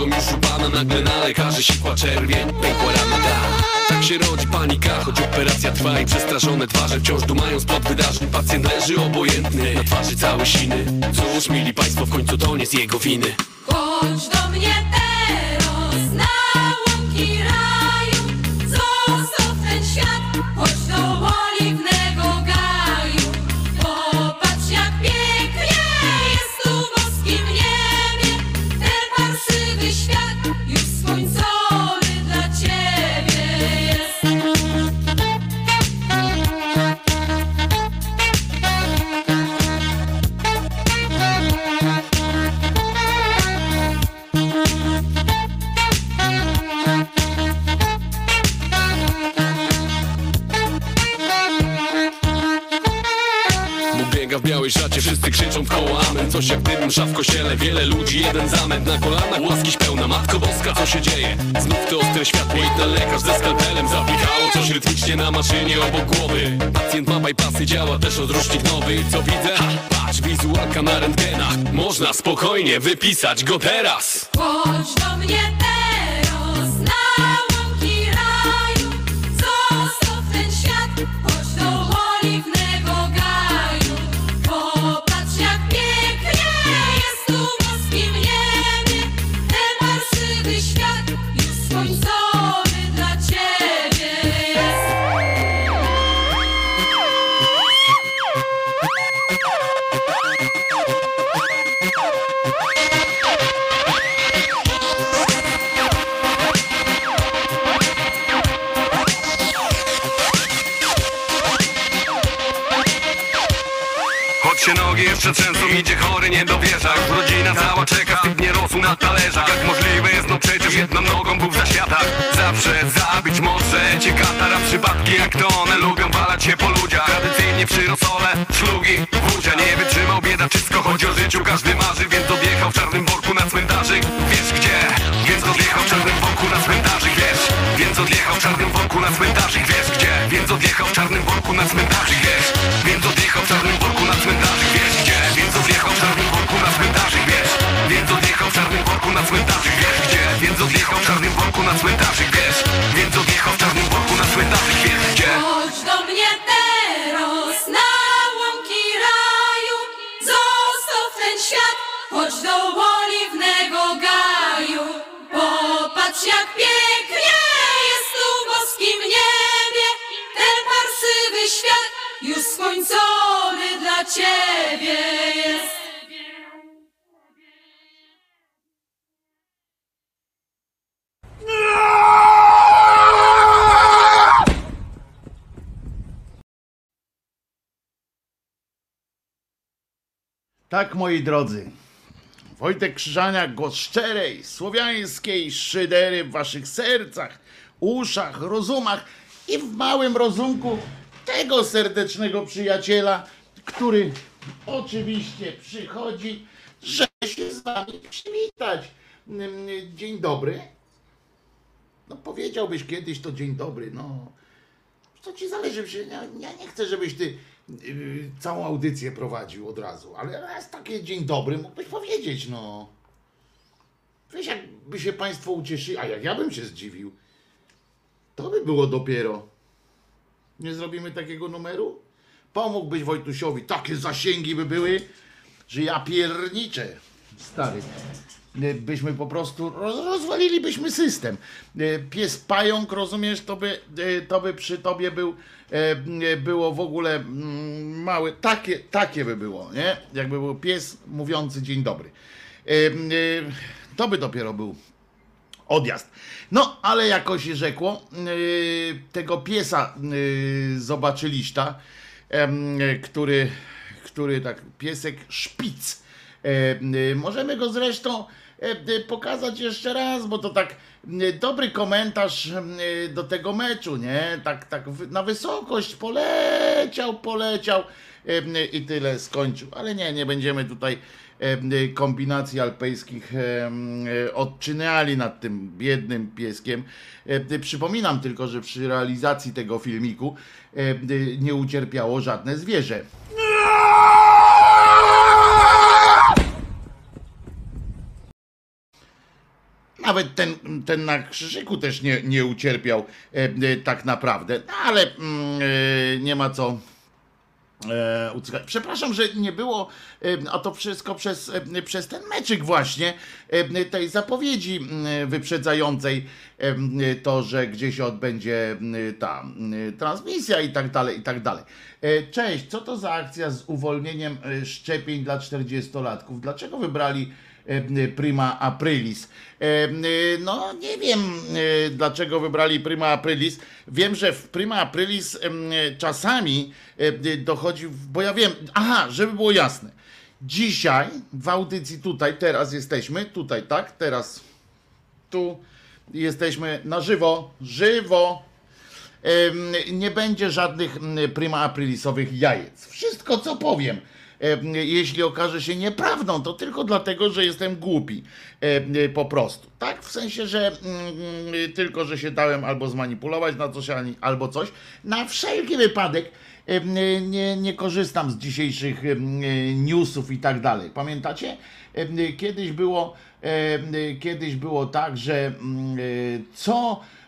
nogą już u pana Nagle na lekarzy sikła czerwień, pękła rana da. Tak się rodzi panika, choć operacja trwa i przestraszone twarze Wciąż dumają spod wydarzeń, pacjent leży obojętny Na twarzy całe siny, cóż mili państwo w końcu to nie z jego winy. Chodź do mnie Coś jak dym, msza w kościele, wiele ludzi, jeden zamęt Na kolanach. Łaski pełna, Matko Boska, co się dzieje? Znów to ostre światło i ten lekarz ze skalpelem Zapikało coś rytmicznie na maszynie obok głowy. Pacjent ma bypassy, działa też odrusznik nowy Co widzę? Ha, patrz, wizualka na rentgenach. Można spokojnie wypisać go teraz. Chodź do mnie Przypadki jak to one lubią walać się po ludziach Tradycyjnie przy rosole, szlugi, wódzia Nie wytrzymał biedaczysko, chodzi o życiu każdy marzy Więc odjechał w czarnym worku na cmentarzyk Wiesz gdzie? Więc odjechał w czarnym worku na cmentarzyk Wiesz? Więc odjechał w czarnym worku na cmentarzyk Wiesz gdzie? Więc odjechał w czarnym worku na cmentarzyk Wiesz? Więc odjechał w czarnym worku na cmentarzyk Wiesz gdzie? Więc odjechał w czarnym worku na cmentarzyk Wiesz? Więc odjechał w czarnym worku na cmentarzyk Wiesz Tak, moi drodzy. Wojtek Krzyżaniak, głos szczerej, słowiańskiej szydery w waszych sercach, uszach, rozumach i w małym rozumku tego serdecznego przyjaciela, który oczywiście przychodzi, żeby się z wami przywitać. Mm, Dzień dobry. No powiedziałbyś kiedyś to dzień dobry, no. Co ci zależy? Ja, ja nie chcę, żebyś ty yy, całą audycję prowadził od razu, ale raz takie dzień dobry mógłbyś powiedzieć, no. Wiesz, jakby się państwo ucieszyli, a jak ja bym się zdziwił, to by było dopiero. Nie zrobimy takiego numeru? Pomógłbyś Wojtusiowi, takie zasięgi by były, że ja pierniczę, stary. Y, Byśmy po prostu roz, rozwalilibyśmy system. Y, Pies pająk, rozumiesz, to by, y, to by przy tobie był, było w ogóle mm, małe, takie, takie by było, nie? Jakby był pies mówiący dzień dobry. To by dopiero był odjazd. No, ale jakoś rzekło, tego piesa zobaczyliście, który, który tak, piesek szpic. E, możemy go zresztą pokazać jeszcze raz, bo to tak yy, dobry komentarz do tego meczu, nie? Tak, tak na wysokość poleciał, poleciał i tyle skończył. Ale nie, nie będziemy tutaj e, kombinacji alpejskich e, e, odczyniali nad tym biednym pieskiem. E, Przypominam tylko, że przy realizacji tego filmiku e, nie ucierpiało żadne zwierzę. Nawet ten, ten na krzyżyku też nie, nie ucierpiał e, e, tak naprawdę. No, ale mm, e, nie ma co Przepraszam, że nie było, a to wszystko przez, przez ten meczyk właśnie, tej zapowiedzi wyprzedzającej to, że gdzieś odbędzie ta transmisja i tak dalej, i tak dalej. Cześć, co to za akcja z uwolnieniem szczepień dla 40-latków? Dlaczego wybrali Prima Aprilis. E, No, nie wiem e, dlaczego wybrali Prima Aprilis. Wiem, że w Prima Aprilis czasami e, dochodzi, bo ja wiem, aha, żeby było jasne. Dzisiaj w audycji tutaj, teraz jesteśmy, tutaj, tak, teraz tu jesteśmy na żywo, żywo. Nie będzie żadnych prima aprilisowych jajec. Wszystko, co powiem, em, jeśli okaże się nieprawdą, to tylko dlatego, że jestem głupi. Em, Po prostu. Tak? W sensie, że tylko, że się dałem albo zmanipulować na coś, albo coś. Na wszelki wypadek em, nie, nie korzystam z dzisiejszych newsów i tak dalej. Pamiętacie? Kiedyś było, kiedyś było tak, że co e,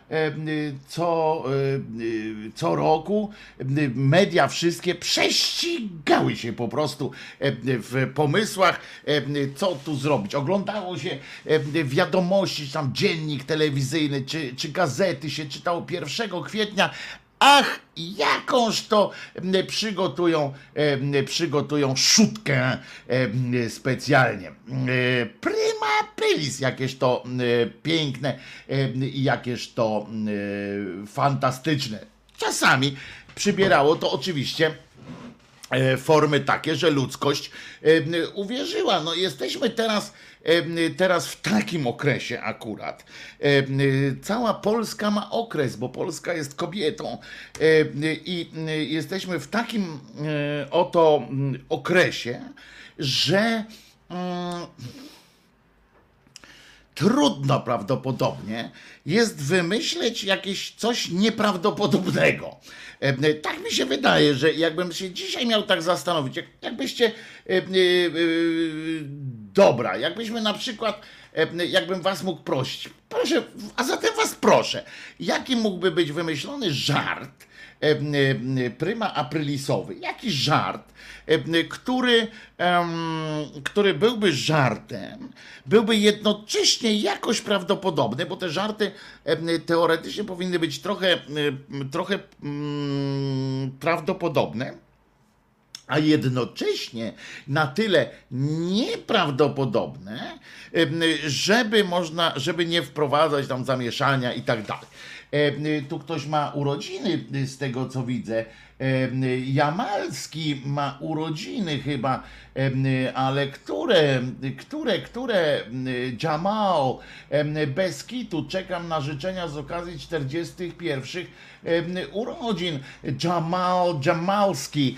co, e, co roku e, media wszystkie prześcigały się po prostu e, w pomysłach, e, co tu zrobić. Oglądało się e, wiadomości, tam dziennik telewizyjny, czy, czy gazety się czytało 1 kwietnia, Ach, jakąż to przygotują, przygotują szutkę specjalnie. E, Prima aprilis, jakież to piękne i jakież to fantastyczne. Czasami przybierało to oczywiście e, formy takie, że ludzkość em, uwierzyła. No jesteśmy teraz, teraz w takim okresie akurat. Cała Polska ma okres, bo Polska jest kobietą i em, jesteśmy w takim e, oto mm, okresie, że mm, trudno prawdopodobnie jest wymyśleć jakieś coś nieprawdopodobnego. E, Tak mi się wydaje, że jakbym się dzisiaj miał tak zastanowić, jak, jakbyście. e, e, Dobra, jakbyśmy na przykład. Jakbym was mógł prosić, proszę, a zatem was proszę, jaki mógłby być wymyślony żart, pryma aprilisowy, jakiś żart, który, który byłby żartem, byłby jednocześnie jakoś prawdopodobny, bo te żarty teoretycznie powinny być trochę, trochę mm, prawdopodobne a jednocześnie na tyle nieprawdopodobne, żeby można, żeby nie wprowadzać tam zamieszania i tak dalej. Em, Tu ktoś ma urodziny, z tego co widzę. Em, Jamalski ma urodziny chyba, ale które, które, które, Jamal, em, bez kitu, czekam na życzenia z okazji 41 em, urodzin. Jamal Jamalski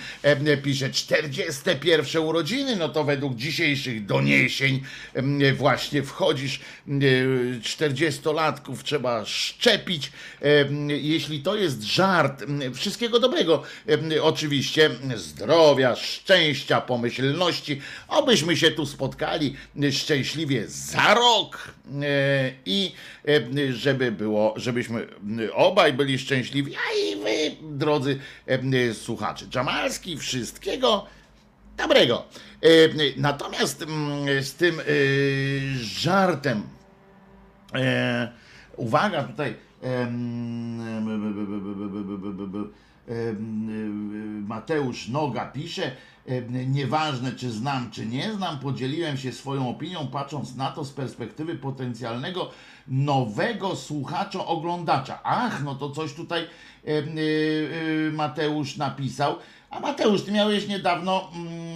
pisze 41 urodziny, no to według dzisiejszych doniesień właśnie wchodzisz em, 40-latków, trzeba szczepić. Jeśli to jest żart, wszystkiego dobrego, oczywiście zdrowia, szczęścia, pomyślności, obyśmy się tu spotkali szczęśliwie za rok i e, żeby było, żebyśmy obaj byli szczęśliwi, a i wy, drodzy e, słuchacze. Jamalski, wszystkiego dobrego. E, Natomiast mm, z tym e, żartem, e, uwaga tutaj, Mateusz Noga pisze, nieważne czy znam, czy nie znam, podzieliłem się swoją opinią, patrząc na to z perspektywy potencjalnego nowego słuchacza, oglądacza. Ach, no to coś tutaj y, y, Mateusz napisał. A Mateusz, ty miałeś niedawno mm,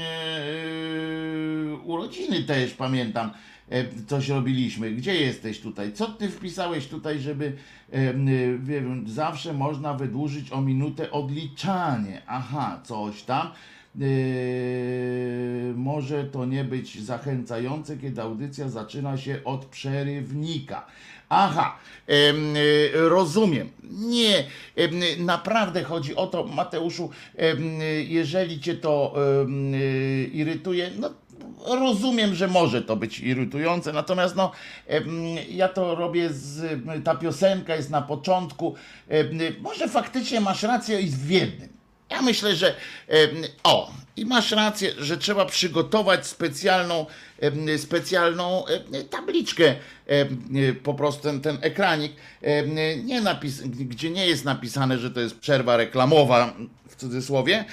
urodziny też, pamiętam. E, Coś robiliśmy. Gdzie jesteś tutaj? Co ty wpisałeś tutaj, żeby em, wiem, zawsze można wydłużyć o minutę odliczanie? Aha, coś tam. Yy, może to nie być zachęcające, kiedy audycja zaczyna się od przerywnika. Aha, y, rozumiem. Nie, naprawdę chodzi o to, Mateuszu, jeżeli cię to y, irytuje, no rozumiem, że może to być irytujące, natomiast no, ja to robię z, ta piosenka jest na początku, em, może faktycznie masz rację i w jednym. Ja myślę, że o, i masz rację, że trzeba przygotować specjalną, specjalną tabliczkę, po prostu ten, ten ekranik, nie napis, gdzie nie jest napisane, że to jest przerwa reklamowa w cudzysłowie,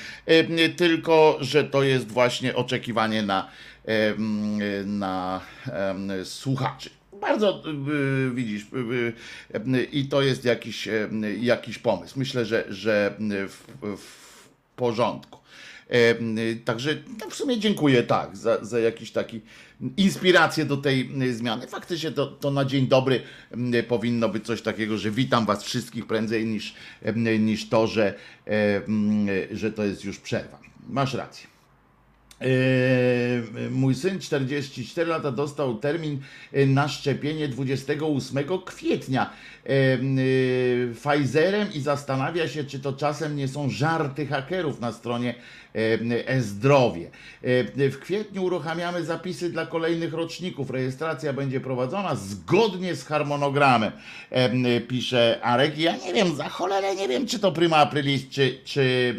tylko że to jest właśnie oczekiwanie na, na słuchaczy. Bardzo y, widzisz, y, y, i to jest jakiś, jakiś pomysł. Myślę, że, że w, w porządku. E, Także no w sumie dziękuję tak za, za jakiś taki inspirację do tej y, zmiany. Faktycznie to, to na dzień dobry m, powinno być coś takiego, że witam was wszystkich prędzej niż, niż to, że, e, że to jest już przerwa. Masz rację. Yy, Mój syn 44 lata dostał termin yy, na szczepienie 28 kwietnia yy, Pfizerem i zastanawia się, czy to czasem nie są żarty hakerów na stronie e-zdrowie. W kwietniu uruchamiamy zapisy dla kolejnych roczników. Rejestracja będzie prowadzona zgodnie z harmonogramem, pisze Arek. Ja nie wiem, za cholerę nie wiem, czy to prima aprilis, czy, czy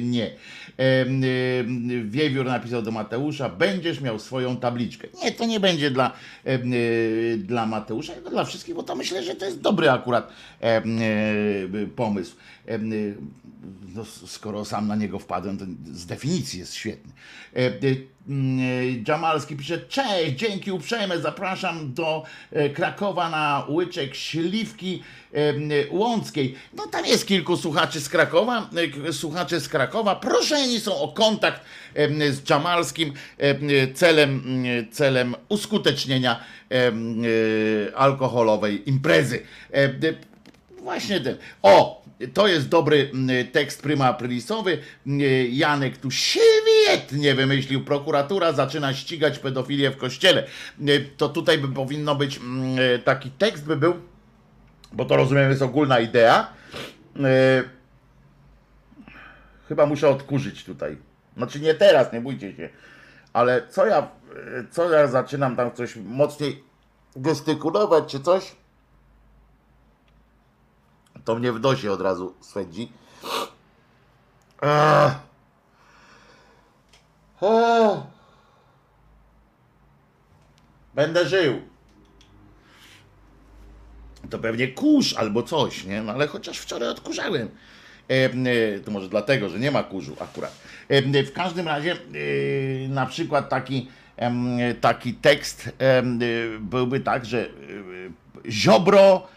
nie. Wiewiór napisał do Mateusza, będziesz miał swoją tabliczkę. Nie, to nie będzie dla, e, dla Mateusza, tylko dla wszystkich, bo to myślę, że to jest dobry akurat e, pomysł. E, No, skoro sam na niego wpadłem, to z definicji jest świetny. E, e, e, Dżamalski pisze, cześć, dzięki uprzejme, zapraszam do e, Krakowa na łyczek śliwki łąckiej. No tam jest kilku słuchaczy z Krakowa, e, słuchacze z Krakowa, proszeni są o kontakt z Dżamalskim em, celem, celem uskutecznienia e, alkoholowej imprezy. E, Właśnie ten. O! To jest dobry tekst prima aprilisowy. Janek tu świetnie wymyślił. Prokuratura zaczyna ścigać pedofilię w kościele. To tutaj by powinno być taki tekst by był, bo to rozumiem jest ogólna idea. Chyba muszę odkurzyć tutaj. Znaczy nie teraz, nie bójcie się. Ale co ja, co ja zaczynam tam coś mocniej gestykulować czy coś? To mnie w nosie od razu swędzi. Ach. Ach. Będę żył. To pewnie kurz albo coś, nie? No ale chociaż wczoraj odkurzałem. E, to może dlatego, że nie ma kurzu akurat. E, w każdym razie e, na przykład taki, taki tekst byłby tak, że Ziobro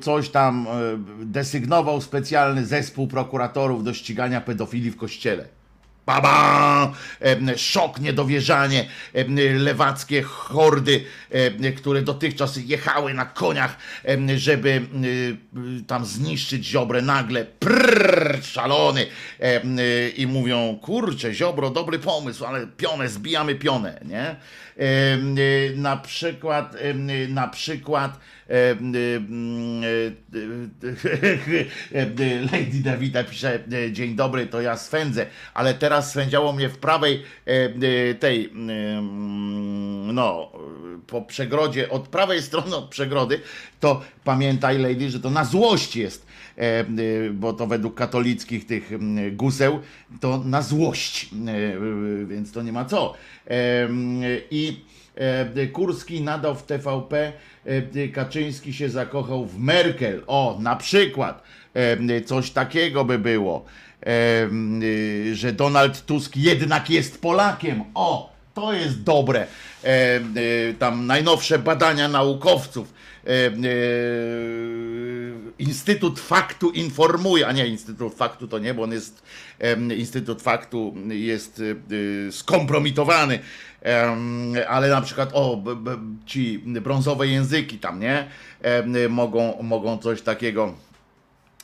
coś tam e, desygnował specjalny zespół prokuratorów do ścigania pedofilii w kościele. Baba! Szok, niedowierzanie, lewackie hordy, które dotychczas jechały na koniach, żeby y, y, tam zniszczyć Ziobrę nagle. Prrr, szalony. Y, I mówią, kurczę, Ziobro, dobry pomysł, ale pionę, zbijamy pionę, nie? Y, Na przykład, y, na przykład y, y, y, Lady Davida pisze, e, dzień dobry, to ja swędzę, ale teraz swędziało mnie w prawej e, e, tej, mm, no, po przegrodzie, od prawej strony od przegrody, to pamiętaj Lady, że to na złość jest, e, e, bo to według katolickich tych mm, guseł, to na złość, e, e, więc to nie ma co. E, mm, I e, Kurski nadał w TVP, e, Kaczyński się zakochał w Merkel. O, na przykład e, coś takiego by było, e, że Donald Tusk jednak jest Polakiem. O, to jest dobre. E, e, Tam najnowsze badania naukowców. E, e, Instytut Faktu informuje, a nie Instytut Faktu to nie, bo on jest, Instytut Faktu jest skompromitowany, ale na przykład o, ci brązowe języki tam, nie, mogą, mogą coś takiego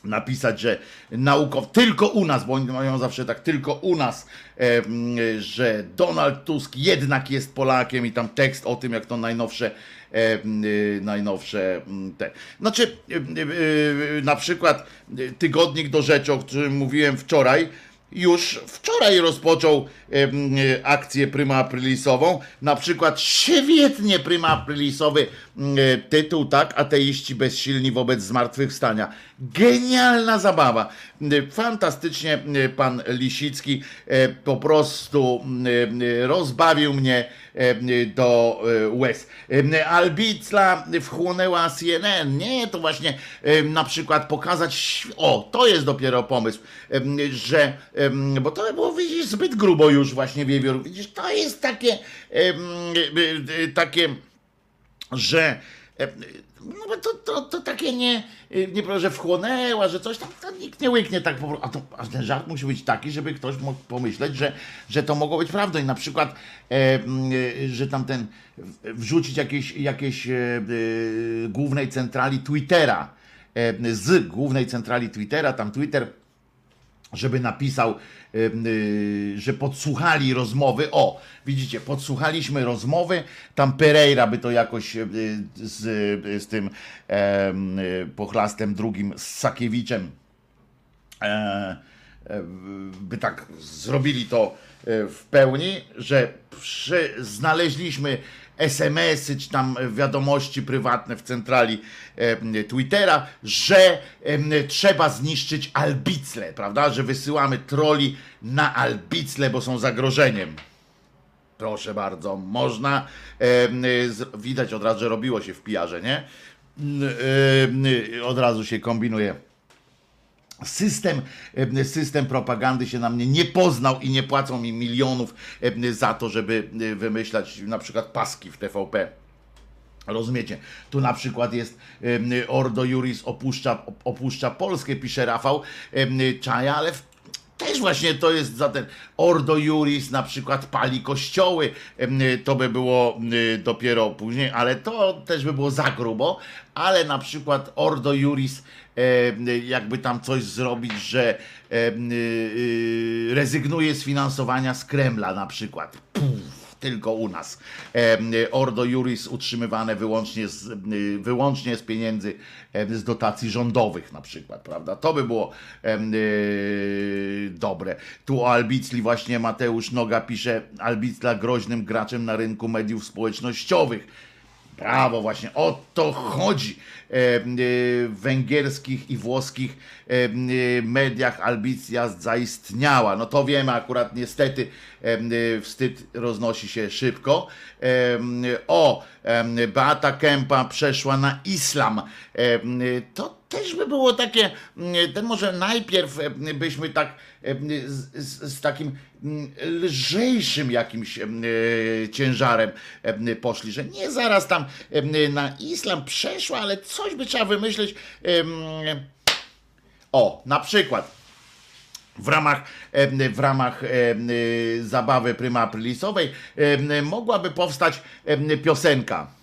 napisać, że naukow tylko u nas, bo oni mają zawsze tak tylko u nas, em, że Donald Tusk jednak jest Polakiem i tam tekst o tym, jak to najnowsze y, najnowsze mm, te. Znaczy, na przykład tygodnik do rzeczy, o którym mówiłem wczoraj, już wczoraj rozpoczął e, akcję Prima Aprilisową. Na przykład świetnie e, tytuł, tak? Ateiści bezsilni wobec zmartwychwstania. Genialna zabawa. E, Fantastycznie e, pan Lisicki e, po prostu e, rozbawił mnie e, do e, łez. E, Albicla wchłonęła CNN. Nie, to właśnie e, na przykład pokazać, o, to jest dopiero pomysł, że, bo to by było, widzisz, zbyt grubo już właśnie wiewiór. Widzisz, to jest takie, e, e, takie, że e, no to, to, to takie nie, nie że wchłonęła, że coś tam, to nikt nie łyknie tak po prostu. A, ten żart musi być taki, żeby ktoś mógł pomyśleć, że, że to mogło być prawdą. I na przykład, e, e, że tam ten wrzucić jakieś, jakieś e, e, głównej centrali Twittera, e, z głównej centrali Twittera, tam Twitter żeby napisał, y, że podsłuchali rozmowy. O, widzicie, podsłuchaliśmy rozmowy. Tam Pereira by to jakoś z, z tym em, pochlastem drugim, z Sakiewiczem, e, e, by tak zrobili to w pełni, że przy, znaleźliśmy SMS-y czy tam wiadomości prywatne w centrali e, Twittera, że em, trzeba zniszczyć Albicle, prawda? Że wysyłamy troli na Albicle, bo są zagrożeniem. Proszę bardzo, można. em, z- widać od razu, że robiło się w pijarze, nie? Od razu się kombinuje system, e, system propagandy się na mnie nie poznał i nie płacą mi milionów e, za to, żeby e, wymyślać na przykład paski w TVP. Rozumiecie? Tu na przykład jest Ordo Juris opuszcza, opuszcza Polskę, pisze Rafał Czaja, ale w, też właśnie to jest za ten Ordo Juris na przykład pali kościoły, to by było dopiero później, ale to też by było za grubo, ale na przykład Ordo Juris jakby tam coś zrobić, że y, y, rezygnuje z finansowania z Kremla na przykład. Puf tylko u nas. Ordo Juris utrzymywane wyłącznie z, wyłącznie z pieniędzy z dotacji rządowych na przykład, prawda? To by było dobre. Tu o Albicli właśnie Mateusz Noga pisze, Albicla groźnym graczem na rynku mediów społecznościowych. Brawo, właśnie o to chodzi. E, e, W węgierskich i włoskich e, mediach Albicja zaistniała. No to wiemy akurat niestety wstyd roznosi się szybko. O, Beata Kępa przeszła na islam. To też by było takie, mm, ten może najpierw e, byśmy tak e, z, z, takim mm, lżejszym jakimś e, ciężarem poszli, że nie zaraz tam na islam przeszła, ale coś by trzeba wymyśleć. O, na przykład w ramach, w ramach zabawy Prima Aprilisowej mogłaby powstać piosenka.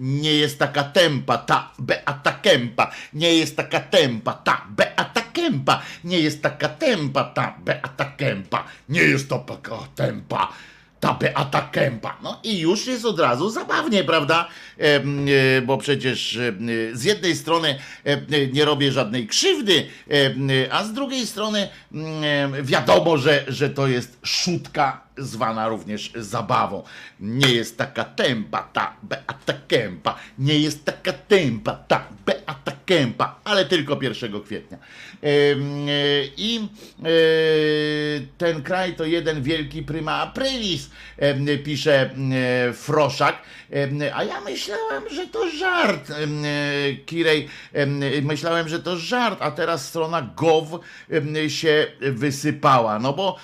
Nie jest taka tempa, ta Beata Kępa. Nie jest taka tempa, ta Beata Kępa. Nie jest taka tempa, ta Beata Kępa. Nie jest to taka tempa. Ta Beata Kępa. No i już jest od razu zabawnie, prawda? Em, e, bo przecież e, z jednej strony e, nie robię żadnej krzywdy, e, a z drugiej strony mm, wiadomo, że, że to jest szutka zwana również zabawą. Nie jest taka tempa ta Beata Kępa. Nie jest taka tempa ta Beata Kępa, ale tylko 1 kwietnia. E, I e, ten kraj to jeden wielki prima aprilis, pisze Froszak. A ja myślałem, że to żart, e, Kirej. em, Myślałem, że to żart, a teraz strona gov się wysypała. No bo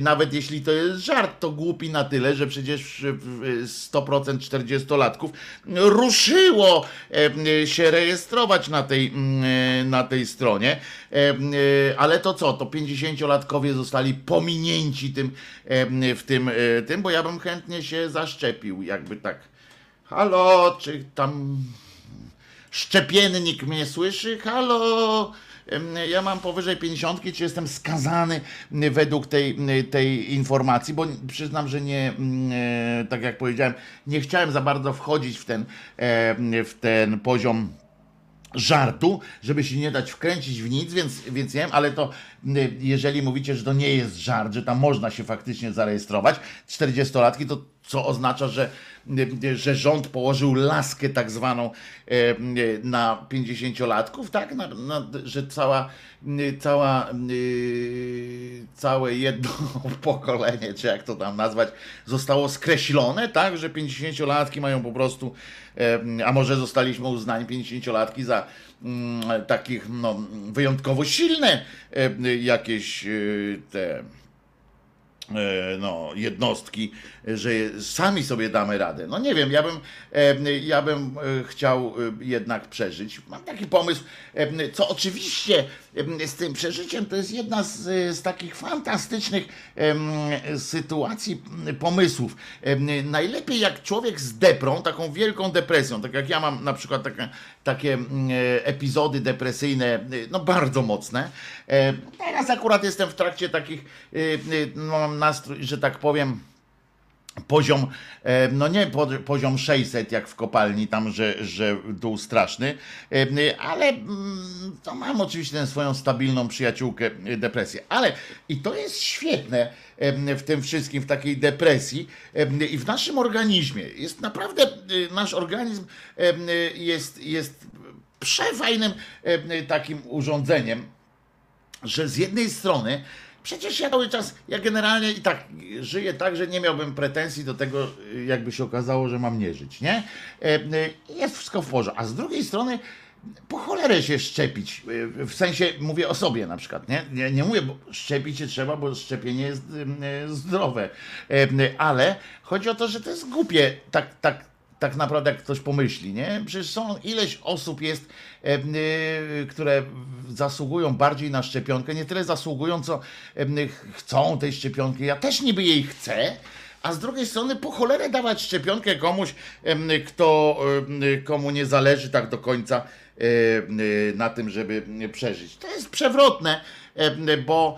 nawet jeśli to jest żart, to głupi na tyle, że przecież w- 100% 40-latków ruszyło em, się rejestrować na tej, na tej stronie. E, Ale to co? To 50-latkowie zostali pominięci tym, w tym, e, tym, bo ja bym chętnie się zaszczepił, jakby tak. Halo, czy tam szczepiennik mnie słyszy? Halo? Ja mam powyżej 50, czy jestem skazany według tej, tej informacji, bo przyznam, że nie, e, tak jak powiedziałem, nie chciałem za bardzo wchodzić w ten, e, w ten poziom żartu, żeby się nie dać wkręcić w nic, więc, więc nie wiem, ale to jeżeli mówicie, że to nie jest żart, że tam można się faktycznie zarejestrować, 40-latki, to co oznacza, że, że rząd położył laskę tak zwaną e, na 50-latków, tak? Na, na, że cała, cała, całe jedno pokolenie, czy jak to tam nazwać, zostało skreślone, tak? Że 50-latki mają po prostu, e, a może zostaliśmy uznani 50-latki za mm, takich no, wyjątkowo silne e, jakieś e, te e, no, jednostki, że sami sobie damy radę. No nie wiem, ja bym, e, ja bym e, chciał e, jednak przeżyć. Mam taki pomysł, e, co oczywiście e, z tym przeżyciem to jest jedna z, z takich fantastycznych sytuacji, pomysłów. Najlepiej jak człowiek z deprą, taką wielką depresją, tak jak ja mam na przykład takie, takie e, epizody depresyjne, e, no bardzo mocne. E, Teraz akurat jestem w trakcie takich, e, e, no, mam nastrój, że tak powiem, poziom, e, no nie po- poziom 600 jak w kopalni, tam, że, że dół straszny, e, ale mm, to mam oczywiście swoją stabilną przyjaciółkę e, depresję. Ale i to jest świetne w tym wszystkim, w takiej depresji i w naszym organizmie. Jest naprawdę, nasz organizm jest, jest przefajnym takim urządzeniem, że z jednej strony przecież ja cały czas, ja generalnie i tak żyję tak, że nie miałbym pretensji do tego, jakby się okazało, że mam nie żyć, nie? E, e, Jest wszystko w porządku. A z drugiej strony po cholerę się szczepić, e, w sensie mówię o sobie na przykład, nie? Nie, nie mówię, bo szczepić się trzeba, bo szczepienie jest zdrowe, ale chodzi o to, że to jest głupie, tak, tak, tak naprawdę jak ktoś pomyśli, nie? Przecież są ileś osób jest, e, e, które zasługują bardziej na szczepionkę, nie tyle zasługują, co e, chcą tej szczepionki. Ja też niby jej chcę, a z drugiej strony po cholerę dawać szczepionkę komuś, kto, komu nie zależy tak do końca na tym, żeby przeżyć. To jest przewrotne, bo,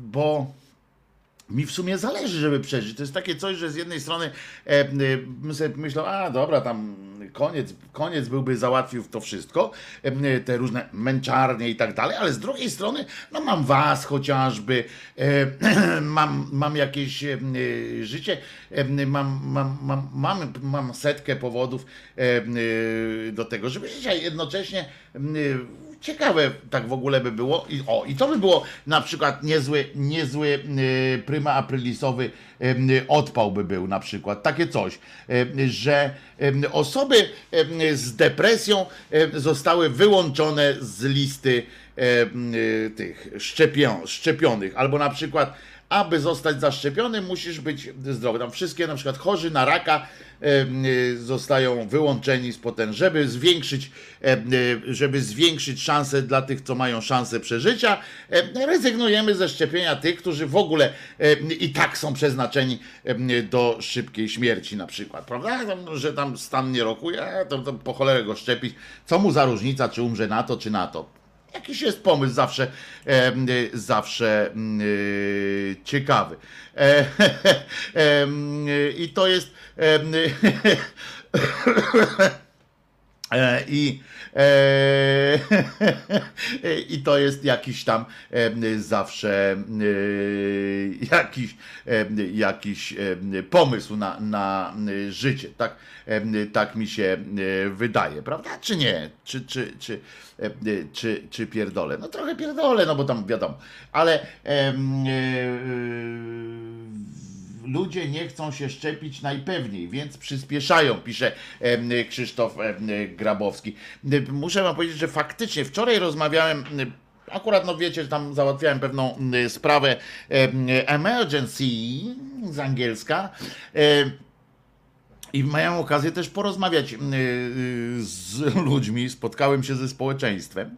bo mi w sumie zależy, żeby przeżyć. To jest takie coś, że z jednej strony e, e, sobie myślał, a dobra, tam koniec, koniec byłby załatwił to wszystko, e, te różne męczarnie i tak dalej, ale z drugiej strony, no mam was chociażby, e, mam, mam jakieś e, e, życie, e, mam, mam, mam, mam, mam setkę powodów do tego, żeby żyć, a jednocześnie Ciekawe tak w ogóle by było. I, o, i to by było na przykład niezły, niezły y, pryma aprilisowy y, odpał by był na przykład. Takie coś, y, że y, osoby y, z depresją zostały wyłączone z listy tych szczepion, szczepionych. Albo na przykład aby zostać zaszczepiony, musisz być zdrowy. Tam wszystkie na przykład chorzy na raka y, zostają wyłączeni z potem, żeby zwiększyć, y, żeby zwiększyć szanse dla tych, co mają szansę przeżycia. em, Rezygnujemy ze szczepienia tych, którzy w ogóle i tak są przeznaczeni do szybkiej śmierci na przykład, prawda? Że tam stan nie rokuje, to, to po cholerę go szczepić. Co mu za różnica, czy umrze na to, czy na to? Jakiś jest pomysł zawsze, y, zawsze y, ciekawy. E, y, I to jest. E, I, e, I to jest jakiś tam zawsze em, jakiś, jakiś pomysł na, na życie. Tak, tak mi się e, wydaje, prawda? Czy nie? Czy, czy, czy, czy, czy pierdolę? No trochę pierdolę, no bo tam wiadomo. Ale em, e, ludzie nie chcą się szczepić najpewniej, więc przyspieszają, pisze Krzysztof Grabowski. Muszę wam powiedzieć, że faktycznie wczoraj rozmawiałem. em, Akurat, no wiecie, że tam załatwiałem pewną sprawę em, emergency z angielska. I miałem okazję też porozmawiać z ludźmi, spotkałem się ze społeczeństwem.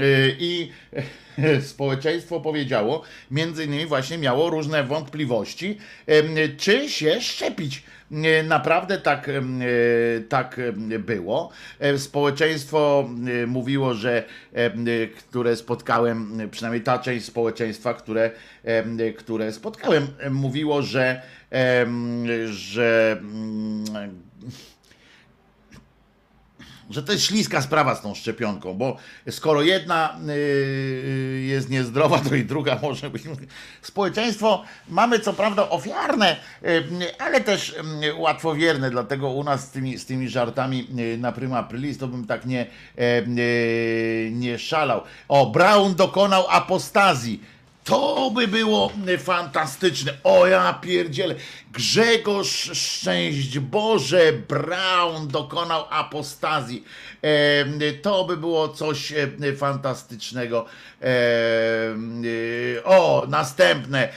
Y, I społeczeństwo powiedziało, między innymi właśnie miało różne wątpliwości, czy się szczepić. Y, Naprawdę tak, y, tak było. E, Społeczeństwo mówiło, że które spotkałem, przynajmniej ta część społeczeństwa, które, które spotkałem, em, mówiło, że, że mm, że to jest śliska sprawa z tą szczepionką, bo skoro jedna yy, jest niezdrowa, to i druga może być. Społeczeństwo mamy co prawda ofiarne, yy, ale też łatwowierne, dlatego u nas z tymi, z tymi żartami na prima aprilis to bym tak nie, yy, nie szalał. O, Brown dokonał apostazji. To by było fantastyczne. O ja pierdzielę. Grzegorz Szczęść Boże Brown dokonał apostazji. E, to by było coś e, fantastycznego. E, o, następne,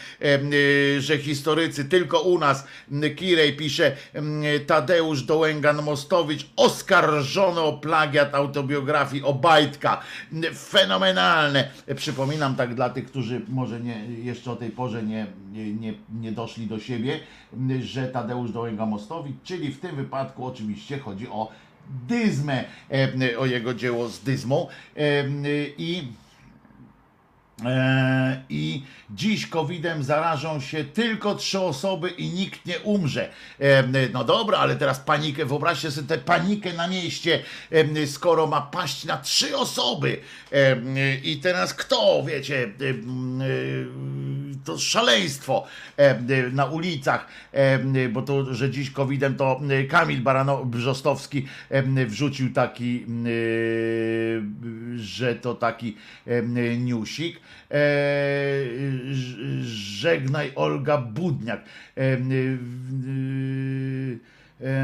że historycy tylko u nas. Kirej pisze Tadeusz Dołęgan-Mostowicz oskarżony o plagiat autobiografii Obajtka. Fenomenalne. Przypominam tak dla tych, którzy może nie, jeszcze o tej porze nie, nie, nie, doszli do siebie, że Tadeusz Dołęga-Mostowicz, czyli w tym wypadku oczywiście chodzi o Dyzmę, e, o jego dzieło z Dyzmą e, i I dziś COVID-em zarażą się tylko trzy osoby i nikt nie umrze. E, No dobra, ale teraz panikę, wyobraźcie sobie tę panikę na mieście, e, skoro ma paść na trzy osoby. E, I teraz kto, wiecie, e, e, to szaleństwo e, na ulicach, e, bo to, że dziś COVID-em to Kamil Barano Brzostowski e, wrzucił taki, e, że to taki e, newsik. E, żegnaj Olga Budniak. E, e, e,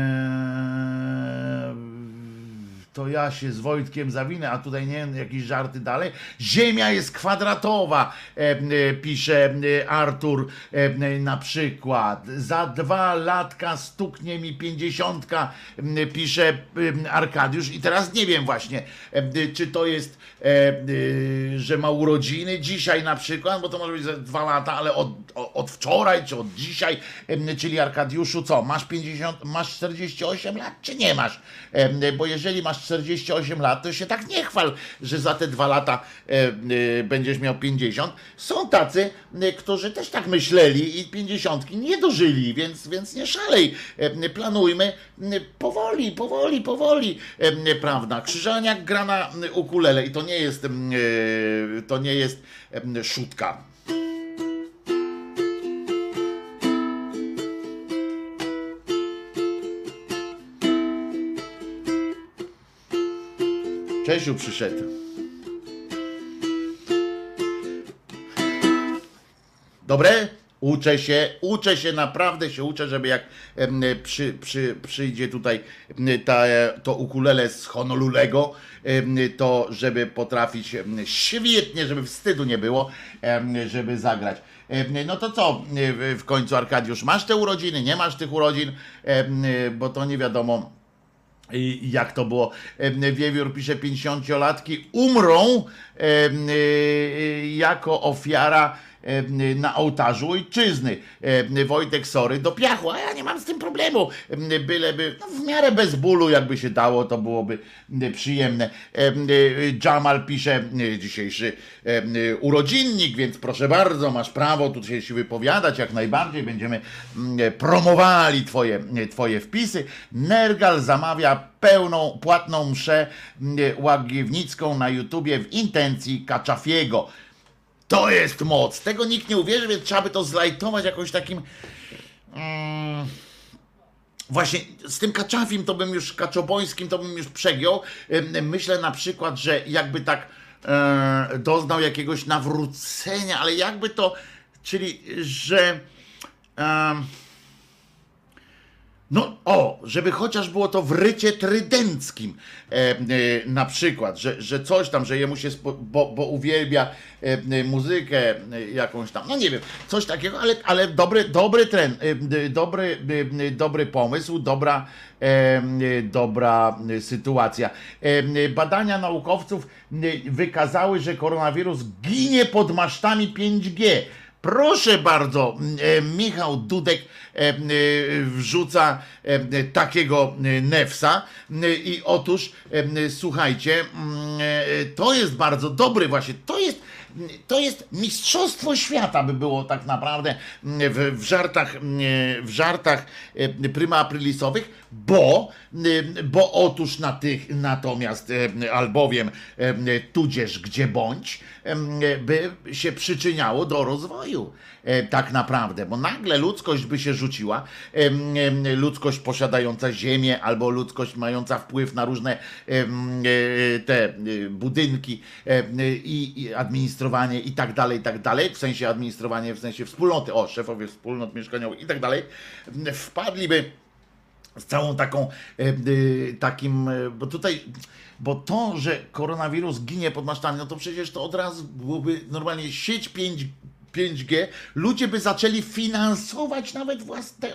to ja się z Wojtkiem zawinę, a tutaj nie wiem, jakieś żarty dalej. Ziemia jest kwadratowa, e, e, pisze e, Artur e, na przykład. Za dwa latka stuknie mi pięćdziesiątka, m, pisze Arkadiusz. I teraz nie wiem właśnie, e, czy to jest, e, e, że ma urodziny dzisiaj na przykład, bo to może być za dwa lata, ale od, od wczoraj, czy od dzisiaj, czyli Arkadiuszu, co, masz 50, masz 48 lat, czy nie masz? Bo jeżeli masz 48 lat, to się tak nie chwal, że za te dwa lata e, e, będziesz miał 50. Są tacy, e, którzy też tak myśleli i 50 nie dożyli, więc, więc nie szalej. Planujmy powoli, powoli, powoli, prawda? Krzyżaniak gra na ukulele i to nie jest, to nie jest szutka. Czesiu przyszedł. Dobre? Uczę się, uczę się, naprawdę się uczę, żeby jak przy, przy, przyjdzie tutaj ta, to ukulele z Honolulego, to żeby potrafić świetnie, żeby wstydu nie było, żeby zagrać. No to co w- końcu Arkadiusz, masz te urodziny, nie masz tych urodzin, bo to nie wiadomo i jak to było? Em, Wiewiór pisze 50-latki umrą jako ofiara em, na ołtarzu ojczyzny. Wojtek Sory do piachu, a ja nie mam z tym problemu. Em, Byleby no, w miarę bez bólu, jakby się dało, to byłoby em, przyjemne. Em, y, Jamal pisze y, dzisiejszy y, urodzinnik, więc proszę bardzo, masz prawo tutaj się wypowiadać, jak najbardziej będziemy mm, promowali twoje, twoje wpisy. Nergal zamawia pełną, płatną mszę mm, łagiewnicką na YouTubie w intencji Kaczafiego. To jest moc. Tego nikt nie uwierzy, więc trzeba by to zlajtować jakoś takim... Mm, Właśnie z tym kaczafim to bym już, kaczobońskim to bym już przegiął. Myślę na przykład, że jakby tak e, doznał jakiegoś nawrócenia, ale jakby to, czyli że no o, żeby chociaż było to w rycie trydenckim e, e, na przykład, że, że coś tam, że jemu się, spo, bo, bo uwielbia e, e, muzykę e, jakąś tam, no nie wiem, coś takiego, ale, ale dobry, dobry trend, e, dobry, dobry pomysł, dobra, dobra sytuacja. Badania naukowców wykazały, że koronawirus ginie pod masztami 5G. Proszę bardzo, e, Michał Dudek e, e, wrzuca takiego nefsa i otóż słuchajcie, mm, to jest bardzo dobry właśnie, to jest to jest mistrzostwo świata by było tak naprawdę w, w żartach, w żartach e, pryma aprilisowych, bo, bo otóż na tych, natomiast albowiem tudzież gdzie bądź by się przyczyniało do rozwoju tak naprawdę, bo nagle ludzkość by się rzuciła, ludzkość posiadająca ziemię albo ludzkość mająca wpływ na różne te budynki i administrowanie i tak dalej, i tak dalej, w sensie administrowanie, w sensie wspólnoty, o, szefowie wspólnot mieszkaniowych i tak dalej, wpadliby z całą taką, e, e, takim, e, bo tutaj, bo to, że koronawirus ginie pod masztami, no to przecież to od razu byłoby normalnie sieć 5 5G, ludzie by zaczęli finansować nawet własne,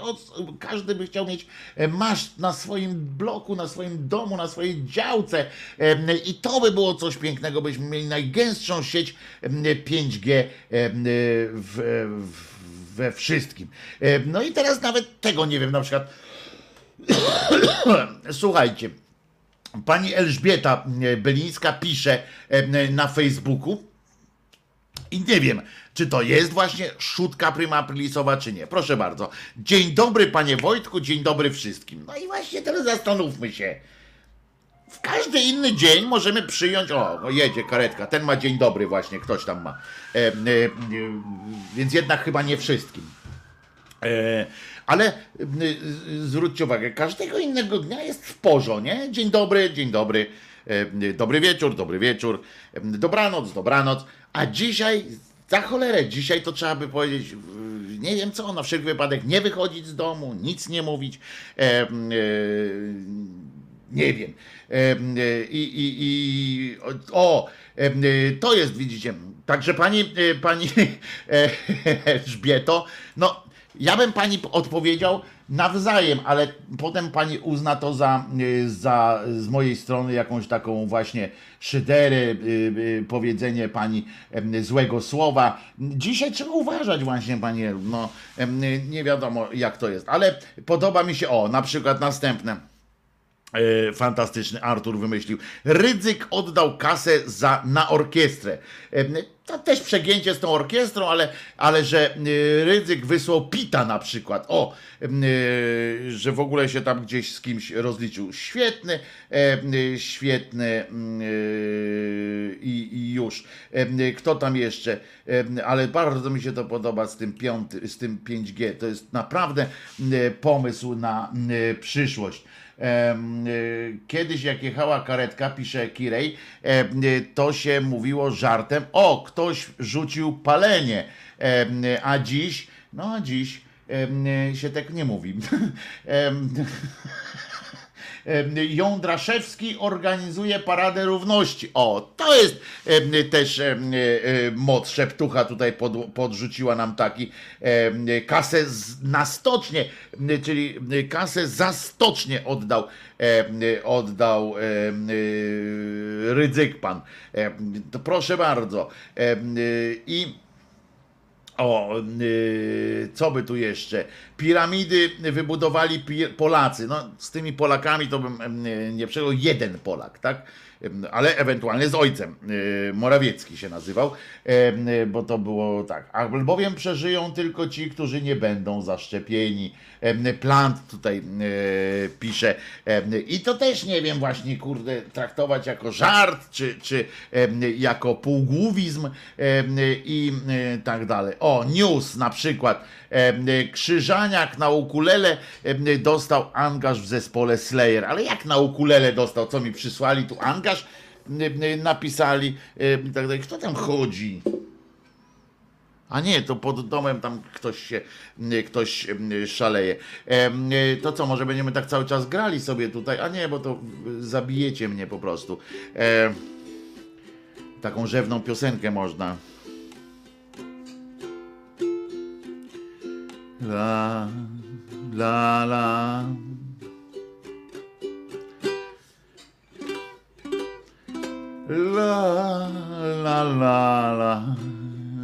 każdy by chciał mieć maszt na swoim bloku, na swoim domu, na swojej działce i to by było coś pięknego, byśmy mieli najgęstszą sieć 5G w, we wszystkim. No i teraz nawet tego nie wiem, na przykład Słuchajcie, pani Elżbieta Belińska pisze na Facebooku i nie wiem, czy to jest właśnie szutka prima aprilisowa, czy nie. Proszę bardzo. Dzień dobry, panie Wojtku, dzień dobry wszystkim. No i właśnie teraz zastanówmy się. W każdy inny dzień możemy przyjąć, o, no jedzie karetka, ten ma dzień dobry właśnie, ktoś tam ma. E, e, e, więc jednak chyba nie wszystkim. E, ale zwróćcie uwagę, każdego innego dnia jest w porządku, nie? Dzień dobry, dzień dobry, e, dobry wieczór, dobry wieczór, dobranoc, dobranoc, a dzisiaj, za cholerę, dzisiaj to trzeba by powiedzieć, nie wiem co, na wszelki wypadek nie wychodzić z domu, nic nie mówić, e, e, nie wiem. E, I, i, i o, to jest, widzicie, także pani, pani Elżbieto, no ja bym pani odpowiedział nawzajem, ale potem pani uzna to za, y, za z mojej strony jakąś taką właśnie szyderę, y, y, powiedzenie pani złego słowa. Dzisiaj trzeba uważać właśnie, panie, no nie wiadomo jak to jest, ale podoba mi się, o, na przykład następne. E, fantastyczny Artur wymyślił. Rydzyk oddał kasę za, na orkiestrę. E, to też przegięcie z tą orkiestrą, ale, ale że e, Rydzyk wysłał Pita na przykład. O, że w ogóle się tam gdzieś z kimś rozliczył. Świetny, świetny i, i już. Kto tam jeszcze? Ale bardzo mi się to podoba z tym, piąty, z tym 5G. To jest naprawdę pomysł na przyszłość. Y, kiedyś jak jechała karetka, pisze Kirej, y, to się mówiło żartem, o, ktoś rzucił palenie, a dziś, no a dziś się tak nie mówi. Jądraszewski organizuje Paradę Równości. O, to jest też e, moc. Szeptucha tutaj pod, podrzuciła nam taki kasę na stocznie, czyli kasę za stocznie oddał oddał Rydzyk pan. To proszę bardzo. I o, yy, co by tu jeszcze? Piramidy wybudowali Polacy. No, z tymi Polakami to bym nie przejął jeden Polak, tak? ale ewentualnie z ojcem. Y, Morawiecki się nazywał, y, bo to było tak. Albowiem przeżyją tylko ci, którzy nie będą zaszczepieni. Plant tutaj pisze. I to też nie wiem właśnie, kurde, traktować jako żart, czy, czy jako półgłówizm i tak dalej. O, news na przykład. Krzyżaniak na ukulele dostał angaż w zespole Slayer. Ale jak na ukulele dostał? Co mi przysłali tu angaż? Napisali i tak dalej. Kto tam chodzi? A nie, to pod domem tam ktoś się, ktoś szaleje. To co, może będziemy tak cały czas grali sobie tutaj? A nie, bo to zabijecie mnie po prostu. Taką rzewną piosenkę można. La, la, la. La, la, la, la.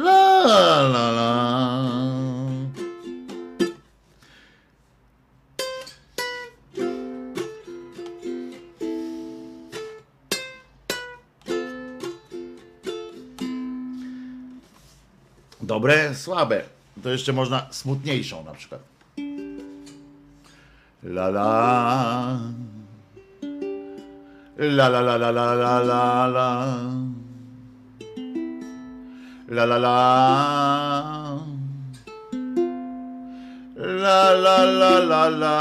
La la la. Dobre, słabe. To jeszcze można smutniejszą na przykład. La la. La la la la la la la la. La la la. La la la la la.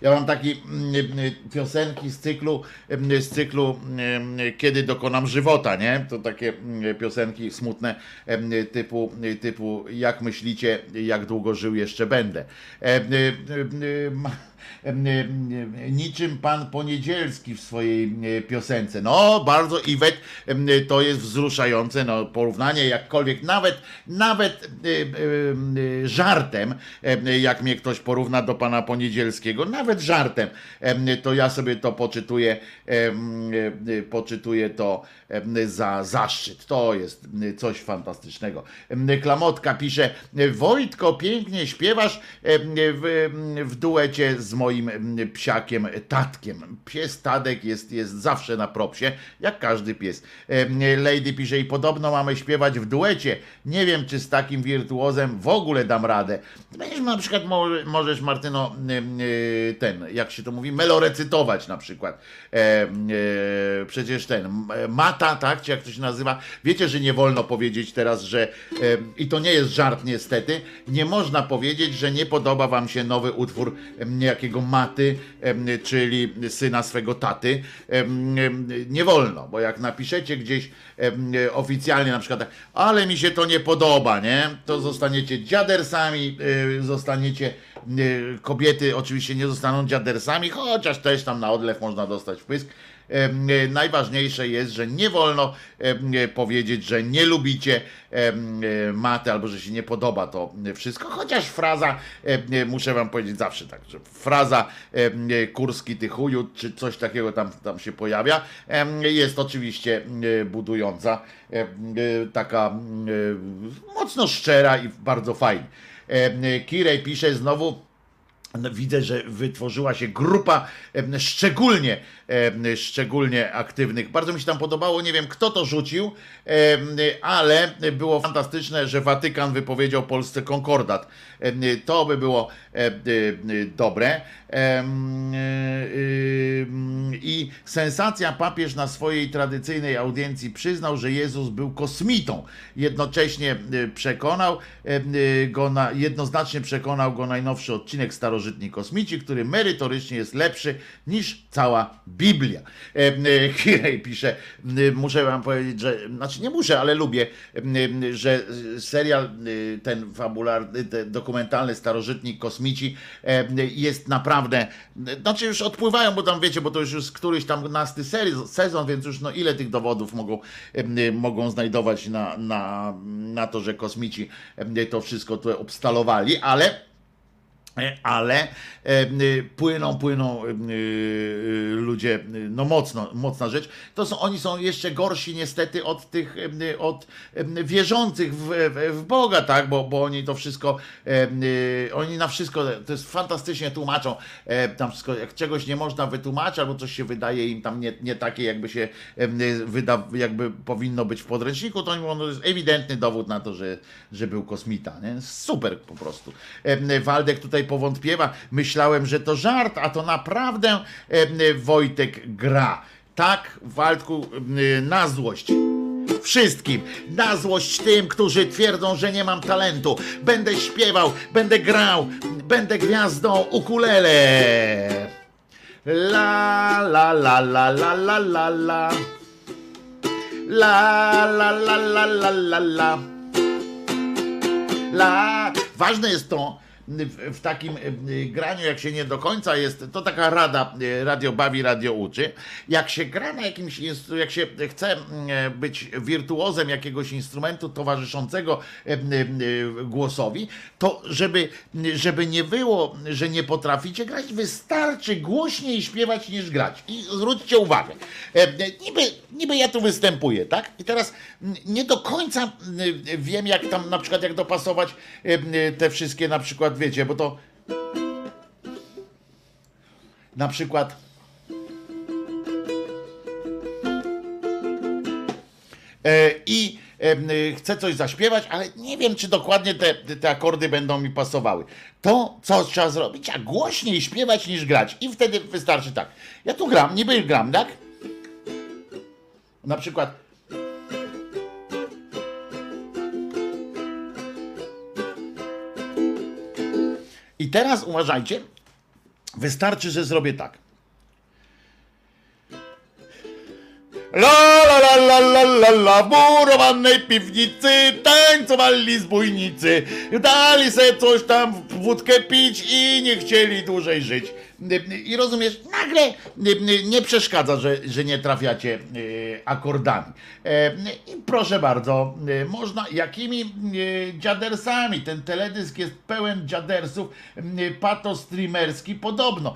Ja mam taki mm, y, piosenki z cyklu, mm, z cyklu mm, Kiedy dokonam żywota, nie? To takie mm, piosenki smutne mm, typu, typu Jak myślicie, jak długo żył jeszcze będę. Niczym pan Poniedzielski w swojej piosence. No, bardzo Iwet, to jest wzruszające, no, porównanie jakkolwiek, nawet, nawet żartem, em, jak mnie ktoś porówna do pana Poniedzielskiego, nawet żartem, em, to ja sobie to poczytuję, poczytuję to za zaszczyt. To jest coś fantastycznego. Klamotka pisze, Wojtko, pięknie śpiewasz w, w duecie z moim em, psiakiem Tatkiem. Pies Tadek jest, jest zawsze na propsie, jak każdy pies. Em, Lady pisze, i podobno mamy śpiewać w duecie. Nie wiem, czy z takim wirtuozem w ogóle dam radę. Będziesz na przykład, mo- możesz Martyno, e, ten, jak się to mówi, melorecytować na przykład. E, Przecież ten, Mata, tak, czy jak to się nazywa, wiecie, że nie wolno powiedzieć teraz, że, i to nie jest żart niestety, nie można powiedzieć, że nie podoba wam się nowy utwór em, niejakiego Maty, czyli syna swego taty. Nie wolno, bo jak napiszecie gdzieś oficjalnie na przykład tak, ale mi się to nie podoba, nie? To zostaniecie dziadersami, y, zostaniecie y, kobiety oczywiście nie zostaną dziadersami, chociaż też tam na odlew można dostać wpysk. Em, e, Najważniejsze jest, że nie wolno e, powiedzieć, że nie lubicie e, maty albo że się nie podoba to wszystko. Chociaż fraza, e, muszę wam powiedzieć zawsze tak, że fraza e, kurski ty chuju, czy coś takiego tam, tam się pojawia, jest oczywiście e, budująca, e, taka e, mocno szczera i bardzo fajnie. E, Kirej pisze znowu. No, Widzę, że wytworzyła się grupa szczególnie, szczególnie aktywnych. Bardzo mi się tam podobało, nie wiem kto to rzucił, ale było fantastyczne, że Watykan wypowiedział Polsce konkordat. To by było dobre. I sensacja papież na swojej tradycyjnej audiencji przyznał, że Jezus był kosmitą. Jednocześnie przekonał go na, jednoznacznie przekonał go najnowszy odcinek Starożytni Kosmici, który merytorycznie jest lepszy niż cała Biblia. Em, e, Kirej pisze, muszę wam powiedzieć, że, znaczy nie muszę, ale lubię, że serial y, ten fabularny, ten dokumentalny Starożytni Kosmici em, jest naprawdę, znaczy już odpływają, bo tam wiecie, bo to już jest któryś tam nasty sezon, więc już no ile tych dowodów mogą, mogą znajdować na, na, na to, że kosmici to wszystko tu obstalowali, ale E, ale e, y, płyną, płyną y, y, ludzie, no mocno, mocna rzecz. To są, oni są jeszcze gorsi niestety od tych, od wierzących w, w, Boga, tak, bo, bo oni to wszystko, e, oni na wszystko, to jest fantastycznie tłumaczą, e, tam wszystko, jak czegoś nie można wytłumaczyć, albo coś się wydaje im tam nie, nie takie, jakby się e, wyda, jakby powinno być w podręczniku, to oni mówią, no, to jest ewidentny dowód na to, że, że był kosmita, nie? Super po prostu. E, Waldek tutaj powątpiewa, myślałem, że to żart, a to naprawdę Wojtek gra. Tak, Waldku, na złość. Wszystkim, na złość tym, którzy twierdzą, że nie mam talentu. Będę śpiewał, będę grał, będę gwiazdą ukulele. La la la la la la la la. La la la la la la la. La. Ważne jest to, w, takim y, graniu, jak się nie do końca jest, to taka rada, y, radio bawi, radio uczy, jak się gra na jakimś, instru- jak się chce mm, być wirtuozem jakiegoś instrumentu towarzyszącego głosowi, to żeby, żeby nie było, że nie potraficie grać, wystarczy głośniej śpiewać niż grać. I zwróćcie uwagę, e, niby, niby ja tu występuję, tak? I teraz nie do końca wiem, jak tam na przykład, jak dopasować e, te wszystkie na przykład, wiecie, bo to na przykład e, i e, chcę coś zaśpiewać, ale nie wiem, czy dokładnie te, te akordy będą mi pasowały. To, co trzeba zrobić, a głośniej śpiewać niż grać. I wtedy wystarczy tak. Ja tu gram, niby gram, tak? Na przykład. I teraz uważajcie, wystarczy, że zrobię tak. La la la la la la la w murowanej piwnicy tańcowali zbójnicy. Dali se coś tam w wódkę pić i nie chcieli dłużej żyć. I rozumiesz, nagle nie przeszkadza, że, że nie trafiacie e, akordami. E, I proszę bardzo, e, można jakimi dziadersami? Ten teledysk jest pełen dziadersów, patostreamerski podobno.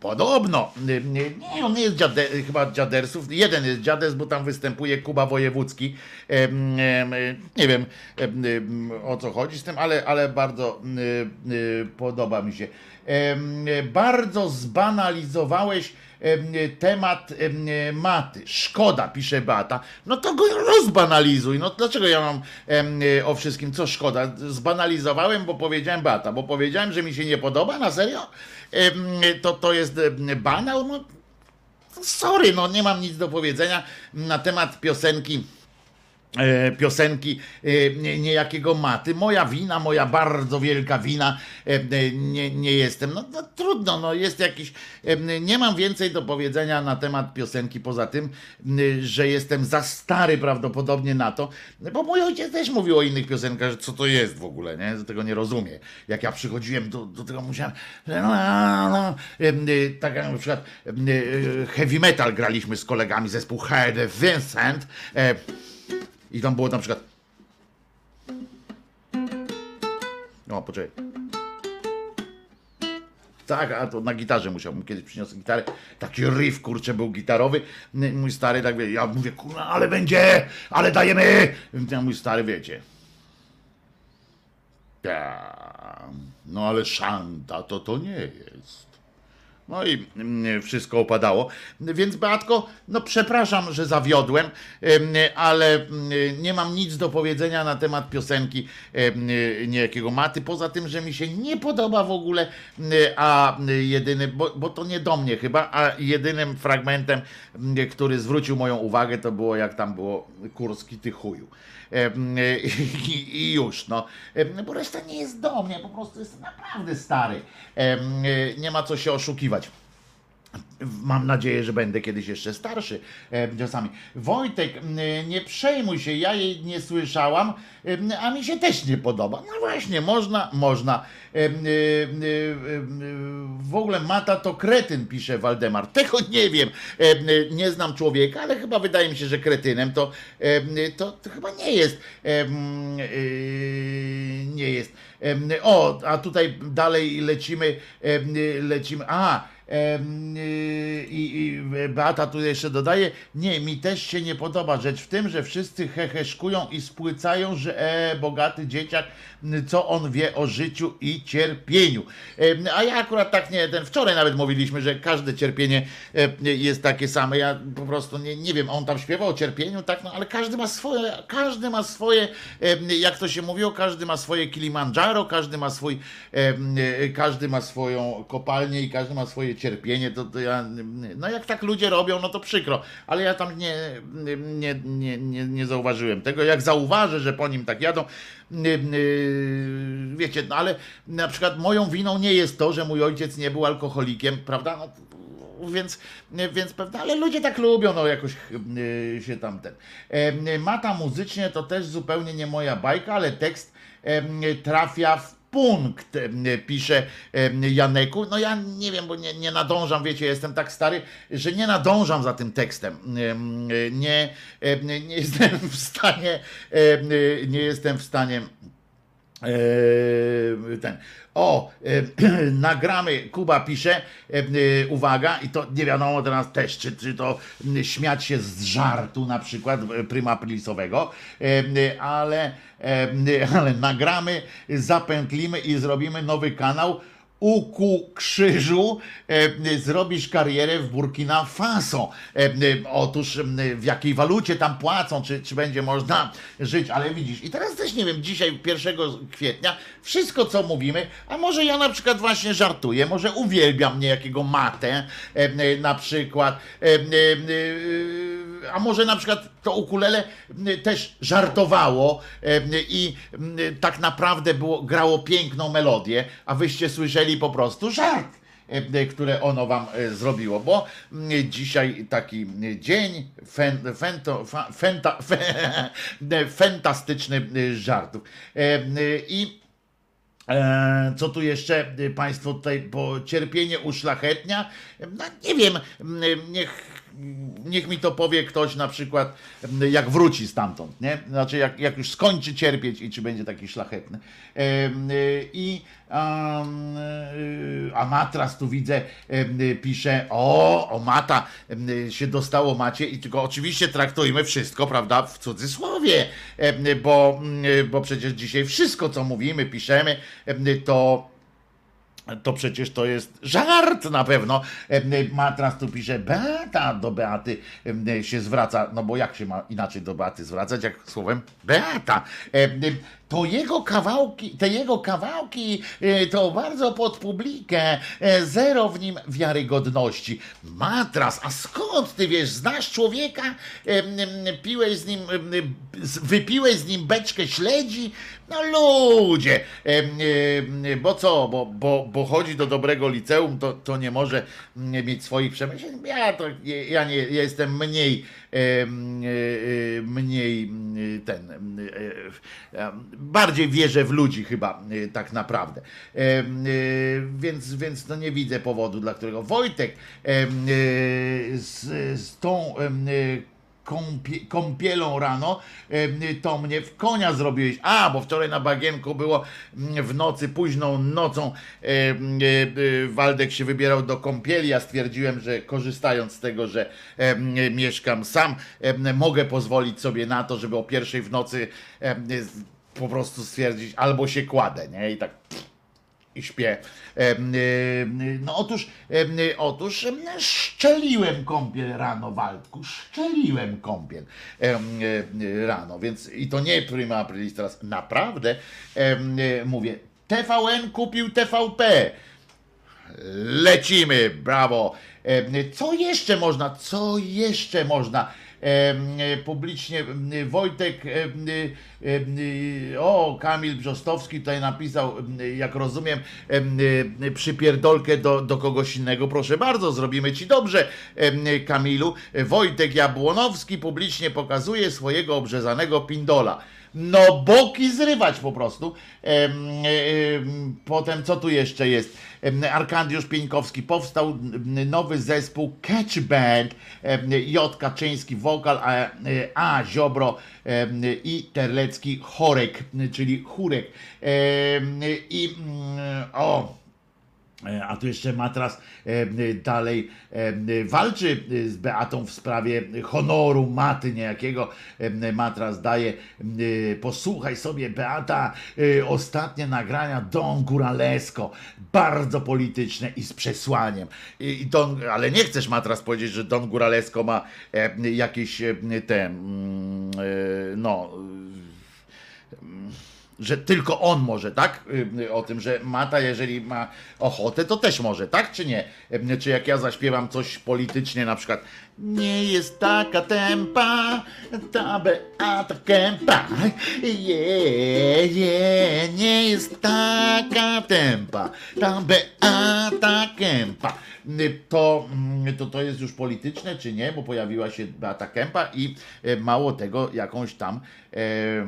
Podobno. Nie, on nie jest dziade, chyba dziadersów. Jeden jest dziaders, bo tam występuje Kuba Wojewódzki. Nie wiem em, em, o co chodzi z tym, ale, ale bardzo podoba mi się. Bardzo zbanalizowałeś em, temat em, maty. Szkoda, pisze Beata. No to go rozbanalizuj. No dlaczego ja mam o wszystkim, co szkoda? Zbanalizowałem, bo powiedziałem Beata, bo powiedziałem, że mi się nie podoba, na serio? To, to jest em, banał? No, sorry, no nie mam nic do powiedzenia na temat piosenki piosenki e, nie- niejakiego Maty. Moja wina, moja bardzo wielka wina, e, e, nie, nie jestem. No, no trudno, no jest jakiś. e, Nie mam więcej do powiedzenia na temat piosenki, poza tym, że jestem za stary prawdopodobnie na to, bo mój ojciec też mówił o innych piosenkach, że co to jest w ogóle, nie? Że tego nie rozumie. Jak ja przychodziłem do, do tego, musiałem. No, no, no. E, e, Tak jak na przykład e, e, heavy metal graliśmy z kolegami, zespół Head Vincent. I tam było na przykład. O, poczekaj. Tak, a to na gitarze musiałbym kiedyś przyniosę gitarę. Taki riff, kurczę, był gitarowy. Mój stary tak wie, ja mówię, kurwa, ale będzie, ale dajemy. Ja mój stary, wiecie. Ja, no ale szanta to to nie jest. No i mm, wszystko opadało. Więc Beatko, no przepraszam, że zawiodłem, em, ale mm, nie mam nic do powiedzenia na temat piosenki niejakiego Maty, poza tym, że mi się nie podoba w ogóle, mm, a jedyny, bo, bo to nie do mnie chyba, a jedynym fragmentem, który zwrócił moją uwagę, to było jak tam było Kurski ty chuju. Em, I, I już, no. Em, Bo reszta nie jest do mnie, po prostu jest naprawdę stary. Nie ma co się oszukiwać. Mam nadzieję, że będę kiedyś jeszcze starszy e, czasami. Wojtek, nie przejmuj się, ja jej nie słyszałam, a mi się też nie podoba. No właśnie, można, można. E, e, W ogóle Mata to kretyn, pisze Waldemar. Tego nie wiem. Em, Nie znam człowieka, ale chyba wydaje mi się, że kretynem to, to, to chyba nie jest. Nie jest. O, a tutaj dalej lecimy. Lecimy. A, I, I Beata tu jeszcze dodaje, nie, mi też się nie podoba rzecz w tym, że wszyscy heheszkują i spłycają, że e, bogaty dzieciak, co on wie o życiu i cierpieniu. A ja akurat tak nie, ten wczoraj nawet mówiliśmy, że każde cierpienie jest takie same. Ja po prostu nie, nie wiem, on tam śpiewał o cierpieniu, tak, no ale każdy ma swoje, każdy ma swoje, jak to się mówiło, każdy ma swoje Kilimandżaro, każdy ma swój, e, każdy ma swoją kopalnię i każdy ma swoje cierpienie, to, to ja, no jak tak ludzie robią, no to przykro, ale ja tam nie, nie, nie, nie, nie zauważyłem tego, jak zauważę, że po nim tak jadą, wiecie, no ale na przykład moją winą nie jest to, że mój ojciec nie był alkoholikiem, prawda, no, więc, więc pewnie, ale ludzie tak lubią, no jakoś się tam ten. E, Mata muzycznie to też zupełnie nie moja bajka, ale tekst em, trafia w punkt, e, pisze e, Janeku. No ja nie wiem, bo nie, nie nadążam, wiecie, jestem tak stary, że nie nadążam za tym tekstem. E, Nie, nie jestem w stanie, nie jestem w stanie ten. O, e, nagramy, Kuba pisze, e, e, uwaga, i to nie wiadomo teraz też, czy, czy to śmiać się z żartu na przykład e, prima prilisowego, e, e, ale, e, ale nagramy, zapętlimy i zrobimy nowy kanał u ku krzyżu e, zrobisz karierę w Burkina Faso. E, e, otóż e, w jakiej walucie tam płacą, czy, czy będzie można żyć, ale widzisz, i teraz też nie wiem, dzisiaj 1 kwietnia, wszystko co mówimy, a może ja na przykład właśnie żartuję, może uwielbiam niejakiego matę e, e, na przykład, e, a może na przykład to ukulele też żartowało em, i tak naprawdę było, grało piękną melodię, a wyście słyszeli po prostu żart em, które ono wam e, zrobiło, bo dzisiaj taki dzień fen, fento, fa, fenta, fe, fantastyczny e, żartów. I E, Co tu jeszcze Państwo tutaj, bo cierpienie uszlachetnia? No, nie wiem, niech, niech mi to powie ktoś na przykład, jak wróci stamtąd, nie? Znaczy, jak, jak już skończy cierpieć i czy będzie taki szlachetny. E, y, I y, a matras tu widzę, pisze, o, o mata się dostało macie i tylko oczywiście traktujmy wszystko, prawda, w cudzysłowie, bo, bo przecież dzisiaj wszystko, co mówimy, piszemy, em, to to przecież to jest żart na pewno. Em, Matras tu pisze, Beata do Beaty em, się zwraca, no bo jak się ma inaczej do Beaty zwracać, jak słowem Beata. To jego kawałki, te jego kawałki e, to bardzo pod publikę, e, zero w nim wiarygodności. Matras, a skąd ty wiesz, znasz człowieka, em, piłeś z nim, wypiłeś z nim beczkę śledzi? No ludzie, bo co, bo, bo, bo chodzi do dobrego liceum, to, to nie może mieć swoich przemyśleń. Ja to, ja nie, ja jestem mniej, mniej mm, ten, em, e, e, bardziej wierzę w ludzi chyba e, tak naprawdę. E, Więc, więc no nie widzę powodu, dla którego Wojtek e, z, z tą e, kąpie, kąpielą rano, to mnie w konia zrobiłeś. A, bo wczoraj na bagienku było mm, w nocy, późną nocą e, e, Waldek się wybierał do kąpieli. Ja stwierdziłem, że korzystając z tego, że mieszkam sam, mogę pozwolić sobie na to, żeby o pierwszej w nocy po prostu stwierdzić, albo się kładę, nie? I tak i śpię. Em, em, No otóż, em, otóż em, szczeliłem kąpiel rano, Waldku, szczeliłem kąpiel rano, więc i to nie prima aprilis teraz, naprawdę mówię, TVN kupił TVP, lecimy, brawo. Co jeszcze można, co jeszcze można publicznie, em, Wojtek, em, o, Kamil Brzostowski tutaj napisał, jak rozumiem, em, przypierdolkę do, do kogoś innego, proszę bardzo, zrobimy ci dobrze, Kamilu. Wojtek Jabłonowski publicznie pokazuje swojego obrzezanego pindola. No boki zrywać po prostu. Em, Potem co tu jeszcze jest? Arkadiusz Pieńkowski powstał nowy zespół Catch Band. J. Kaczyński wokal, a, e, a Ziobro i Terlecki chorek, czyli chórek. I mm, o. E, A tu jeszcze Matras e, dalej e, walczy z Beatą w sprawie honoru maty niejakiego. Matras daje, posłuchaj sobie Beata, ostatnie nagrania Don Guralesco, bardzo polityczne i z przesłaniem. I Don, ale nie chcesz Matras powiedzieć, że Don Guralesco ma jakieś te, no że tylko on może, tak? Y, O tym, że Mata, jeżeli ma ochotę, to też może, tak? Czy nie? Y, Czy jak ja zaśpiewam coś politycznie, na przykład nie jest taka tempa, ta Beata Kępa, je, je, nie jest taka tempa, ta Beata Kępa. To, mm, to to jest już polityczne, czy nie? Bo pojawiła się Beata Kępa i e, mało tego, jakąś tam e, e,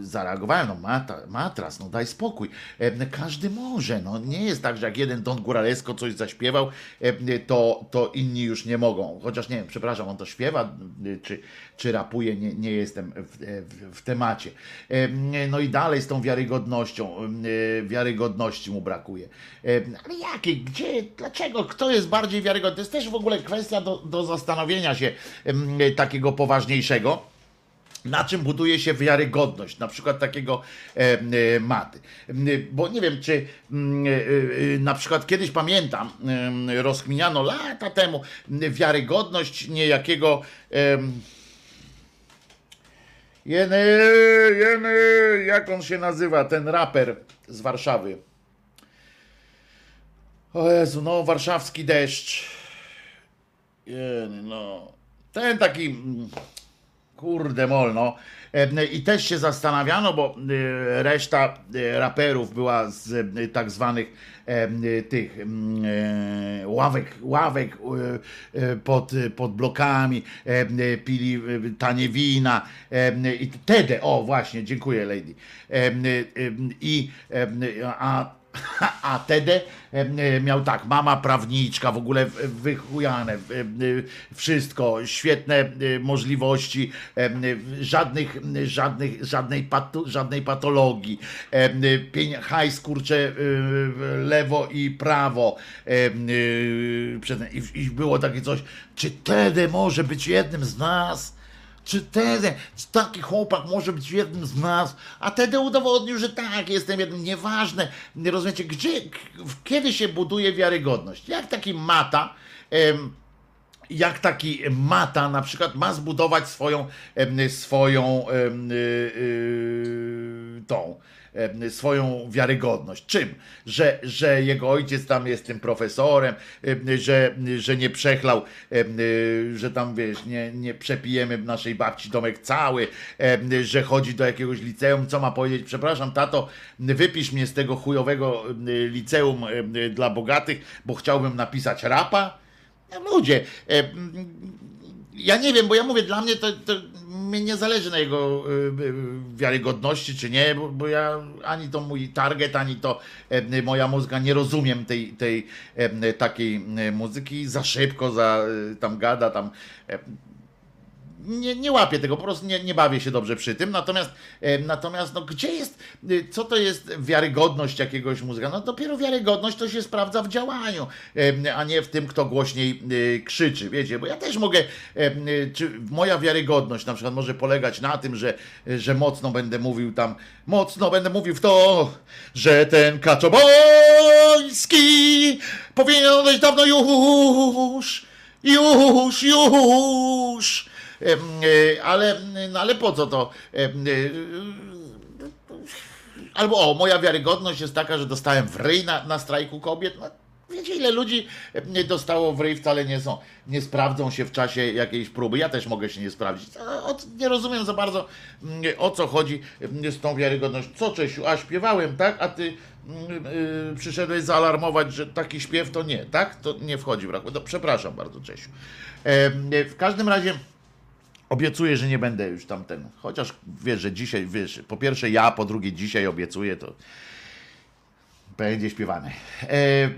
zareagowałem, no mata, matras, no daj spokój. E, Każdy może, no nie jest tak, że jak jeden Don Góralesko coś zaśpiewał, e, to, to inni już nie mogą. Chociaż nie wiem, przepraszam, on to śpiewa, e, czy, czy rapuje, nie, nie jestem w, w, w temacie. E, No i dalej z tą wiarygodnością, e, wiarygodności mu brakuje. Ale jakiej, gdzie, dlaczego, kto jest bardziej wiarygodny? To jest też w ogóle kwestia do, do zastanowienia się takiego poważniejszego na czym buduje się wiarygodność, na przykład takiego e, e, maty. E, Bo nie wiem, czy e, e, na przykład kiedyś pamiętam, em, rozkminiano lata temu wiarygodność niejakiego. em, Jeny, jeny, jak on się nazywa, ten raper z Warszawy. O Jezu, no, warszawski deszcz. Jeny, no. Ten taki. Kurde molno. E, I też się zastanawiano, bo e, reszta e, raperów była z tak zwanych tych mm, ławek, ławek pod, pod blokami, pili tanie wina i Tede, o właśnie, dziękuję lady. I a a Tede e, miał tak, mama prawniczka, w ogóle wychujane, e, wszystko, świetne możliwości, e, żadnych, żadnych, żadnej, patu, żadnej patologii, hajs kurcze lewo i prawo. I, było takie coś, czy Tede może być jednym z nas? Czy Tede, czy taki chłopak może być jednym z nas? A Tede udowodnił, że tak, jestem jednym, nieważne. Rozumiecie, gdzie, kiedy się buduje wiarygodność? Jak taki mata, jak taki mata na przykład ma zbudować swoją, swoją y, y, tą swoją wiarygodność. Czym? Że, że jego ojciec tam jest tym profesorem, em, że, że nie przechlał, y, że tam wiesz, nie, nie przepijemy naszej babci domek cały, że chodzi do jakiegoś liceum, co ma powiedzieć, przepraszam tato, wypisz mnie z tego chujowego liceum dla bogatych, bo chciałbym napisać rapa, ludzie, e, ja nie wiem, bo ja mówię, dla mnie to, to mnie nie zależy na jego y, y, wiarygodności, czy nie, bo, bo ja ani to mój target, ani to e, moja mózga nie rozumiem tej, tej takiej e, muzyki. Za szybko, za e, tam gada, tam e, nie, nie łapię tego, po prostu nie, nie bawię się dobrze przy tym. Natomiast, e, natomiast no, gdzie jest, e, co to jest wiarygodność jakiegoś muzyka? No dopiero wiarygodność to się sprawdza w działaniu, e, a nie w tym, kto głośniej krzyczy. Wiecie, bo ja też mogę, czy moja wiarygodność na przykład może polegać na tym, że, że mocno będę mówił tam, mocno będę mówił w to, że ten Kaczoboński powinien być dawno już, już, już. E, Ale, no ale po co to? E, Albo o, moja wiarygodność jest taka, że dostałem w ryj na, na strajku kobiet. No, wiecie, ile ludzi nie dostało w ryj, wcale nie są, nie sprawdzą się w czasie jakiejś próby. Ja też mogę się nie sprawdzić. Nie rozumiem za bardzo mm, o co chodzi z tą wiarygodnością. Co Czesiu, a śpiewałem, tak? A ty mm, y, przyszedłeś zaalarmować, że taki śpiew to nie, tak? To nie wchodzi w rachubę. No, przepraszam bardzo, Czesiu. Em, w każdym razie. Obiecuję, że nie będę już tamten. Chociaż wiesz, że dzisiaj, wiesz, po pierwsze ja, po drugie dzisiaj obiecuję, to będzie śpiewane. E,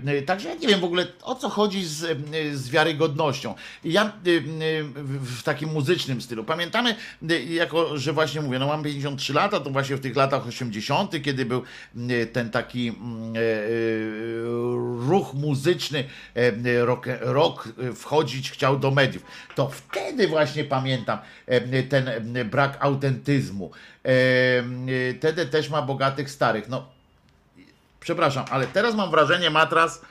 e, także ja nie wiem w ogóle o co chodzi z, e, z wiarygodnością. Ja e, w, takim muzycznym stylu. Pamiętamy, jako że właśnie mówię, no mam 53 lata, to właśnie w tych latach 80., kiedy był ten taki mm, ruch muzyczny, e, wchodzić chciał do mediów. To wtedy właśnie pamiętam ten brak autentyzmu. Wtedy też ma bogatych starych. No, Przepraszam, ale teraz mam wrażenie, matras.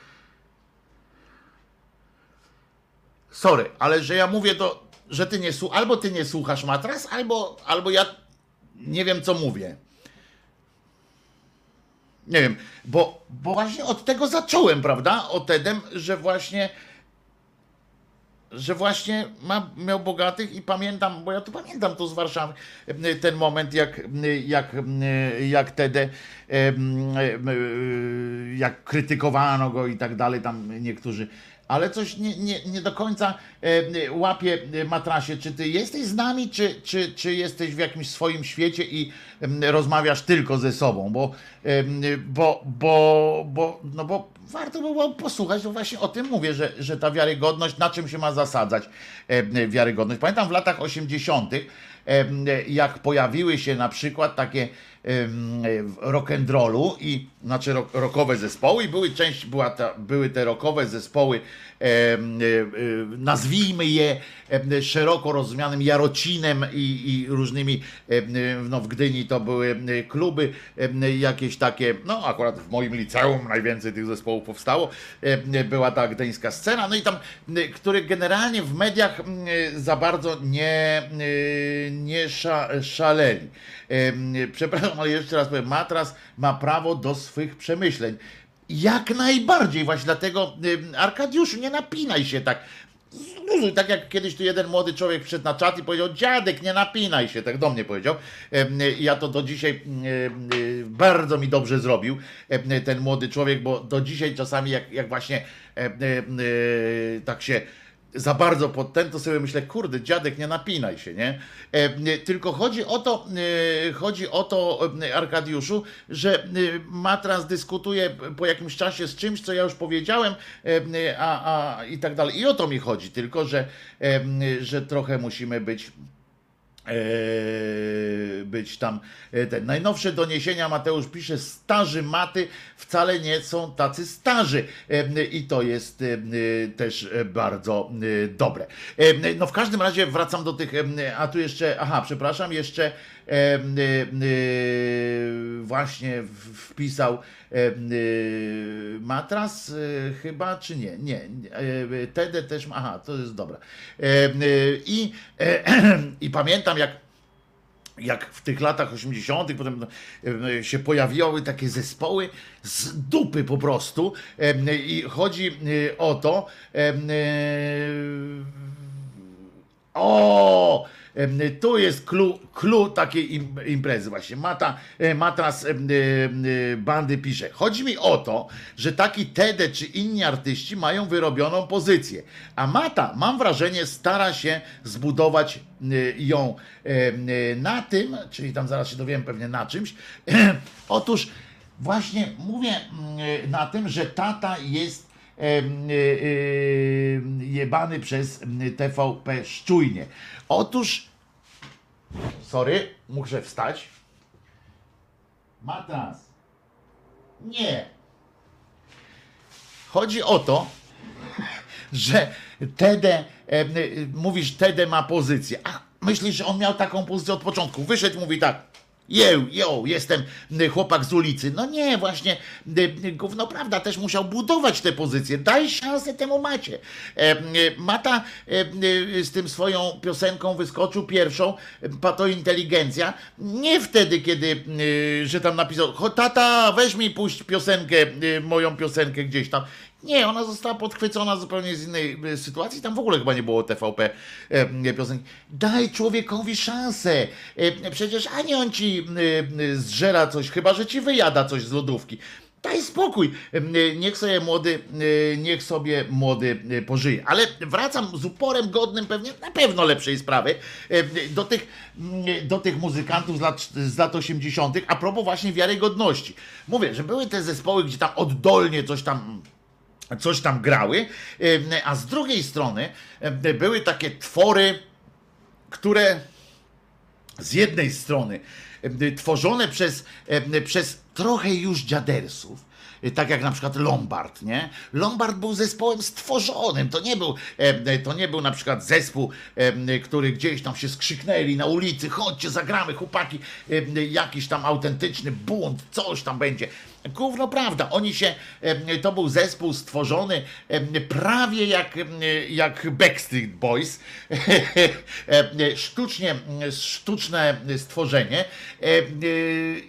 Sorry, ale że ja mówię to, że ty nie słuchasz, albo ty nie słuchasz matras, albo, albo ja nie wiem, co mówię. Nie wiem, bo, bo właśnie od tego zacząłem, prawda? Od Edem, że właśnie że właśnie ma, miał bogatych i pamiętam, bo ja to pamiętam to z Warszawy, e, ten moment jak, jak, jak Tede, em, em, jak krytykowano go i tak dalej, tam niektórzy ale coś nie, nie, nie do końca e, łapie e, matrasie. Czy ty jesteś z nami, czy, czy, czy jesteś w jakimś swoim świecie i rozmawiasz tylko ze sobą? Bo, bo, bo, bo, no bo warto by było posłuchać, bo właśnie o tym mówię, że, że ta wiarygodność, na czym się ma zasadzać wiarygodność. Pamiętam w latach 80., em, jak pojawiły się na przykład takie rock'n'rollu i znaczy rock, rockowe zespoły i były część, była ta, były te rockowe zespoły e, e, nazwijmy je em, szeroko rozumianym Jarocinem i, i różnymi e, no w Gdyni to były kluby jakieś takie, no akurat w moim liceum najwięcej tych zespołów powstało, była ta gdyńska scena, no i tam, m, które generalnie w mediach za bardzo nie, nie sza, szaleli. Przepraszam, ale jeszcze raz powiem, matras ma prawo do swych przemyśleń. Jak najbardziej, właśnie dlatego Arkadiuszu, nie napinaj się tak. Zluzuj, tak jak kiedyś tu jeden młody człowiek wszedł na czat i powiedział, dziadek, nie napinaj się, tak do mnie powiedział. Ja to do dzisiaj bardzo mi dobrze zrobił ten młody człowiek, bo do dzisiaj czasami jak, jak właśnie y, tak się za bardzo pod ten, to sobie myślę, kurde, dziadek, nie napinaj się, nie? E, tylko chodzi o to, e, chodzi o to, e, Arkadiuszu, że Matras dyskutuje po jakimś czasie z czymś, co ja już powiedziałem, a, a i tak dalej. I o to mi chodzi, tylko że, że trochę musimy być być tam e, ten. Najnowsze doniesienia Mateusz pisze, starzy maty wcale nie są tacy starzy E, i to jest e, e, też e, bardzo e, dobre. E, No w każdym razie wracam do tych, e, a tu jeszcze, aha, przepraszam, jeszcze e, e, właśnie w- wpisał e, e, matras chyba, czy nie? Nie. e, TD też aha, to jest dobra. I, e, i pamiętam jak jak w tych latach 80., potem się pojawiały takie zespoły z dupy po prostu. I chodzi o to. O! Tu jest clue, clue takiej im, imprezy właśnie. Mata, e, Matras em, e, bandy pisze. Chodzi mi o to, że taki Tede czy inni artyści mają wyrobioną pozycję, a Mata, mam wrażenie, stara się zbudować e, ją e, na tym, czyli tam zaraz się dowiem pewnie na czymś. Otóż właśnie mówię mm, na tym, że tata jest e, e, jebany przez TVP szczujnie. Otóż, sorry, muszę wstać. Matras. Nie. Chodzi o to, że Tede, y, mówisz, Tede ma pozycję. A myślisz, że on miał taką pozycję od początku? Wyszedł, mówi tak. Jeł, jo, jestem y, chłopak z ulicy. No nie, właśnie, y, y, gówno prawda, też musiał budować tę pozycję. Daj szansę temu macie. E, Mata e, z tym swoją piosenką wyskoczył pierwszą, pato inteligencja. Nie wtedy, kiedy, że tam napisał, "Cho, tata, weź mi puść piosenkę, moją piosenkę gdzieś tam. Nie, ona została podchwycona zupełnie z innej e, sytuacji. Tam w ogóle chyba nie było TVP e, piosenki. Daj człowiekowi szansę. E, przecież ani on ci zżera coś, chyba że ci wyjada coś z lodówki. Daj spokój. Niech sobie młody, niech sobie młody pożyje. Ale wracam z uporem godnym pewnie na pewno lepszej sprawy do tych, do tych muzykantów z lat, z lat 80. a propos właśnie wiarygodności. Mówię, że były te zespoły, gdzie tam oddolnie coś tam coś tam grały, a z drugiej strony były takie twory, które z jednej strony tworzone przez, przez trochę już dziadersów, y, tak jak na przykład Lombard, nie? Lombard był zespołem stworzonym, to nie był, to nie był na przykład zespół, który gdzieś tam się skrzyknęli na ulicy, chodźcie, zagramy, chłopaki, jakiś tam autentyczny bunt, coś tam będzie. Gówno prawda, oni się, to był zespół stworzony prawie jak, jak Backstreet Boys, sztucznie, sztuczne stworzenie.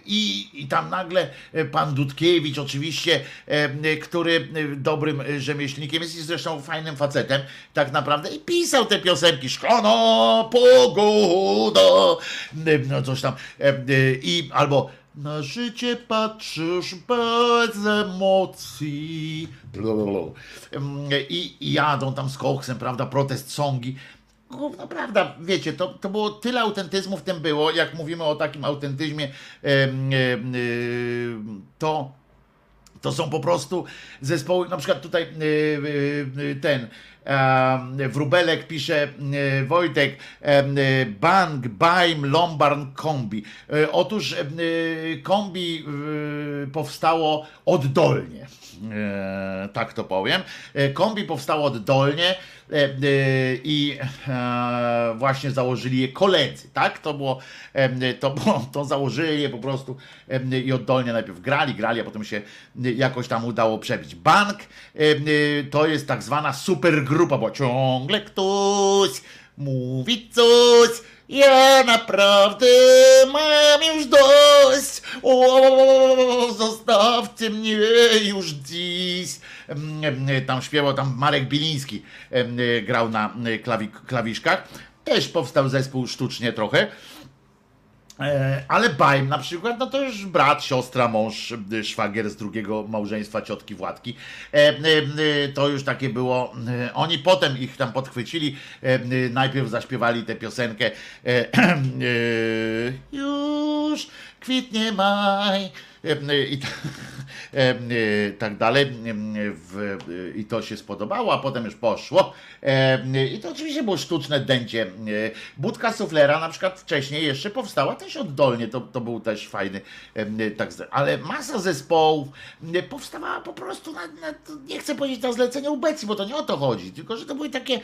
I, i tam nagle pan Dudkiewicz oczywiście, który dobrym rzemieślnikiem jest i zresztą fajnym facetem tak naprawdę i pisał te piosenki. Szklana pogoda, no coś tam. I albo Na życie patrzysz bez emocji. Em, I, jadą tam z koksem, prawda, protest songi. Gówno prawda, wiecie, to, to było tyle autentyzmu w tym było, jak mówimy o takim autentyzmie, em, to to są po prostu zespoły, na przykład tutaj y, y, y, ten Wróbelek pisze y, Wojtek e, Bang, Baim, Lombard, Kombi. E, Otóż e, Kombi powstało oddolnie. E, tak to powiem. E, Kombi powstało oddolnie e, i właśnie założyli je koledzy, tak? To było, to, było, to założyli je po prostu i oddolnie najpierw grali, grali, a potem się jakoś tam udało przebić. Bank to jest tak zwana supergrupa, bo ciągle ktoś mówi coś, ja naprawdę mam już dość. O, zostawcie mnie już dziś. Em, em, Tam śpiewał, tam Marek Biliński em, grał na klawiszkach. Też powstał zespół sztucznie trochę. E, Ale Baim na przykład, no to już brat, siostra, mąż, y, szwagier z drugiego małżeństwa ciotki Władki. E, y, To już takie było. Oni potem ich tam podchwycili. e, Najpierw zaśpiewali tę piosenkę. e, Już kwitnie maj. I, y, tak dalej. y, I to się spodobało, a potem już poszło. I to oczywiście było sztuczne dęcie. y, Budka suflera na przykład wcześniej jeszcze powstała też oddolnie, to, to był też fajny, tak, ale masa zespołów powstawała po prostu na, na nie chcę powiedzieć na zlecenie ubecji, bo to nie o to chodzi, tylko że to były takie,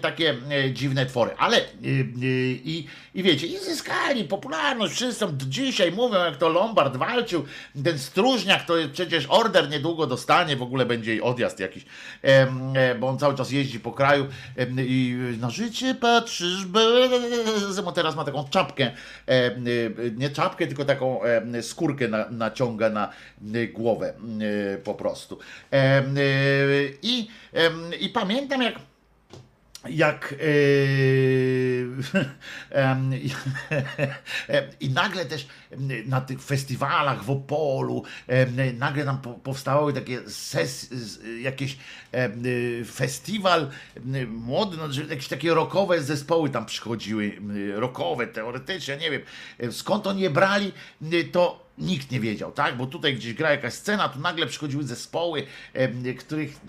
takie dziwne twory, ale i, i wiecie, i zyskali popularność, wszyscy dzisiaj mówią, jak to Lombard ten stróżniak to przecież order niedługo dostanie, w ogóle będzie odjazd jakiś, e, bo on cały czas jeździ po kraju. I na życie patrzysz, bo teraz ma taką czapkę, y, nie czapkę, tylko taką skórkę na, naciąga na y, głowę po prostu. I, I pamiętam jak jak em, i nagle też na tych festiwalach w Opolu nagle tam po- powstawały takie ses, jakieś festiwal młody, no, jakieś takie rockowe zespoły tam przychodziły, em, rockowe teoretycznie, nie wiem em, skąd oni je brali, to nikt nie wiedział, tak? Bo tutaj gdzieś gra jakaś scena, tu nagle przychodziły zespoły, em, których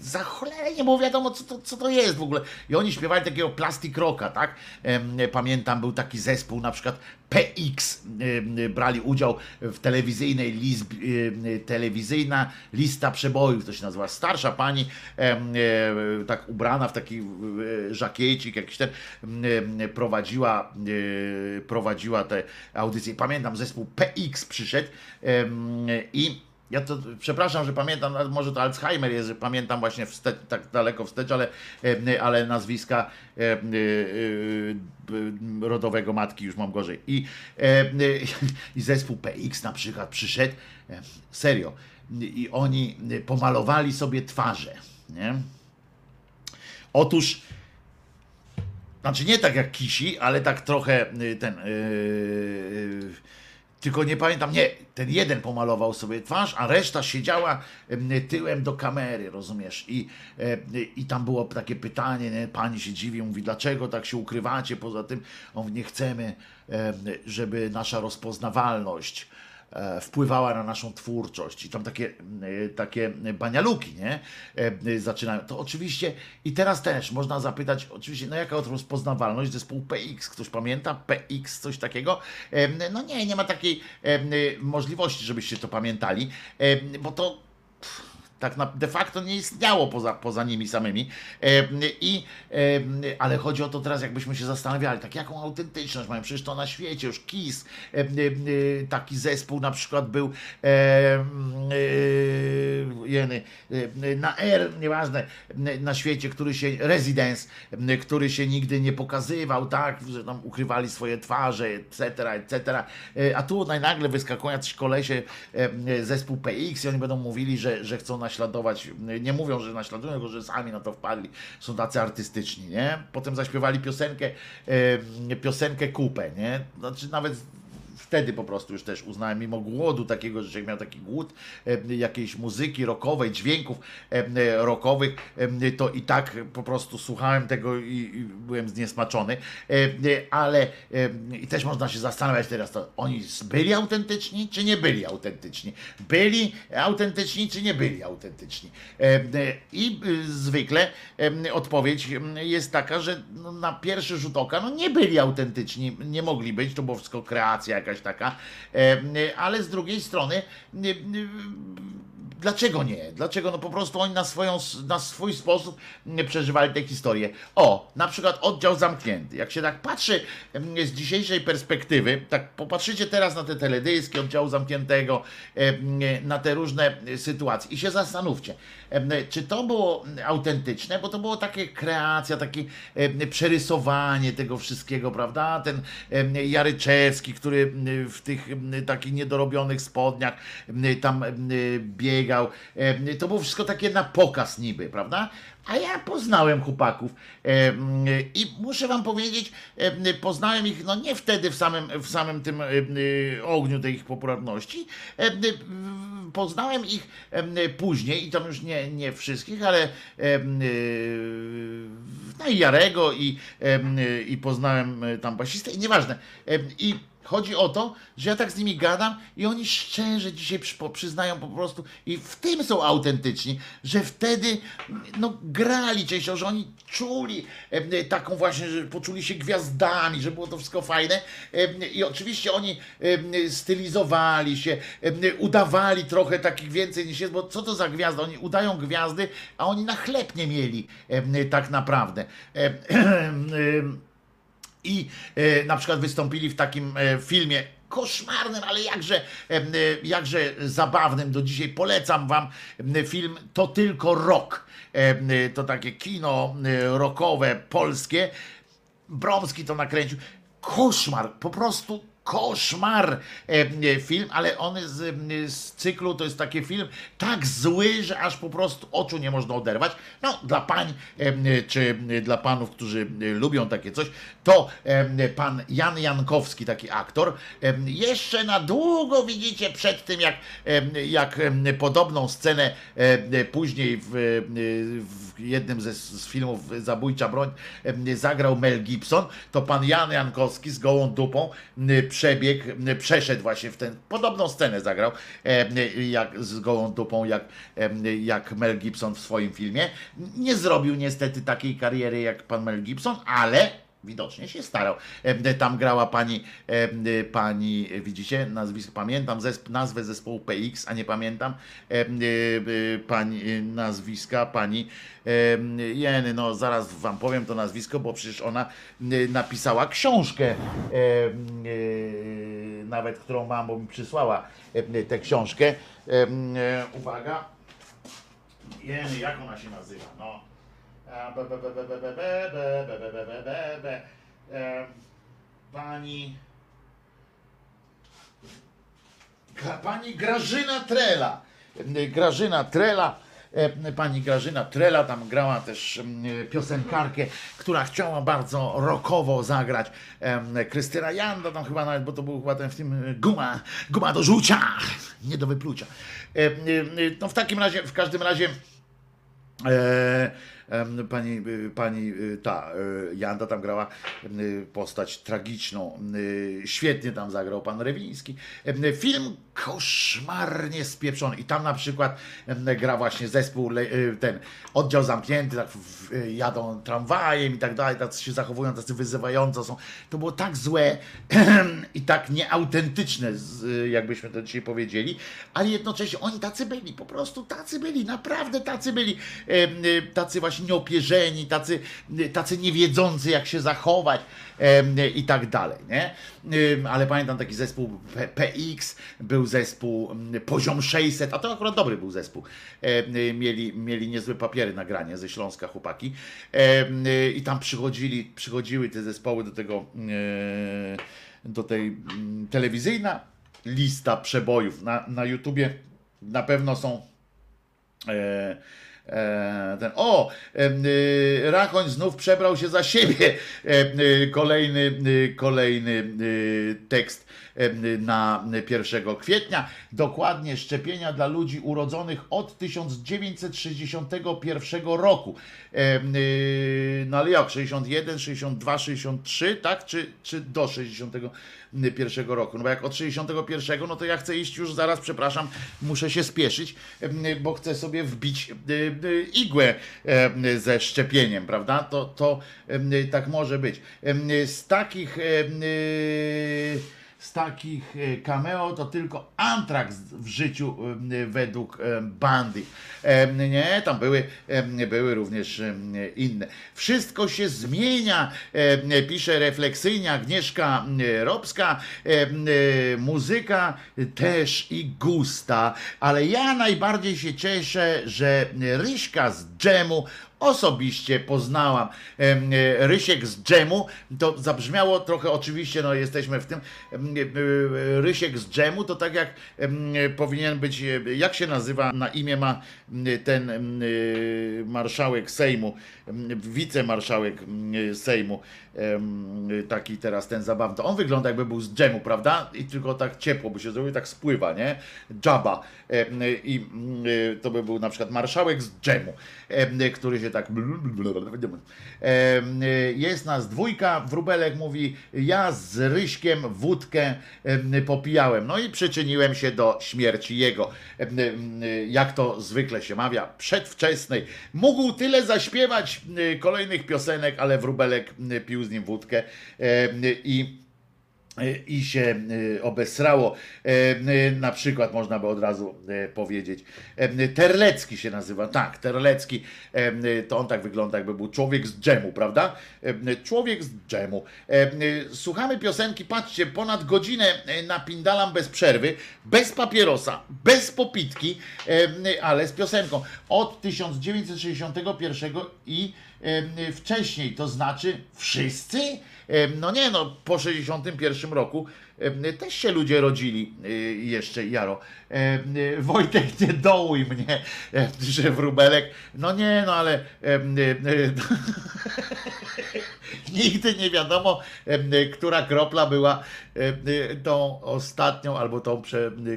za cholerę nie było wiadomo, co to, co to jest w ogóle. I oni śpiewali takiego plastic rocka, tak? Em, Pamiętam, był taki zespół, na przykład PX, em, brali udział w telewizyjnej list, em, telewizyjna lista przebojów, to się nazywa. Starsza pani, e, tak ubrana w taki e, żakiecik, jakiś ten, em, prowadziła, e, prowadziła te audycje. Pamiętam, zespół PX przyszedł i ja to przepraszam, że pamiętam, może to Alzheimer jest, że pamiętam właśnie wstecz, tak daleko wstecz, ale, e, ale nazwiska e, e, e, rodowego matki już mam gorzej. I, e, e, I zespół PX na przykład przyszedł, serio, i oni pomalowali sobie twarze. Nie? Otóż znaczy nie tak jak Kisi, ale tak trochę ten. Tylko nie pamiętam, nie, ten jeden pomalował sobie twarz, a reszta siedziała em, tyłem do kamery, rozumiesz? I, i tam było takie pytanie, nie? pani się dziwi, mówi, dlaczego tak się ukrywacie? Poza tym, on nie chcemy, em, żeby nasza rozpoznawalność wpływała na naszą twórczość i tam takie, e, takie banialuki, nie? E, Zaczynają. To oczywiście i teraz też można zapytać, oczywiście, no jaka rozpoznawalność zespół PX? Ktoś pamięta? PX, coś takiego? E, No nie, nie ma takiej e, możliwości, żebyście to pamiętali, e, bo to tak na, de facto nie istniało poza, poza nimi samymi. E, i, e, ale chodzi o to teraz, jakbyśmy się zastanawiali, tak jaką autentyczność mają, przecież to na świecie, już KIS, e, taki zespół na przykład był jeny, na R, nieważne, na świecie, który się, Residence, który się nigdy nie pokazywał, tak, że tam ukrywali swoje twarze, etc., etc., a tu nagle wyskakują jacyś kolesie, zespół PX i oni będą mówili, że, że chcą naśladować, nie mówią, że naśladują, tylko że sami na to wpadli, są tacy artystyczni, nie? Potem zaśpiewali piosenkę, piosenkę Kupę, nie? Znaczy nawet wtedy po prostu już też uznałem, mimo głodu takiego, że miał taki głód jakiejś muzyki rockowej, dźwięków e, rockowych, to i tak po prostu słuchałem tego i, byłem zniesmaczony, e, ale i też można się zastanawiać teraz, to oni byli autentyczni, czy nie byli autentyczni? Byli autentyczni, czy nie byli autentyczni? E, I e, zwykle odpowiedź jest taka, że no, na pierwszy rzut oka no, nie byli autentyczni, nie mogli być, to było wszystko kreacja jakaś taka, e, ale z drugiej strony e, e, Dlaczego nie? Dlaczego? No po prostu oni na, swoją, na swój sposób przeżywali tę historię. O, na przykład oddział zamknięty. Jak się tak patrzy z dzisiejszej perspektywy, tak popatrzycie teraz na te teledyski oddziału zamkniętego, na te różne sytuacje i się zastanówcie, czy to było autentyczne, bo to było takie kreacja, takie przerysowanie tego wszystkiego, prawda? Ten Jaryczewski, który w tych takich niedorobionych spodniach tam biegał. To było wszystko takie na pokaz niby, prawda? A ja poznałem chłopaków em, i muszę wam powiedzieć, em, poznałem ich no nie wtedy w samym, w samym tym em, ogniu tej ich popularności. Em, Poznałem ich później i tam już nie, nie wszystkich, ale no i Jarego i, i poznałem tam basistę i nieważne. I Chodzi o to, że ja tak z nimi gadam i oni szczerze dzisiaj przy- przyznają po prostu i w tym są autentyczni, że wtedy no, grali częściowo, że oni czuli em, taką właśnie, że poczuli się gwiazdami, że było to wszystko fajne em, i oczywiście oni em, stylizowali się, udawali trochę takich więcej niż jest, bo co to za gwiazda? Oni udają gwiazdy, a oni na chleb nie mieli tak naprawdę. I e, na przykład wystąpili w takim e, filmie koszmarnym, ale jakże, e, jakże zabawnym. Do dzisiaj polecam wam film To tylko rok. To takie kino rockowe polskie. Bromski to nakręcił. Koszmar, po prostu koszmar film, ale on z, z cyklu to jest taki film tak zły, że aż po prostu oczu nie można oderwać. No, dla pań czy dla panów, którzy lubią takie coś, to pan Jan Jankowski, taki aktor, jeszcze na długo widzicie przed tym, jak, jak podobną scenę później w, w jednym ze, z filmów Zabójcza Broń zagrał Mel Gibson, to pan Jan Jankowski z gołą dupą przebiegł, przeszedł właśnie w tę podobną scenę zagrał jak z gołą dupą jak, jak Mel Gibson w swoim filmie. Nie zrobił niestety takiej kariery jak pan Mel Gibson, ale Widocznie się starał. E, Tam grała pani, e, pani, e, widzicie, nazwisko, pamiętam zesp, nazwę zespołu PX, a nie pamiętam pani nazwiska, pani Jeny, no zaraz wam powiem to nazwisko, bo przecież ona napisała książkę, nawet którą mam, bo mi przysłała tę książkę. Uwaga. Jeny, jak ona się nazywa? No. Pani. Pani Grażyna Trela. Grażyna Trela. Pani Grażyna Trela tam grała też piosenkarkę, która chciała bardzo rockowo zagrać. Krystyna Janda tam chyba nawet, bo to był chyba ten w tym e, guma, guma do rzucia, nie do wyplucia. No w takim razie, w każdym razie E, pani, y, pani y, ta y, Janda tam grała postać tragiczną. Świetnie tam zagrał pan Rewiński. Film koszmarnie spieprzony. I tam na przykład gra właśnie zespół, y, ten oddział zamknięty, tak jadą tramwajem i tak dalej, tacy się zachowują, tacy wyzywająco są. To było tak złe i tak nieautentyczne, jakbyśmy to dzisiaj powiedzieli, ale jednocześnie oni tacy byli, po prostu tacy byli, naprawdę tacy byli, y, tacy właśnie nieopierzeni, tacy, y, tacy niewiedzący jak się zachować i tak dalej, nie? Ale pamiętam taki zespół PX, był zespół mm, Poziom 600, a to akurat dobry był zespół. Mieli, mieli niezłe papiery nagranie ze Śląska chłopaki i tam przychodzili, przychodziły te zespoły do tego, e, do tej mm, telewizyjna lista przebojów na, na YouTubie na pewno są E, ten, o, y, Rachoń znów przebrał się za siebie. E, y, kolejny, y, kolejny tekst na 1 kwietnia. Dokładnie szczepienia dla ludzi urodzonych od 1961 roku. No ale jak, 61, 62, 63, tak? Czy, czy do 61 roku? No bo jak od 61, no to ja chcę iść już zaraz, przepraszam, muszę się spieszyć, bo chcę sobie wbić igłę ze szczepieniem, prawda? To, to tak może być. Z takich z takich e, cameo to tylko Antrax w życiu e, według e, bandy. Nie, tam były, były również inne. Wszystko się zmienia, pisze refleksyjnie Agnieszka Robska. Muzyka też i gusta, ale ja najbardziej się cieszę, że Ryśka z dżemu osobiście poznałam. E, Rysiek z dżemu, to zabrzmiało trochę oczywiście, no jesteśmy w tym, em, e, Rysiek z dżemu to tak jak e, powinien być, e, jak się nazywa, na imię ma ten e, marszałek Sejmu, wicemarszałek Sejmu, taki teraz ten zabawny, to on wygląda jakby był z dżemu, prawda? I tylko tak ciepło by się zrobił, tak spływa, nie? Em, I mm, to by był na przykład marszałek z dżemu, em, który się tak jest nas dwójka, Wróbelek mówi, ja z Ryśkiem wódkę em, popijałem, no i przyczyniłem się do śmierci jego, jak to zwykle się mawia, przedwczesnej. Mógł tyle zaśpiewać kolejnych piosenek, ale Wróbelek em, pił z nim wódkę em, i i się y, obesrało. E, Na przykład można by od razu e, powiedzieć. E, Terlecki się nazywa. Tak, Terlecki. E, To on tak wygląda, jakby był człowiek z dżemu, prawda? E, Człowiek z dżemu. E, Słuchamy piosenki, patrzcie, ponad godzinę e, napindalam bez przerwy, bez papierosa, bez popitki, e, ale z piosenką. Od 1961 i e, wcześniej, to znaczy wszyscy? No nie, no po 61 roku też się ludzie rodzili e, jeszcze, Jaro. E, Wojtek, nie dołuj mnie, e, że wróbelek. No nie, no ale nigdy nie wiadomo, która kropla była tą ostatnią, albo tą,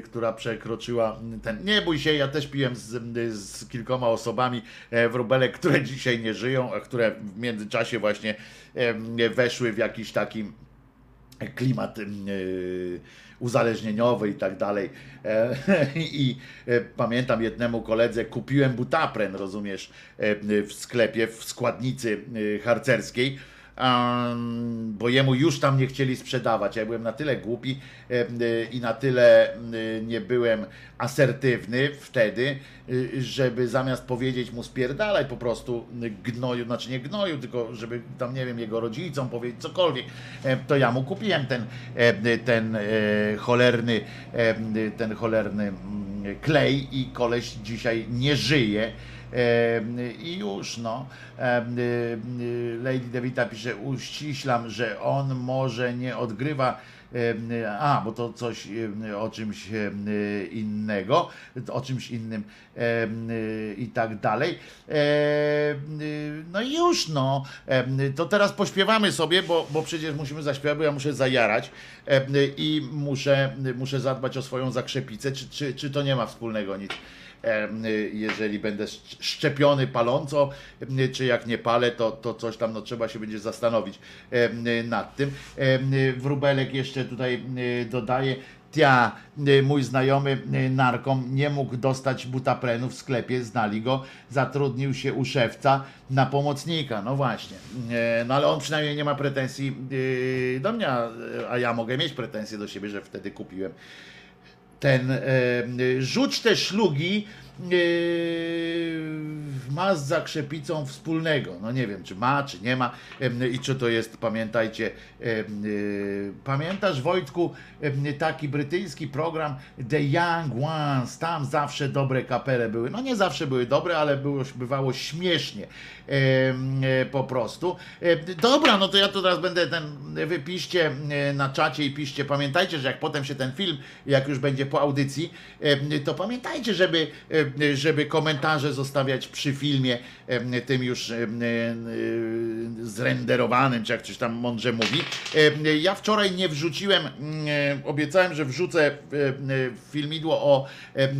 która przekroczyła ten. Nie bój się, ja też piłem z, z kilkoma osobami e, wróbelek, które dzisiaj nie żyją, a które w międzyczasie właśnie weszły w jakiś taki klimat yy, uzależnieniowy i tak dalej. E, I e, pamiętam jednemu koledze kupiłem butapren, rozumiesz, e, w sklepie, w składnicy e, harcerskiej. Bo jemu już tam nie chcieli sprzedawać. Ja byłem na tyle głupi i na tyle nie byłem asertywny wtedy, e, żeby zamiast powiedzieć mu spierdalaj po prostu gnoju, znaczy nie gnoju, tylko żeby tam, nie wiem, jego rodzicom powiedzieć cokolwiek, e, to ja mu kupiłem ten, e, ten e, cholerny, ten cholerny mm, klej i koleś dzisiaj nie żyje. I już, no. E, y, Lady Devita pisze, uściślam, że on może nie odgrywa. A, bo to coś o czymś innego, o czymś innym y, i tak dalej. Y, No i już, no. To teraz pośpiewamy sobie, bo, bo przecież musimy zaśpiewać, bo ja muszę zajarać i muszę, muszę zadbać o swoją zakrzepicę. Czy, czy, czy to nie ma wspólnego nic? Y, jeżeli będę szcz- szczepiony paląco, em, czy jak nie palę, to, to coś tam no, trzeba się będzie zastanowić y, nad tym. Wróbelek jeszcze tutaj dodaje, Tia, mój znajomy narkom nie mógł dostać butaprenu w sklepie, znali go, zatrudnił się u szewca na pomocnika. No właśnie. E, No ale on przynajmniej nie ma pretensji do mnie, a ja mogę mieć pretensje do siebie, że wtedy kupiłem ten e, rzuć te szlugi ma z zakrzepicą wspólnego. No nie wiem, czy ma, czy nie ma e, i czy to jest, pamiętajcie, e, e, pamiętasz Wojtku e, taki brytyjski program The Young Ones, tam zawsze dobre kapele były. No nie zawsze były dobre, ale było, bywało śmiesznie e, e, po prostu. E, dobra, no to ja to teraz będę ten, wypiszcie e, na czacie i piszcie, pamiętajcie, że jak potem się ten film, jak już będzie po audycji, e, to pamiętajcie, żeby, e, żeby komentarze zostawiać przy filmie, tym już zrenderowanym, czy jak coś tam mądrze mówi. Ja wczoraj nie wrzuciłem, mm, e, obiecałem, że wrzucę e, e, filmidło o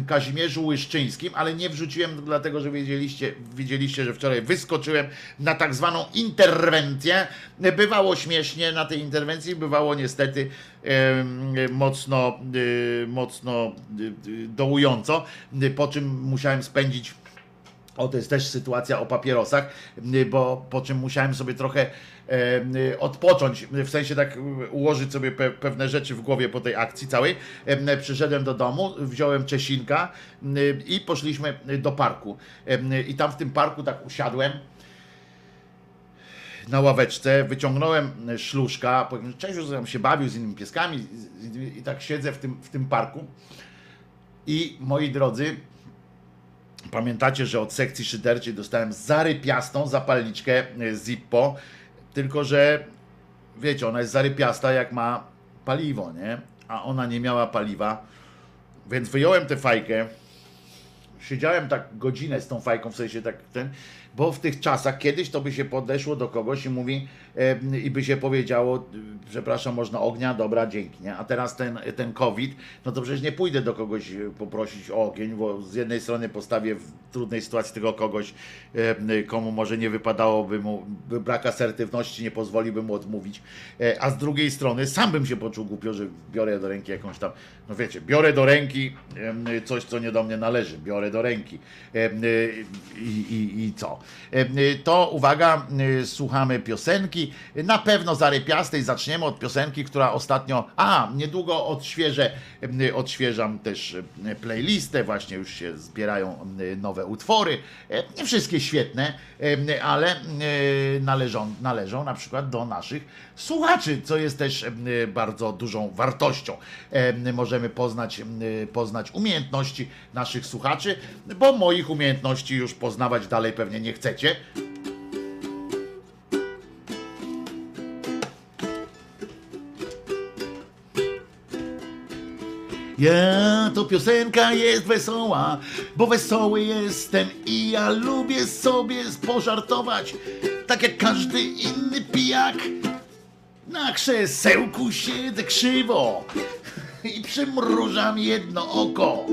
Kazimierzu Łyszczyńskim, ale nie wrzuciłem dlatego, że wiedzieliście, widzieliście, że wczoraj wyskoczyłem na tak zwaną interwencję. Bywało śmiesznie na tej interwencji, bywało niestety mocno, y, mocno y, y, dołująco, po czym musiałem spędzić o, to jest też sytuacja o papierosach, bo po czym musiałem sobie trochę e, odpocząć, w sensie tak ułożyć sobie pe, pewne rzeczy w głowie po tej akcji całej. E, Przyszedłem do domu, wziąłem Czesinka y, i poszliśmy do parku. E, I tam w tym parku tak usiadłem na ławeczce, wyciągnąłem szluszka, powiedziałem, cześć, że tam się bawił z innymi pieskami i, i tak siedzę w tym, w tym parku. I moi drodzy, Pamiętacie, że od sekcji szyderczej dostałem zarypiastą zapalniczkę e, Zippo, tylko że wiecie, ona jest zarypiasta jak ma paliwo, nie? A ona nie miała paliwa, więc wyjąłem tę fajkę, siedziałem tak godzinę z tą fajką, w sensie tak ten, bo w tych czasach kiedyś to by się podeszło do kogoś i mówi i by się powiedziało, e, przepraszam, można ognia, dobra, dzięki, nie? A teraz ten, ten COVID, no to przecież nie pójdę do kogoś e, poprosić o ogień, bo z jednej strony postawię w trudnej sytuacji tego kogoś, e, komu może nie wypadałoby mu, brak asertywności nie pozwoliłby mu odmówić, e, a z drugiej strony sam bym się poczuł głupio, że biorę do ręki jakąś tam, no wiecie, biorę do ręki coś, co nie do mnie należy, biorę do ręki i, i, i co? To uwaga, y, słuchamy piosenki, na pewno zarypiastej, zaczniemy od piosenki, która ostatnio, a niedługo odświeżę, em, odświeżam też em, playlistę, właśnie już się zbierają em, nowe utwory, Em, nie wszystkie świetne, ale należą, należą na przykład do naszych słuchaczy, co jest też bardzo dużą wartością. Em, Możemy poznać, poznać umiejętności naszych słuchaczy, bo moich umiejętności już poznawać dalej pewnie nie chcecie. Ja, to piosenka jest wesoła, bo wesoły jestem i ja lubię sobie pożartować, tak jak każdy inny pijak. Na krzesełku siedzę krzywo i przymrużam jedno oko.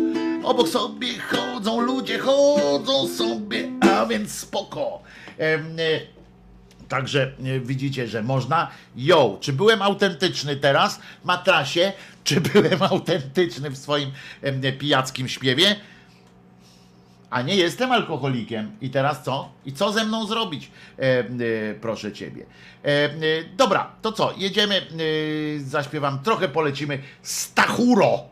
Obok sobie chodzą ludzie, chodzą sobie, a więc spoko. Em, e, Także e, widzicie, że można. Yo, czy byłem autentyczny teraz, matrasie? Czy byłem autentyczny w swoim pijackim śpiewie? A nie jestem alkoholikiem. I teraz co? I co ze mną zrobić? E, e, proszę ciebie. E, dobra, to co? Jedziemy, e, zaśpiewam, trochę polecimy. Stachuro!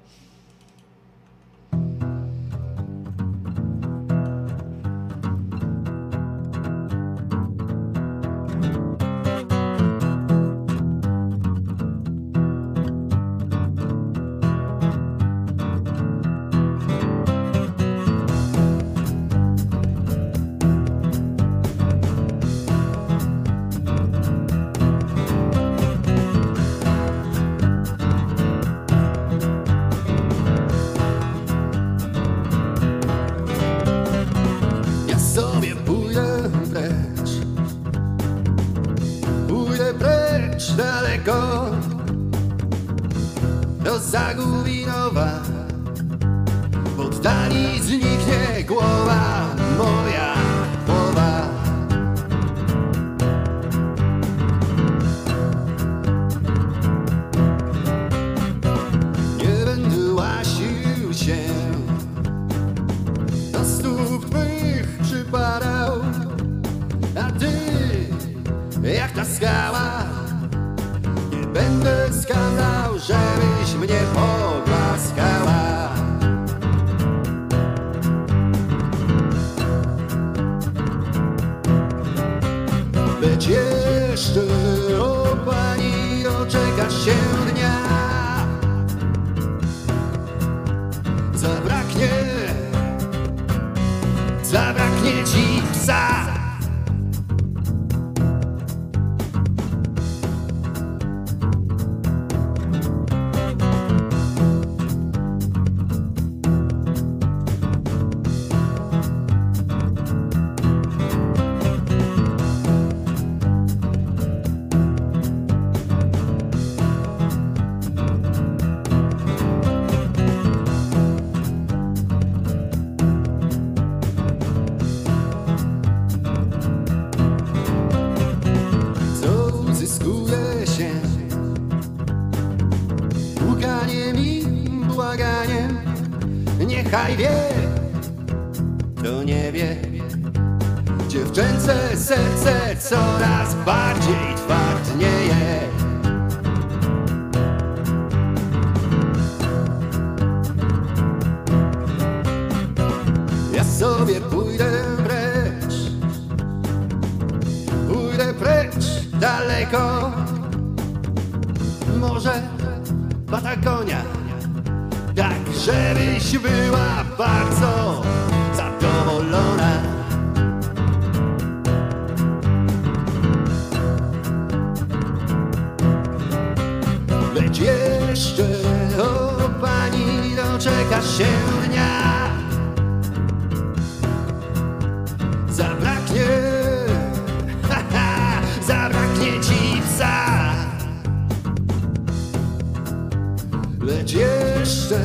Lecz jeszcze,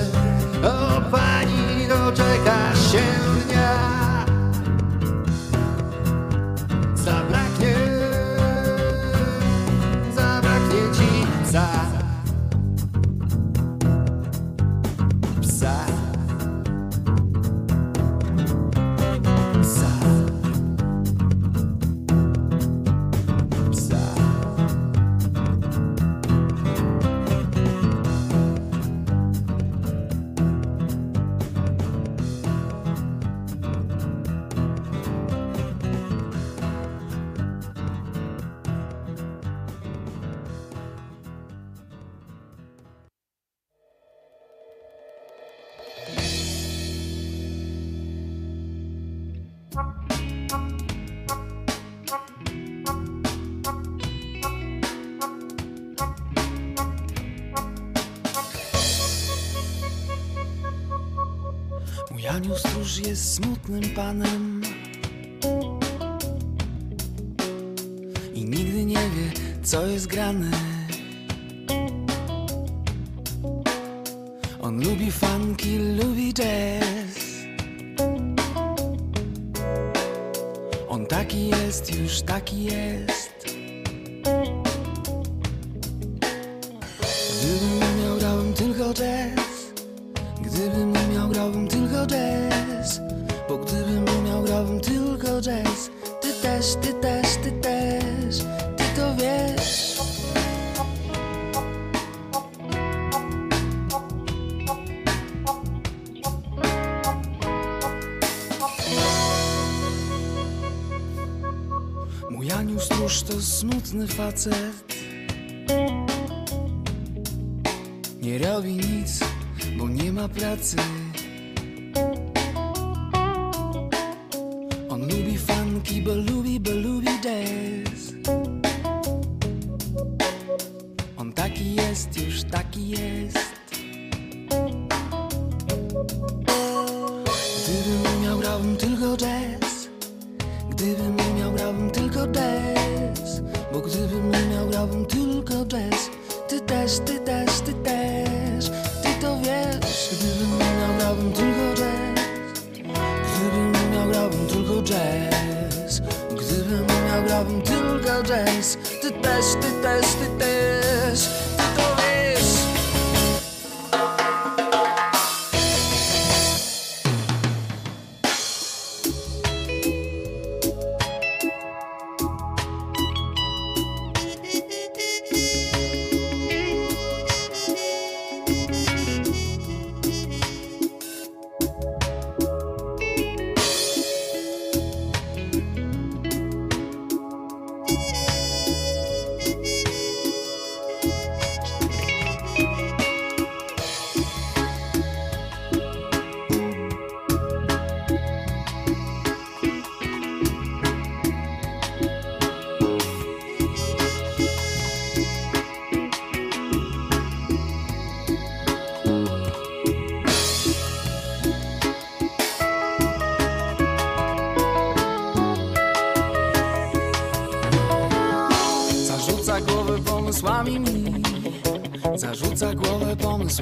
o pani, doczeka się dnia? разным панам Mocny facet.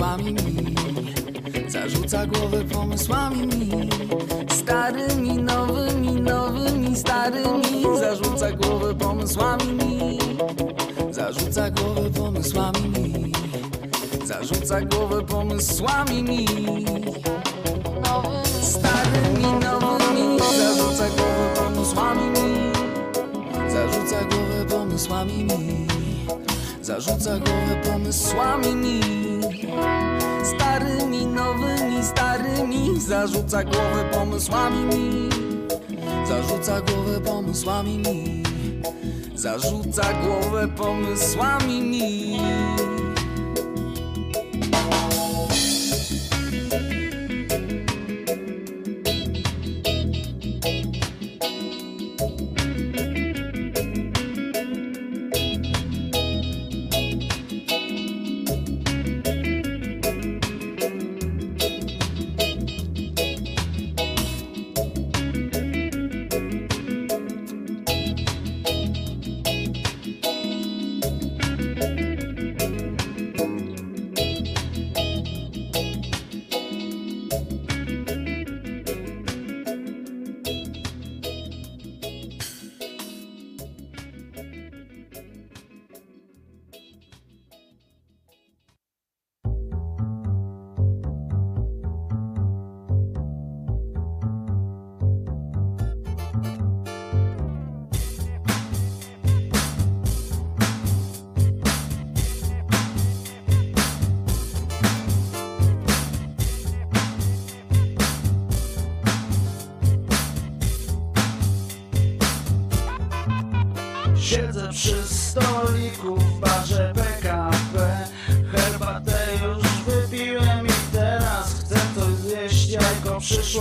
pomysłami mi. Zarzuca głowę pomysłami mi. Starymi, nowymi, nowymi, starymi. Zarzuca głowę pomysłami mi. Zarzuca głowę pomysłami mi. Zarzuca głowę pomysłami mi. Starymi, nowymi. Zarzuca głowę pomysłami mi. Zarzuca głowę pomysłami mi. Zarzuca głowę pomysłami mi. Starymi, nowymi, starymi. Zarzuca głowę pomysłami mi. Zarzuca głowę pomysłami mi. Zarzuca głowę pomysłami mi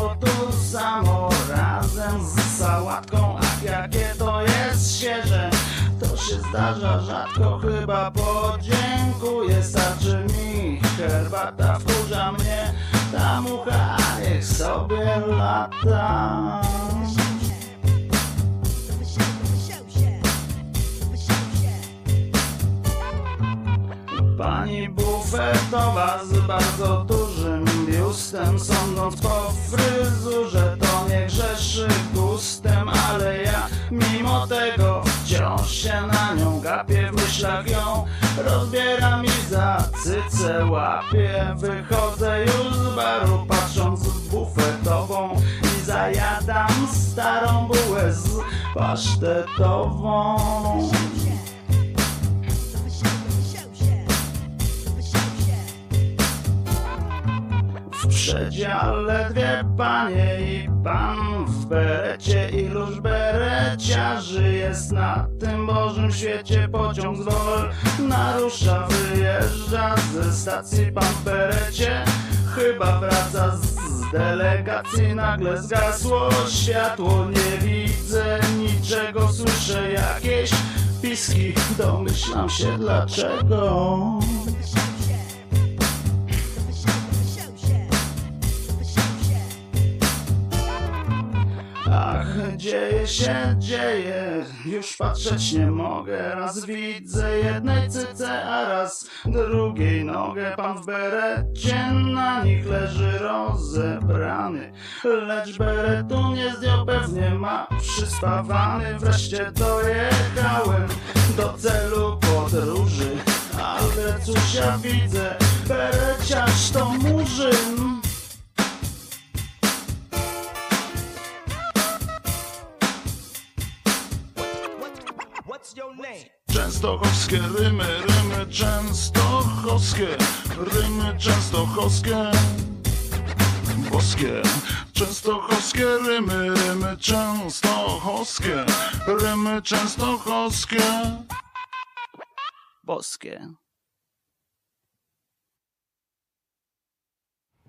Przyszło tu samo razem z sałatką Ach jakie to jest świeże. To się zdarza rzadko chyba podziękuję. Starczy mi herbata wkurza mnie Ta mucha niech sobie lata. Pani bufetowa z bardzo dużym biustem Sądząc po fryzurze to nie grzeszy gustem Ale ja mimo tego wciąż się na nią gapię W myślach ją rozbieram i za cycę łapię. Wychodzę już z baru patrząc w bufetową I zajadam starą bułę z pasztetową W przedziale dwie panie i pan w berecie Iluż bereciarzy jest na tym Bożym świecie Pociąg z Wol narusza, wyjeżdża ze stacji Pan w berecie chyba wraca z delegacji Nagle zgasło. Światło, nie widzę niczego Słyszę jakieś piski, domyślam się dlaczego dzieje się, dzieje, już patrzeć nie mogę. Raz widzę jednej cyce, a raz drugiej nogę. Pan w berecie, na nich leży rozebrany. Lecz beretu nie zdjął, pewnie ma przyspawany. Wreszcie dojechałem do celu podróży. Ale cóż ja widzę, bereciarz to murzyn Częstochowskie rymy, rymy częstochowskie, rymy częstochowskie, boskie. Częstochowskie rymy, rymy częstochowskie, rymy częstochowskie, boskie.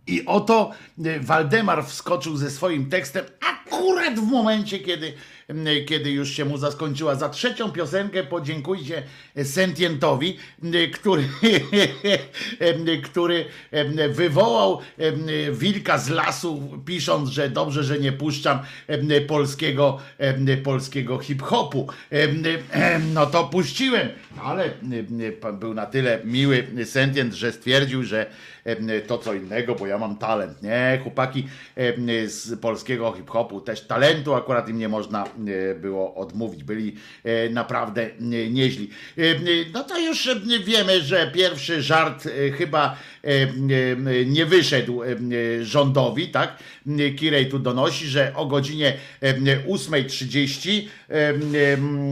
I oto e, Waldemar wskoczył ze swoim tekstem akurat w momencie, kiedy, kiedy już się mu zaskończyła. Za trzecią piosenkę podziękujcie Sentientowi, który, który wywołał wilka z lasu, pisząc, że dobrze, że nie puszczam polskiego, polskiego hip-hopu. No to puściłem, ale był na tyle miły Sentient, że stwierdził, że to co innego, bo ja mam talent. Nie, chłopaki em, z polskiego hip-hopu też talentu akurat im nie można e, było odmówić. Byli e, naprawdę e, nieźli. E, e, No to już e, wiemy, że pierwszy żart e, chyba e, e, nie wyszedł e, e, rządowi, tak? E, Kirej tu donosi, że o godzinie e, 8.30 e,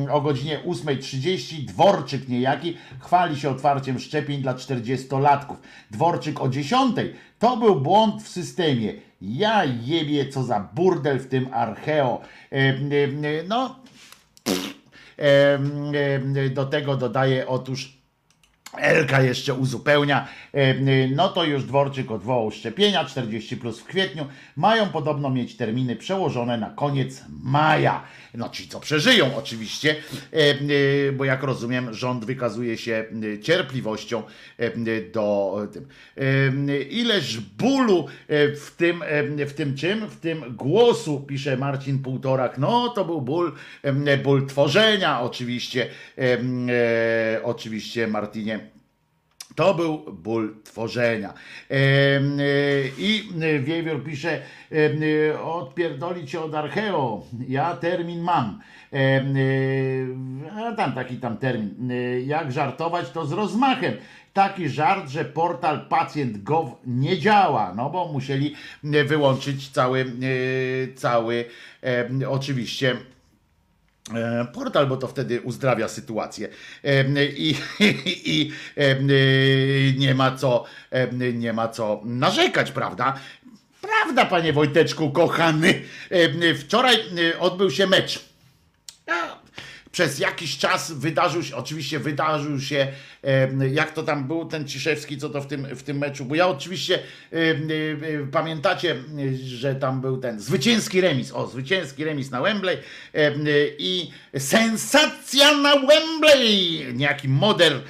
e, o godzinie 8.30 Dworczyk niejaki chwali się otwarciem szczepień dla 40-latków. Dworczyk o 10.00 to był błąd w systemie. Ja jebie, co za burdel w tym archeo. E, e, e, No, e, e, do tego dodaje otóż Elka jeszcze uzupełnia, e, no to już Dworczyk odwołał szczepienia, 40 plus w kwietniu, mają podobno mieć terminy przełożone na koniec maja. No ci co przeżyją oczywiście, e, e, bo jak rozumiem rząd wykazuje się e, cierpliwością do tym. Ileż bólu w tym, w tym czym? W tym głosu, pisze Marcin Półtorak, no to był ból, ból tworzenia oczywiście, oczywiście Martinie. To był ból tworzenia. E, I e, Wiewiór pisze, e, odpierdolić się od archeo, ja termin mam. A tam taki tam termin. Jak żartować, to z rozmachem. Taki żart, że portal pacjent.gov nie działa, no bo musieli wyłączyć cały, cały oczywiście portal, bo to wtedy uzdrawia sytuację. Em, I, i, i y, nie ma co nie ma co narzekać, prawda? Prawda, panie Wojteczku, kochany. Wczoraj odbył się mecz. Przez jakiś czas wydarzył się, oczywiście wydarzył się, jak to tam był ten Ciszewski, co to w tym, w tym meczu, bo ja oczywiście, pamiętacie, że tam był ten zwycięski remis, o, zwycięski remis na Wembley em, i sensacja na Wembley, niejaki moder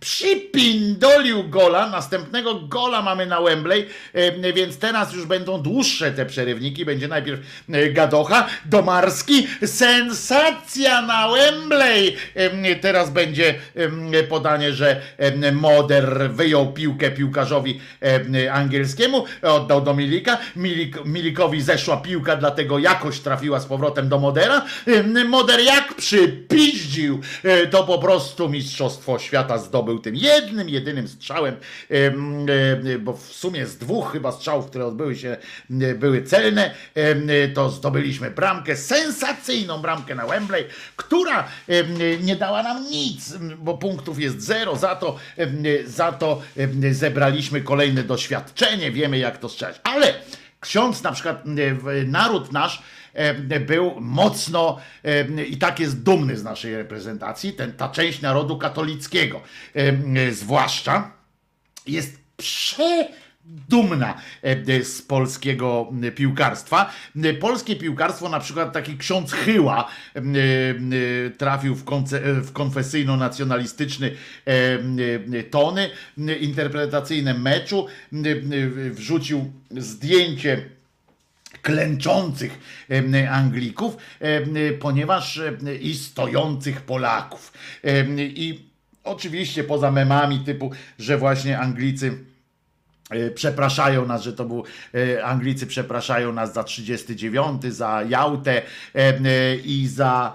przypindolił gola, następnego gola mamy na Wembley, e, więc teraz już będą dłuższe te przerywniki, będzie najpierw e, Gadocha, Domarski, sensacja na Wembley, E, teraz będzie podanie, że Moder wyjął piłkę piłkarzowi angielskiemu, oddał do Milika, Milik, Milikowi zeszła piłka, dlatego jakoś trafiła z powrotem do Modera, Moder jak przypiździł, to po prostu mistrzostwo świata zdobył tym jednym, jedynym strzałem, em, bo w sumie z dwóch chyba strzałów, które odbyły się, e, były celne, to zdobyliśmy bramkę, sensacyjną bramkę na Wembley, która nie dała nam nic, bo punktów jest zero, za to, za to zebraliśmy kolejne doświadczenie, wiemy jak to strzelać, ale ksiądz na przykład, e, naród nasz, e, był mocno e, i tak jest dumny z naszej reprezentacji, ten, ta część narodu katolickiego. Zwłaszcza jest przedumna e, z polskiego e, piłkarstwa. E, Polskie piłkarstwo, na przykład taki ksiądz Chyła e, e, trafił w, e, w konfesyjno-nacjonalistyczny e, e, tony e, interpretacyjne meczu, e, e, wrzucił zdjęcie klęczących Anglików, ponieważ i stojących Polaków. I oczywiście poza memami typu, że właśnie Anglicy e, przepraszają nas, że to był e, Anglicy przepraszają nas za 39, za Jałtę e, i za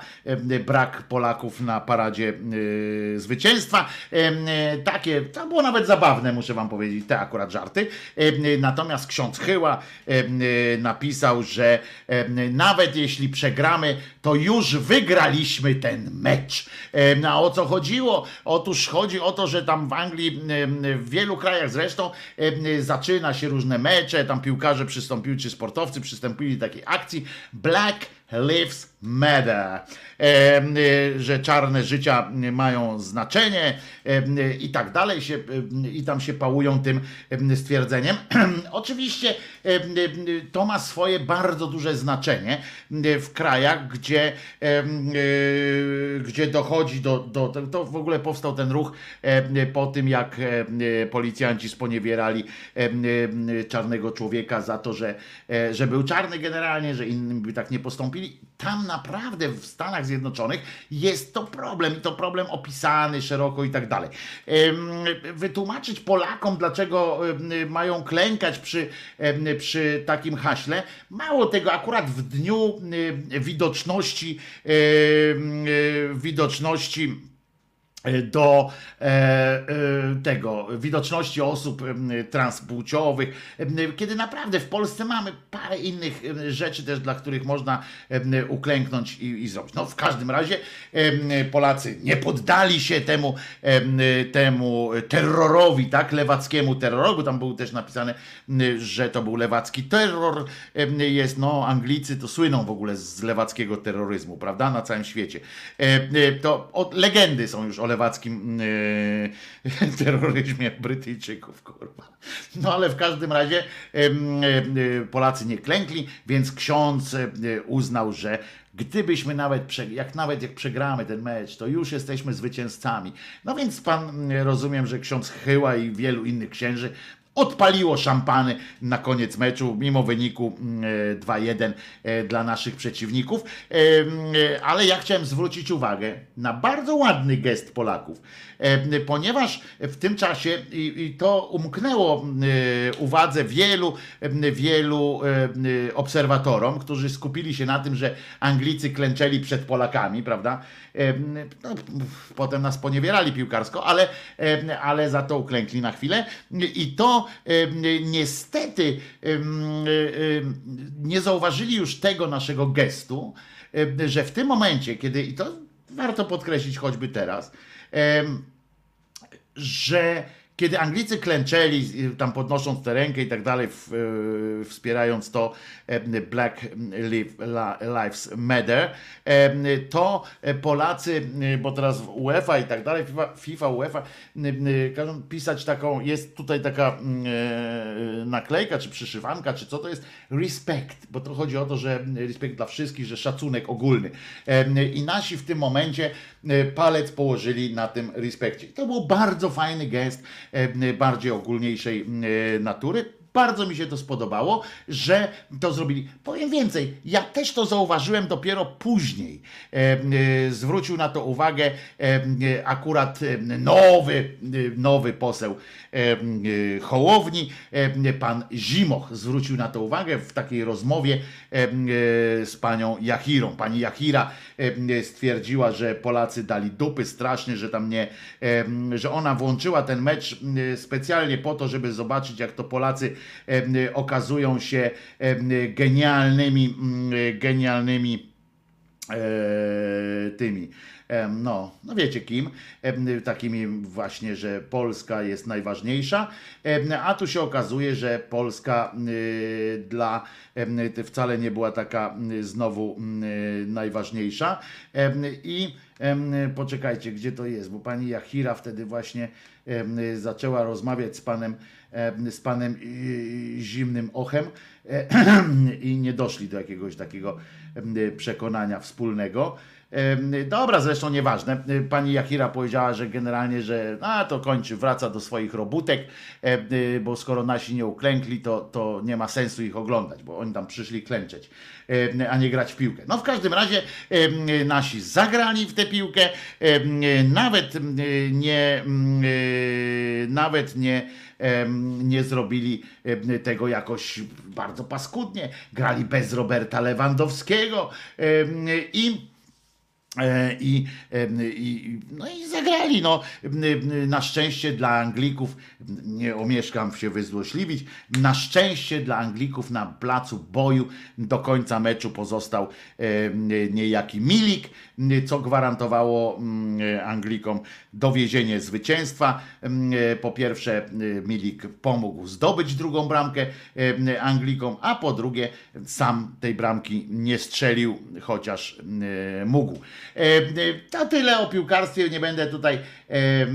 brak Polaków na paradzie e, zwycięstwa. E, Takie, to było nawet zabawne, muszę wam powiedzieć, te akurat żarty. Natomiast ksiądz Chyła e, napisał, że nawet jeśli przegramy, to już wygraliśmy ten mecz. Em, A o co chodziło? Otóż chodzi o to, że tam w Anglii, w wielu krajach zresztą, zaczyna się różne mecze, tam piłkarze przystąpili, czy sportowcy przystąpili do takiej akcji. Black Lives Matter, em, y, że czarne życia mają znaczenie em, i tak dalej się, i tam się pałują tym em, stwierdzeniem. Oczywiście to ma swoje bardzo duże znaczenie w krajach, gdzie, gdzie dochodzi do, do, to- w ogóle powstał ten ruch po tym, jak policjanci sponiewierali czarnego człowieka za to, że, e, że był czarny generalnie, że innym by tak nie postąpili nastąpili. Tam naprawdę w Stanach Zjednoczonych jest to problem i to problem opisany szeroko i tak dalej. Wytłumaczyć Polakom, dlaczego mają klękać przy, przy takim haśle. Mało tego, akurat w dniu widoczności, e, widoczności do e, e, tego widoczności osób transpłciowych, kiedy naprawdę w Polsce mamy parę innych rzeczy też, dla których można uklęknąć i, i zrobić. No w każdym razie Polacy nie poddali się temu, em, temu terrorowi, tak, lewackiemu terrorowi, tam było też napisane, że to był lewacki terror, jest, no Anglicy to słyną w ogóle z lewackiego terroryzmu, prawda, na całym świecie. E, e, To od, legendy są już o lewackim e, terroryzmie Brytyjczyków, kurwa. No ale w każdym razie e, Polacy nie klękli, więc ksiądz e, uznał, że gdybyśmy nawet, jak nawet jak przegramy ten mecz, to już jesteśmy zwycięzcami. No więc pan, mm, rozumiem, że ksiądz Chyła i wielu innych księży odpaliło szampany na koniec meczu, mimo wyniku mm, e, 2-1 dla naszych przeciwników. E, mm, e, Ale ja chciałem zwrócić uwagę na bardzo ładny gest Polaków, ponieważ w tym czasie, i, to umknęło uwadze wielu, wielu obserwatorom, którzy skupili się na tym, że Anglicy klęczeli przed Polakami, prawda? No, potem nas poniewierali piłkarsko, ale, ale za to uklękli na chwilę. I to niestety e, e, nie zauważyli już tego naszego gestu, że w tym momencie, kiedy, i to warto podkreślić choćby teraz, że kiedy Anglicy klęczeli, tam podnosząc tę rękę i tak dalej, y, wspierając to e, Black Liv- La- Lives Matter, e, to Polacy, bo teraz UEFA i tak dalej, FIFA, FIFA UEFA, każą pisać taką, jest tutaj taka mm, e, naklejka, czy przyszywanka, czy co to jest, respect, bo to chodzi o to, że respekt dla wszystkich, że szacunek ogólny. E, I nasi w tym momencie e, palec położyli na tym respekcie. To był bardzo fajny gest, e, bardziej ogólniejszej e, natury. Bardzo mi się to spodobało, że to zrobili. Powiem więcej, ja też to zauważyłem dopiero później. E, e, zwrócił na to uwagę e, akurat nowy, nowy poseł Hołowni, pan Zimoch zwrócił na to uwagę w takiej rozmowie z panią Jachirą. Pani Jachira stwierdziła, że Polacy dali dupy strasznie, że tam nie, że ona włączyła ten mecz specjalnie po to, żeby zobaczyć, jak to Polacy okazują się e, genialnymi, mm, genialnymi e, tymi. No, no wiecie kim, takimi właśnie, że Polska jest najważniejsza, a tu się okazuje, że Polska y, dla wcale nie była taka y, znowu y, najważniejsza. I poczekajcie, gdzie to jest, bo pani Jachira wtedy właśnie zaczęła rozmawiać z panem, em, z panem y, zimnym ochem e, i nie doszli do jakiegoś takiego przekonania wspólnego. Dobra, zresztą nieważne. Pani Jachira powiedziała, że generalnie, że a to kończy, wraca do swoich robótek, em, bo skoro nasi nie uklękli, to, to nie ma sensu ich oglądać, bo oni tam przyszli klęczeć, a nie grać w piłkę. No w każdym razie nasi zagrali w tę piłkę, nawet nie, nawet nie nie zrobili tego jakoś bardzo paskudnie. Grali bez Roberta Lewandowskiego i E, I, em, i, no i zagrali. No. Na szczęście dla Anglików, nie omieszkam się wyzłośliwić, na szczęście dla Anglików na placu boju do końca meczu pozostał em, niejaki Milik, co gwarantowało m, Anglikom dowiezienie zwycięstwa. M, Po pierwsze, Milik pomógł zdobyć drugą bramkę Anglikom, a po drugie, sam tej bramki nie strzelił, chociaż mógł. E, e, To tyle o piłkarstwie, nie będę tutaj, e, e,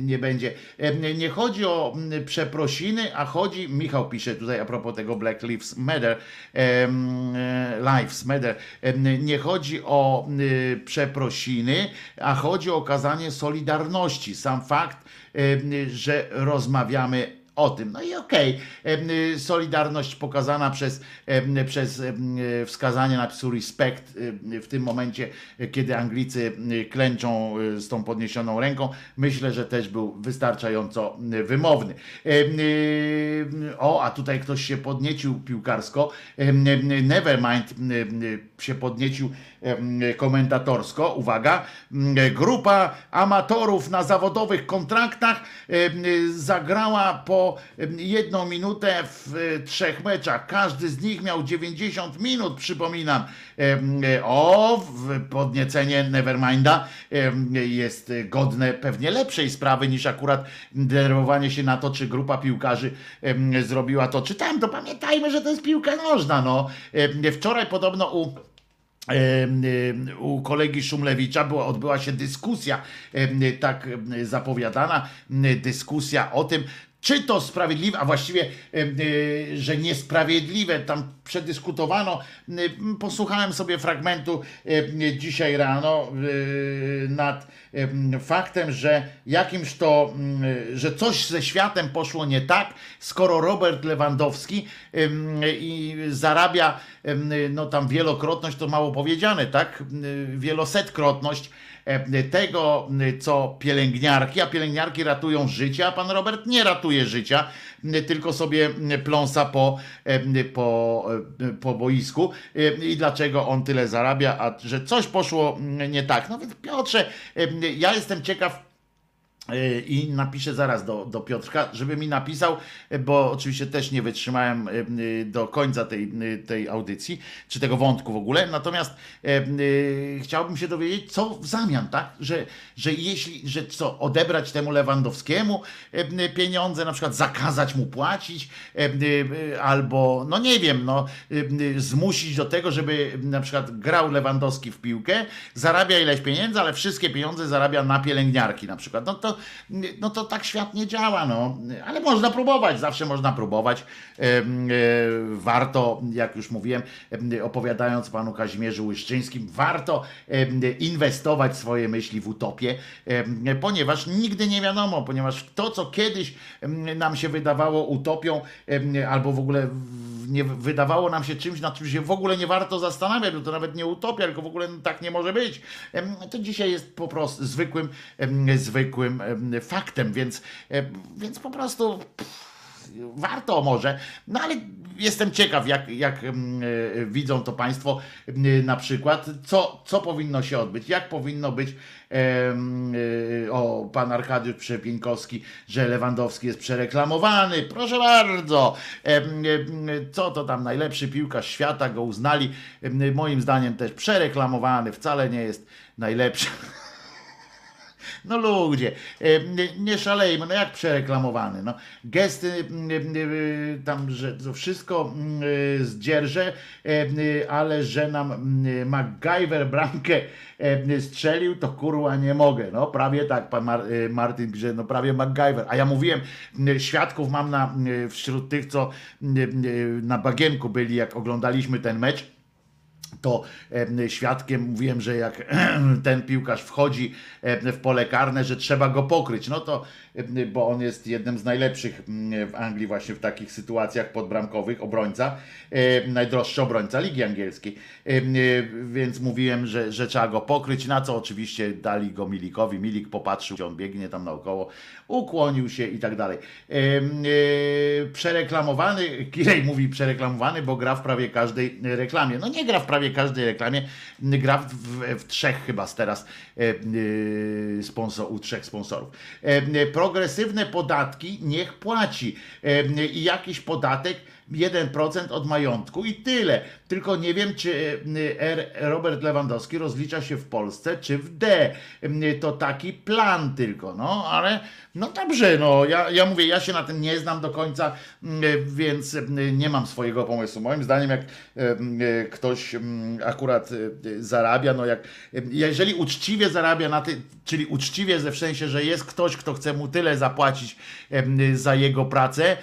nie będzie. E, Nie chodzi o przeprosiny, a chodzi, Michał pisze tutaj a propos tego Black Lives Matter, e, e, Lives Matter, e, nie chodzi o przeprosiny, a chodzi o okazanie solidarności. Sam fakt, e, że rozmawiamy o tym. No i okej, em, y, solidarność pokazana przez, przez y, wskazanie napisu respect y, w tym momencie, y, kiedy Anglicy klęczą z tą podniesioną ręką, myślę, że też był wystarczająco wymowny. O, a tutaj ktoś się podniecił piłkarsko. Nevermind się podniecił komentatorsko. Uwaga, mm, grupa amatorów na zawodowych kontraktach zagrała po jedną minutę w y, trzech meczach. Każdy z nich miał 90 minut, przypominam. Y, O, podniecenie Neverminda jest godne pewnie lepszej sprawy niż akurat denerwowanie się na to, czy grupa piłkarzy zrobiła to czy tamto. Pamiętajmy, że to jest piłka nożna. No. Wczoraj podobno u u kolegi Szumlewicza była, odbyła się dyskusja, tak zapowiadana, dyskusja o tym, czy to sprawiedliwe, a właściwie, em, y, że niesprawiedliwe, tam przedyskutowano. Em, Posłuchałem sobie fragmentu dzisiaj rano y, nad em, faktem, że jakimś to, że coś ze światem poszło nie tak, skoro Robert Lewandowski i zarabia no tam wielokrotność, to mało powiedziane, tak? Wielosetkrotność tego, co pielęgniarki, a pielęgniarki ratują życie, a pan Robert nie ratuje życia, tylko sobie pląsa po, e, po, e, po boisku. E, I dlaczego on tyle zarabia, a że coś poszło nie tak. No więc Piotrze, e, ja jestem ciekaw, E, i napiszę zaraz do, do Piotrka, żeby mi napisał, bo oczywiście też nie wytrzymałem e, e, do końca tej, tej audycji, czy tego wątku w ogóle. Natomiast e, e, chciałbym się dowiedzieć, co w zamian, tak? Że, że jeśli, że co, odebrać temu Lewandowskiemu pieniądze, na przykład zakazać mu płacić, e, albo, no nie wiem, no, zmusić do tego, żeby na przykład grał Lewandowski w piłkę, zarabia ileś pieniędzy, ale wszystkie pieniądze zarabia na pielęgniarki na przykład. No to, no to tak świat nie działa, no. Ale można próbować, zawsze można próbować. E, Warto, jak już mówiłem, em, opowiadając panu Kazimierzu Łyszczyńskim, warto inwestować swoje myśli w utopię, ponieważ nigdy nie wiadomo, ponieważ to, co kiedyś nam się wydawało utopią, albo w ogóle nie wydawało nam się czymś, nad czym się w ogóle nie warto zastanawiać, bo to nawet nie utopia, tylko w ogóle tak nie może być. To dzisiaj jest po prostu zwykłym, zwykłym faktem, więc, więc po prostu warto może, no ale jestem ciekaw, jak, jak e, widzą to Państwo na przykład, co, co powinno się odbyć, jak powinno być e, o pan Arkadiusz Przepieńkowski, że Lewandowski jest przereklamowany, proszę bardzo, co to tam najlepszy piłkarz świata, go uznali, moim zdaniem też przereklamowany, wcale nie jest najlepszy. No ludzie, e, nie- szalejmy, no jak przereklamowany, no. Gesty tam, że to wszystko zdzierże, ale że nam MacGyver bramkę e, strzelił, to kurwa nie mogę, no. Prawie tak, pan e, Martin pisze, no prawie MacGyver, a ja mówiłem, świadków mam na, wśród tych, co na bagienku byli, jak oglądaliśmy ten mecz, to em, świadkiem mówiłem, że jak ten piłkarz wchodzi w pole karne, że trzeba go pokryć. No to, bo on jest jednym z najlepszych mm, w Anglii właśnie w takich sytuacjach podbramkowych, obrońca, em, najdroższy obrońca Ligi Angielskiej. E, Więc mówiłem, że, że trzeba go pokryć, na co oczywiście dali go Milikowi. Milik popatrzył, gdzie on biegnie tam naokoło, ukłonił się i tak dalej. Przereklamowany, Kirej mówi przereklamowany, bo gra w prawie każdej reklamie. No nie gra w prawie każdej reklamie, gra w, w, trzech chyba teraz sponsor, u trzech sponsorów. E, Progresywne podatki niech płaci e, i jakiś podatek 1% od majątku i tyle. Tylko nie wiem, czy e, R. Robert Lewandowski rozlicza się w Polsce, czy w D. E, To taki plan tylko, no ale no dobrze, no ja, ja mówię, ja się na tym nie znam do końca, mm, więc e, nie mam swojego pomysłu. Moim zdaniem, jak ktoś mm, akurat zarabia, no jak jeżeli uczciwie zarabia na ty, czyli uczciwie ze w sensie, że jest ktoś, kto chce mu tyle zapłacić za jego pracę,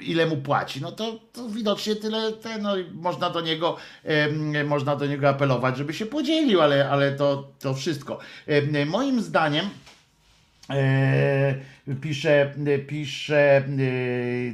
ile mu płaci, no to, to widocznie tyle, te, no, można do niego em, można do niego apelować, żeby się podzielił, ale, ale to, to wszystko. Em, Moim zdaniem E, pisze, pisze e,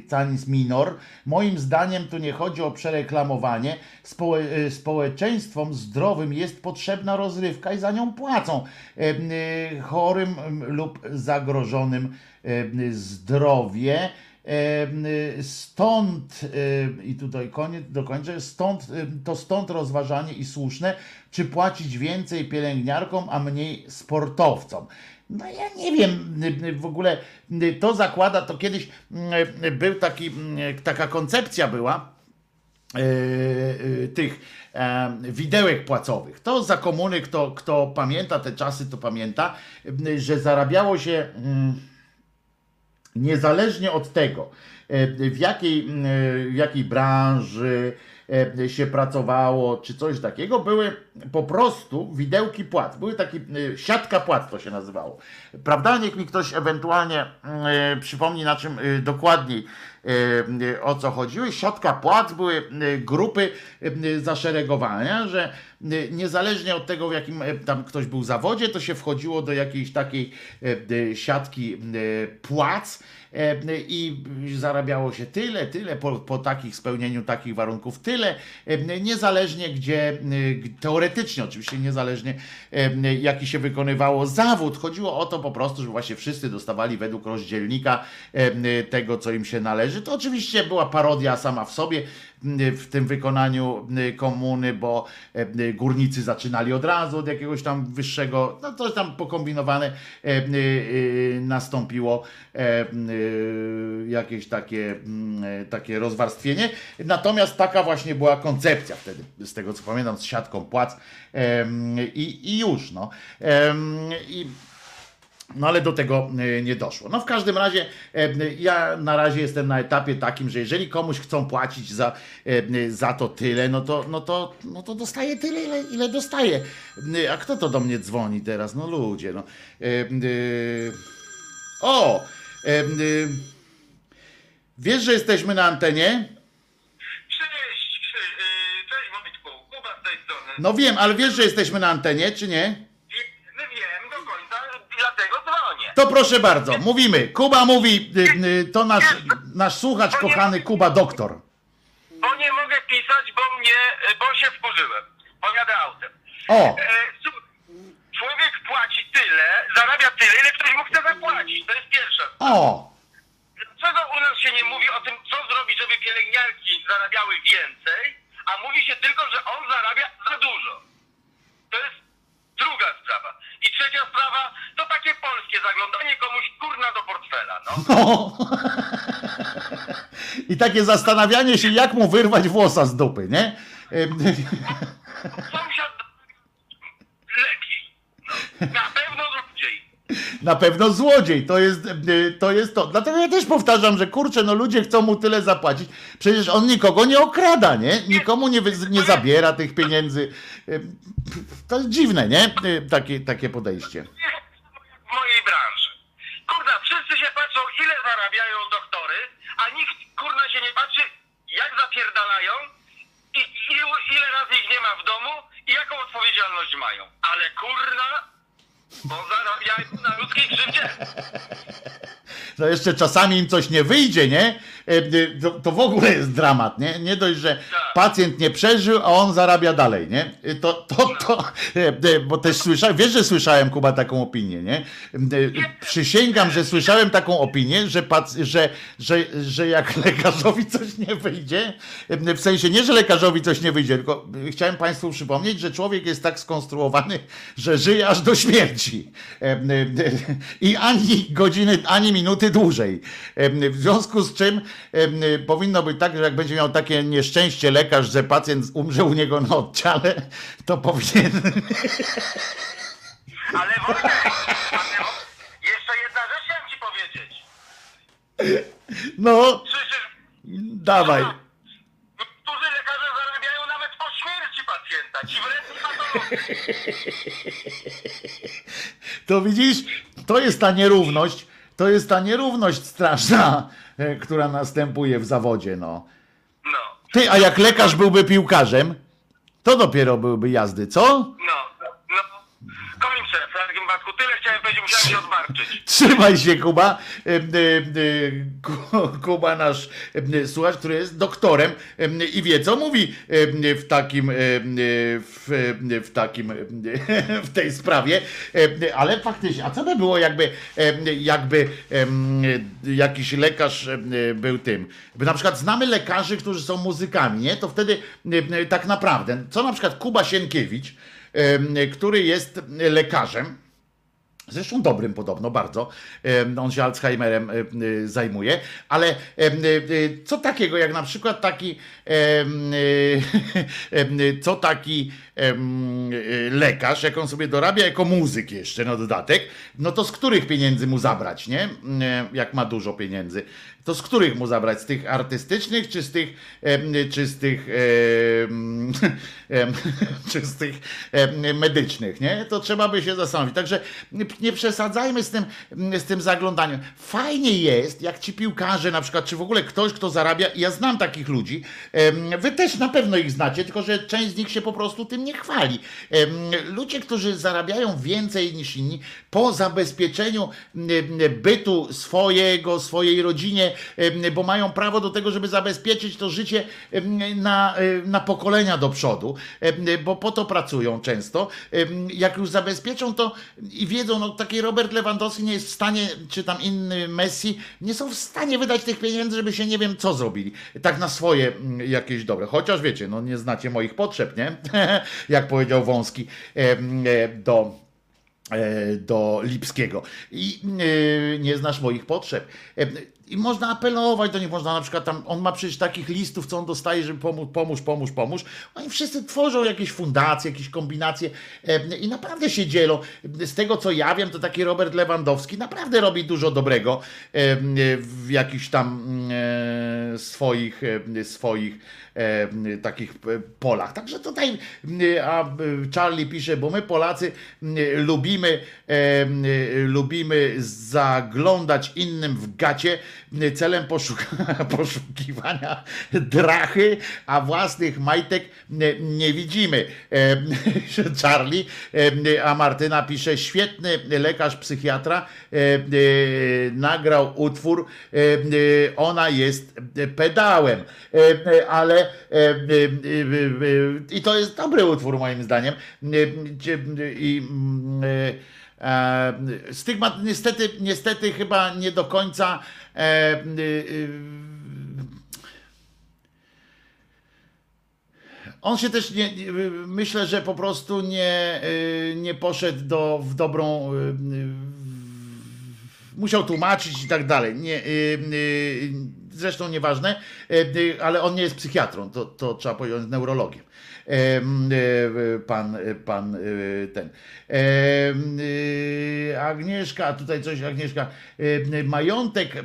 Canis Minor. Moim zdaniem tu nie chodzi o przereklamowanie. Społe, e, społeczeństwom zdrowym jest potrzebna rozrywka i za nią płacą. E, e, chorym lub zagrożonym e, zdrowie. E, Stąd, e, i tutaj koniec, dokończę, stąd, e, to stąd rozważanie i słuszne, czy płacić więcej pielęgniarkom, a mniej sportowcom. No ja nie wiem, w ogóle to zakłada, to kiedyś był taki, taka koncepcja była, tych widełek płacowych. To za komuny, kto, kto pamięta te czasy, to pamięta, że zarabiało się mm, niezależnie od tego, e, w jakiej, m, w jakiej branży e, się pracowało, czy coś takiego, były po prostu widełki płac. Były takie, e, siatka płac to się nazywało. Prawda? Niech mi ktoś ewentualnie e, przypomni, na czym e, dokładniej e, o co chodziły. Siatka płac były e, grupy e, zaszeregowane, że e, niezależnie od tego, w jakim e, tam ktoś był zawodzie, to się wchodziło do jakiejś takiej e, e, siatki e, płac e, i zarabiało się tyle, tyle, po, po takich spełnieniu takich warunków tyle, niezależnie gdzie, teoretycznie oczywiście, niezależnie jaki się wykonywało zawód. Chodziło o to po prostu, że właśnie wszyscy dostawali według rozdzielnika tego, co im się należy. To oczywiście była parodia sama w sobie, w tym wykonaniu komuny, bo e, górnicy zaczynali od razu od jakiegoś tam wyższego, no coś tam pokombinowane nastąpiło jakieś takie, mm, takie rozwarstwienie. Natomiast taka właśnie była koncepcja wtedy, z tego co pamiętam, z siatką płac i, i już. No. I no ale do tego e, nie doszło. No w każdym razie e, ja na razie jestem na etapie takim, że jeżeli komuś chcą płacić za, e, za to tyle, no to, no to, no to dostaje tyle, ile, ile dostaje. A kto to do mnie dzwoni teraz? No ludzie, no. O! Wiesz, że jesteśmy na antenie? Cześć, cześć Wojtku, Kuba z tej strony. No wiem, ale wiesz, że jesteśmy na antenie, czy nie? Wiem, wiem do końca, dlatego dzwonię. To proszę bardzo, mówimy. Kuba mówi, y, y, to nasz, nasz słuchacz kochany Kuba doktor. Bo nie mogę pisać, bo mnie, bo się wkurzyłem. Pojadę autem. O, E, człowiek płaci tyle, zarabia tyle, ile ktoś mu chce zapłacić. To jest pierwsza. o, Dlaczego u nas się nie mówi o tym, co zrobić, żeby pielęgniarki zarabiały więcej, a mówi się tylko, że on zarabia za dużo. To jest druga sprawa. I trzecia sprawa, to takie polskie zaglądanie komuś kurna do portfela, no. o. I takie zastanawianie się, jak mu wyrwać włosa z dupy, nie? Sąsiad lepiej. No, na pewno. Na pewno złodziej, to jest, y, to jest to. Dlatego ja też powtarzam, że kurczę, no ludzie chcą mu tyle zapłacić. Przecież on nikogo nie okrada, nie? Nikomu nie, nie zabiera tych pieniędzy. Y, To jest dziwne, nie? Y, Takie, takie podejście. w mojej branży. Kurna, wszyscy się patrzą, ile zarabiają doktory, a nikt kurna się nie patrzy, jak zapierdalają i ile razy ich nie ma w domu i jaką odpowiedzialność mają. Ale kurna, bo zarabiają na ludzkiej krzywdzie. To jeszcze czasami im coś nie wyjdzie, nie? E, e, To, to w ogóle jest dramat, nie? Nie dość, że pacjent nie przeżył, a on zarabia dalej, nie? E, To, to, to, bo też słyszałem, wiesz, że słyszałem, Kuba, taką opinię, nie? Przysięgam, że słyszałem taką opinię, że, pac- że, że, że jak lekarzowi coś nie wyjdzie, w sensie nie, że lekarzowi coś nie wyjdzie, tylko chciałem Państwu przypomnieć, że człowiek jest tak skonstruowany, że żyje aż do śmierci. I ani godziny, ani minuty dłużej. W związku z czym powinno być tak, że jak będzie miał takie nieszczęście lekarz, że pacjent umrze u niego na oddziale, to powinien. Ale Wojtek, jeszcze jedna rzecz chciałem ci powiedzieć. No, Słyszysz, dawaj. Niektórzy lekarze zarabiają nawet po śmierci pacjenta. Ci wredni patolodzy. To widzisz, to jest ta nierówność, to jest ta nierówność straszna, która następuje w zawodzie, no. No, Ty, a jak lekarz byłby piłkarzem, to dopiero byłby jazdy, co? no, Batku. Tyle chciałem powiedzieć, musiałem się. Trzymaj się, Kuba. Ku- Kuba, nasz słuchacz, który jest doktorem i wie, co mówi w takim, w, w takim, w tej sprawie. Ale faktycznie, a co by było, jakby, jakby jakiś lekarz był tym? Bo na przykład znamy lekarzy, którzy są muzykami, nie? To wtedy tak naprawdę, co na przykład Kuba Sienkiewicz, który jest lekarzem, Zresztą dobrym podobno bardzo. On się Alzheimerem em, y, zajmuje, ale y, y, co takiego jak na przykład taki co taki y, lekarz, jak on sobie dorabia jako muzyk jeszcze na dodatek, no to z których pieniędzy mu zabrać, nie? Jak ma dużo pieniędzy. To z których mu zabrać? Z tych artystycznych, czy z tych, czy z tych, czy z tych medycznych, nie? To trzeba by się zastanowić. Także nie- przesadzajmy z tym, z tym zaglądaniem. Fajnie jest, jak ci piłkarze na przykład, czy w ogóle ktoś, kto zarabia, ja znam takich ludzi, wy też na pewno ich znacie, tylko że część z nich się po prostu tym nie chwali. Ludzie, którzy zarabiają więcej niż inni, po zabezpieczeniu bytu swojego, swojej rodzinie, bo mają prawo do tego, żeby zabezpieczyć to życie na, na pokolenia do przodu, bo po to pracują często. Jak już zabezpieczą to i wiedzą, no taki Robert Lewandowski nie jest w stanie, czy tam inny Messi, nie są w stanie wydać tych pieniędzy, żeby się nie wiem co zrobili. Tak na swoje jakieś dobre. Chociaż wiecie, no nie znacie moich potrzeb, nie? Jak powiedział Wąski e, do e, do Lipskiego i e, nie znasz moich potrzeb. I można apelować do nich, można na przykład tam, on ma przecież takich listów, co on dostaje, żeby pomóż, pomóż, pomóż, pomóż. Oni wszyscy tworzą jakieś fundacje, jakieś kombinacje i naprawdę się dzielą. Z tego co ja wiem, to taki Robert Lewandowski naprawdę robi dużo dobrego w jakichś tam swoich, e, swoich e, takich e, polach. Także tutaj, e, a e, Charlie pisze, bo my Polacy lubimy, e, lubimy zaglądać innym w gacie celem poszuka- poszukiwania drachy, a własnych majtek nie widzimy. E, Charlie, e, a Martyna pisze, świetny lekarz psychiatra e, e, nagrał utwór, e, e, ona jest pedałem, e, e, e, e, e, i to jest dobry utwór moim zdaniem i mm, stygmat niestety, niestety chyba nie do końca on się też nie, myślę, że po prostu nie, nie poszedł do, w dobrą musiał tłumaczyć i tak dalej. Nie, zresztą nieważne, y, y, ale on nie jest psychiatrą, to, to trzeba powiedzieć, jest neurologiem. Em, y, Pan, pan ten. Agnieszka, tutaj coś, Agnieszka. Majątek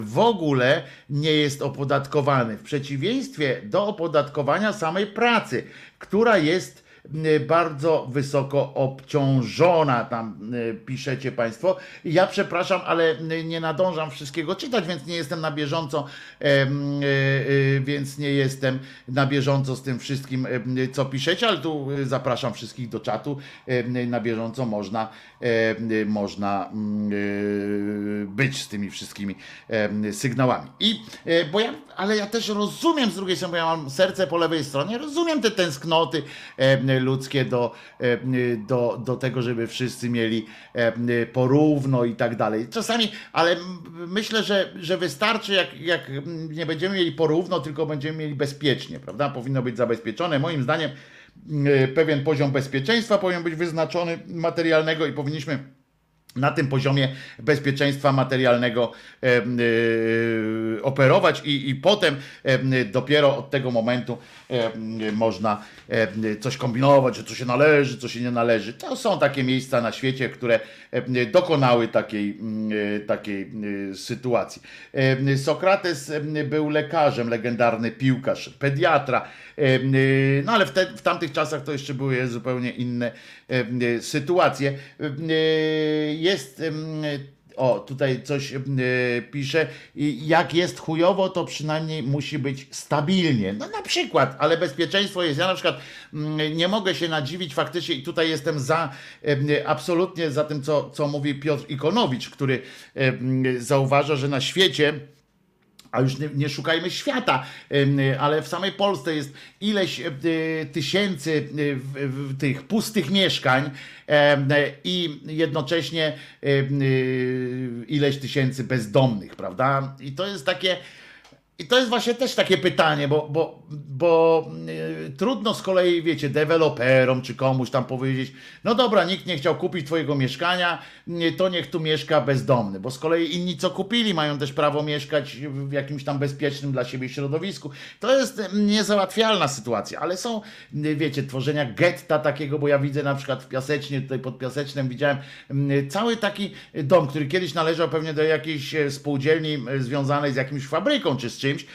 w ogóle nie jest opodatkowany. W przeciwieństwie do opodatkowania samej pracy, która jest bardzo wysoko obciążona, tam y, piszecie Państwo. Ja przepraszam, ale y, nie nadążam wszystkiego czytać, więc nie jestem na bieżąco, y, y, więc nie jestem na bieżąco z tym wszystkim, co piszecie, ale tu y, zapraszam wszystkich do czatu. Na bieżąco można, y, można mm, y, być z tymi wszystkimi sygnałami. I, y, bo ja, ale ja też rozumiem z drugiej strony, bo ja mam serce po lewej stronie, rozumiem te tęsknoty ludzkie do, do, do tego, żeby wszyscy mieli porówno i tak dalej. Czasami, ale myślę, że, że wystarczy, jak, jak nie będziemy mieli porówno, tylko będziemy mieli bezpiecznie, prawda? Powinno być zabezpieczone. Moim zdaniem pewien poziom bezpieczeństwa powinien być wyznaczony materialnego i powinniśmy na tym poziomie bezpieczeństwa materialnego em, y, operować i, i potem em, dopiero od tego momentu można em, coś kombinować, że co się należy, co się nie należy. To są takie miejsca na świecie, które em, dokonały takiej, takiej sytuacji. Sokrates był lekarzem, legendarny piłkarz, pediatra, no ale w, te, w tamtych czasach to jeszcze były zupełnie inne sytuacje. Jest o, tutaj coś e, pisze. I Jak jest chujowo, to przynajmniej musi być stabilnie. No na przykład, ale bezpieczeństwo jest. Ja na przykład mm, nie mogę się nadziwić faktycznie i tutaj jestem za, e, absolutnie za tym, co, co mówi Piotr Ikonowicz, który e, mm, zauważa, że na świecie a już nie, nie szukajmy świata, ale w samej Polsce jest ileś tysięcy tych pustych mieszkań i jednocześnie e, ileś tysięcy bezdomnych, prawda? I to jest takie. I to jest właśnie też takie pytanie, bo, bo, bo y, trudno z kolei, wiecie, deweloperom czy komuś tam powiedzieć, no dobra, nikt nie chciał kupić twojego mieszkania, y, to niech tu mieszka bezdomny, bo z kolei inni, co kupili, mają też prawo mieszkać w jakimś tam bezpiecznym dla siebie środowisku. To jest niezałatwialna sytuacja, ale są, y, wiecie, tworzenia getta takiego, bo ja widzę na przykład w Piasecznie, tutaj pod Piasecznem widziałem y, cały taki dom, który kiedyś należał pewnie do jakiejś e, spółdzielni e, związanej z jakimś fabryką czy z czymś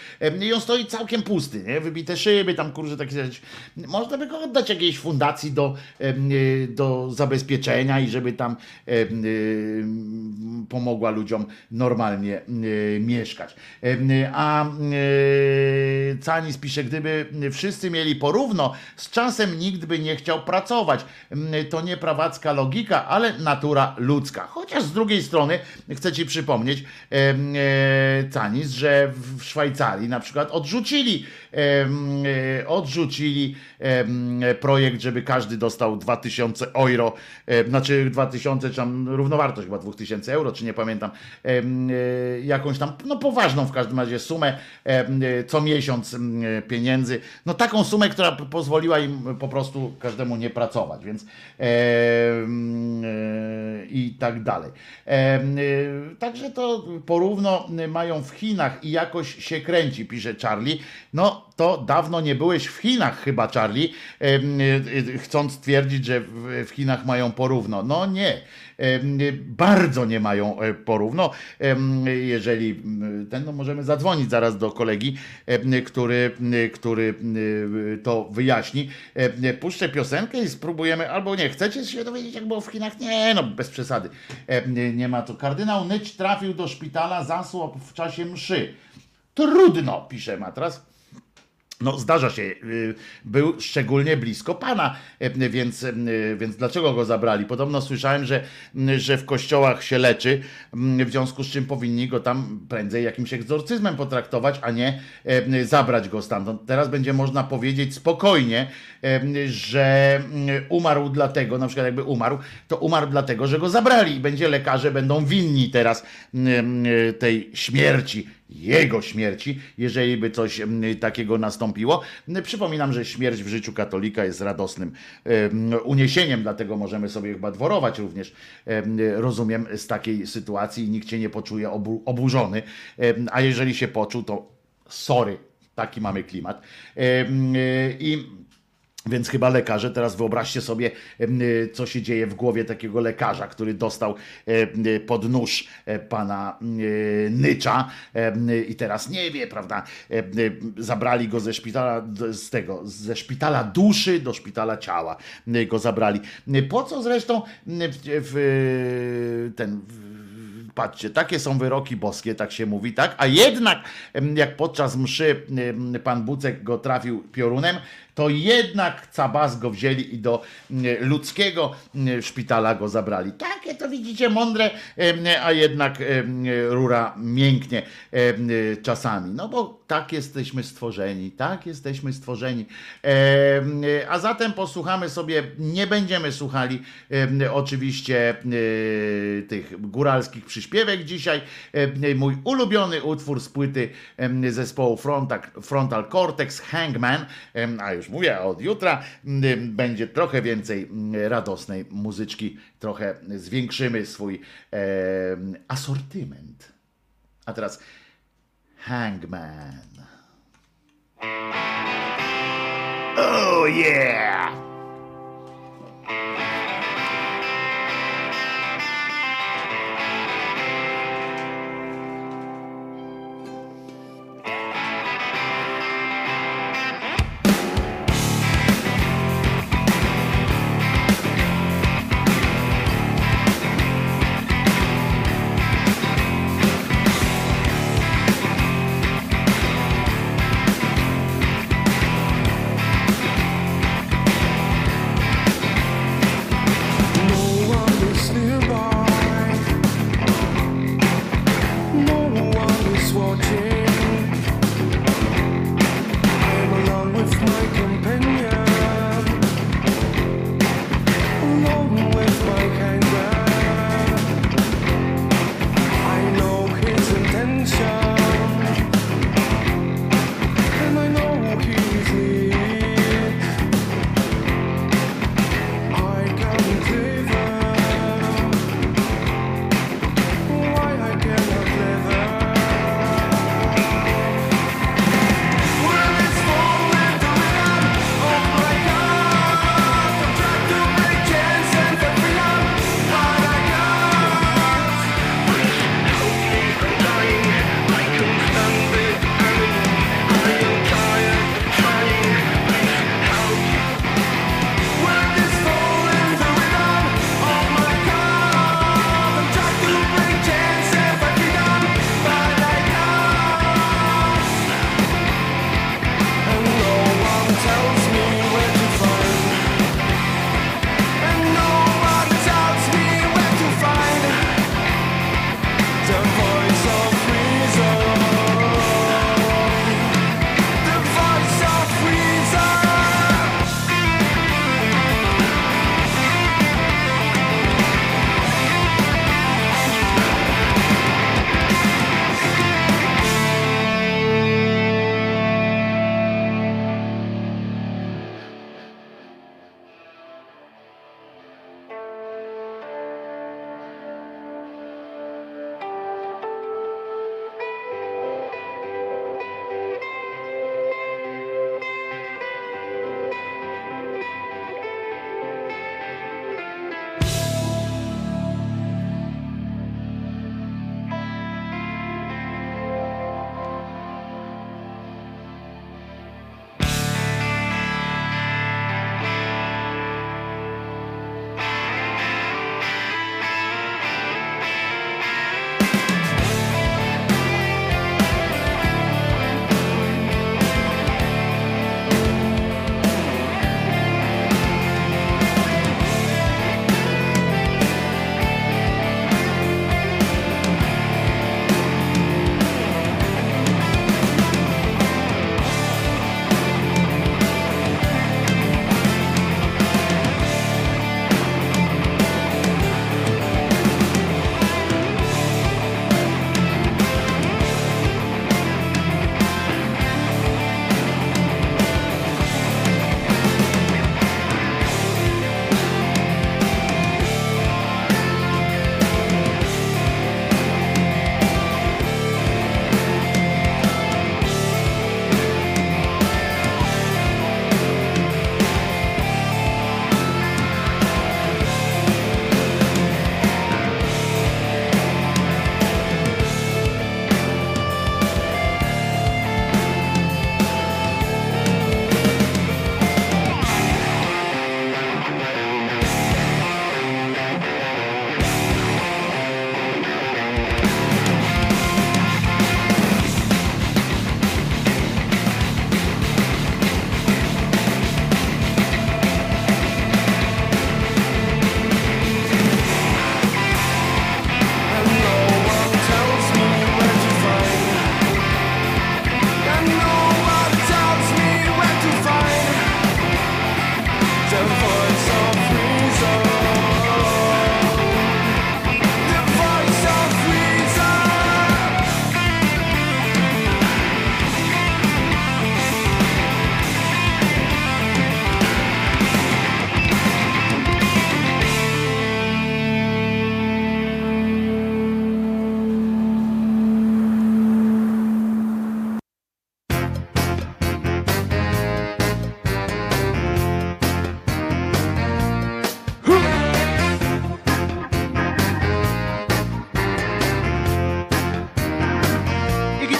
i on stoi całkiem pusty, nie? wybite szyby, tam kurze takie rzeczy. Można by go oddać jakiejś fundacji do, e, do zabezpieczenia i żeby tam e, pomogła ludziom normalnie e, mieszkać. A Canis pisze, gdyby wszyscy mieli porówno, z czasem nikt by nie chciał pracować. To nie prawacka logika, ale natura ludzka. Chociaż z drugiej strony chcę ci przypomnieć, Canis, że w Szwajcarii na przykład odrzucili, odrzucili em, projekt, żeby każdy dostał 2000 euro, e, znaczy 2000, czy tam równowartość chyba 2000 euro, czy nie pamiętam, e, jakąś tam, no poważną w każdym razie sumę e, co miesiąc e, pieniędzy, no taką sumę, która pozwoliła im po prostu każdemu nie pracować, więc e, i tak dalej. E, Także to porówno mają w Chinach i jakoś się kręci, pisze Charlie. No to dawno nie byłeś w Chinach chyba, Charlie, e, e, chcąc twierdzić, że w Chinach mają porówno. No nie. Em, Bardzo nie mają e, porówno. Jeżeli m, ten, no możemy zadzwonić zaraz do kolegi, który, który to wyjaśni. Puszczę piosenkę i spróbujemy, albo nie, chcecie się dowiedzieć, jak było w Chinach? Nie, no bez przesady. Nie, ma to. Kardynał Nyć trafił do szpitala, zasłab w czasie mszy. Trudno, pisze Matras. No, zdarza się. y, Był szczególnie blisko pana, y, więc, y, więc dlaczego go zabrali? Podobno słyszałem, że, że w kościołach się leczy, w związku z czym powinni go tam prędzej jakimś egzorcyzmem potraktować, a nie zabrać go stamtąd. Teraz będzie można powiedzieć spokojnie, że umarł dlatego, na przykład jakby umarł, to umarł dlatego, że go zabrali i będzie lekarze będą winni teraz tej śmierci jego śmierci, jeżeli by coś em, takiego nastąpiło. Przypominam, że śmierć w życiu katolika jest radosnym em, uniesieniem, dlatego możemy sobie chyba dworować również, em, rozumiem, z takiej sytuacji i nikt się nie poczuje obu, oburzony, a jeżeli się poczuł, to sorry, taki mamy klimat. I więc chyba lekarze, teraz wyobraźcie sobie, y, co się dzieje w głowie takiego lekarza, który dostał y, pod nóż e, pana y, Nycza i teraz nie wie, prawda? Zabrali go ze szpitala, z tego, ze szpitala duszy do szpitala ciała go zabrali. Po co zresztą w, ten. W, Patrzcie, takie są wyroki boskie, tak się mówi, tak? A jednak, jak podczas mszy pan Bucek go trafił piorunem, to jednak cabas go wzięli i do em, ludzkiego em, szpitala go zabrali. Takie to widzicie mądre, a jednak rura mięknie czasami. No bo tak jesteśmy stworzeni, tak jesteśmy stworzeni. A zatem posłuchamy sobie, nie będziemy słuchali oczywiście e, tych góralskich przyśpiewek dzisiaj. Mój ulubiony utwór z płyty zespołu Frontal, Frontal Cortex, Hangman, a już mówię, od jutra m, będzie trochę więcej m, radosnej muzyczki, trochę zwiększymy swój em, asortyment. A teraz Hangman. Oh yeah!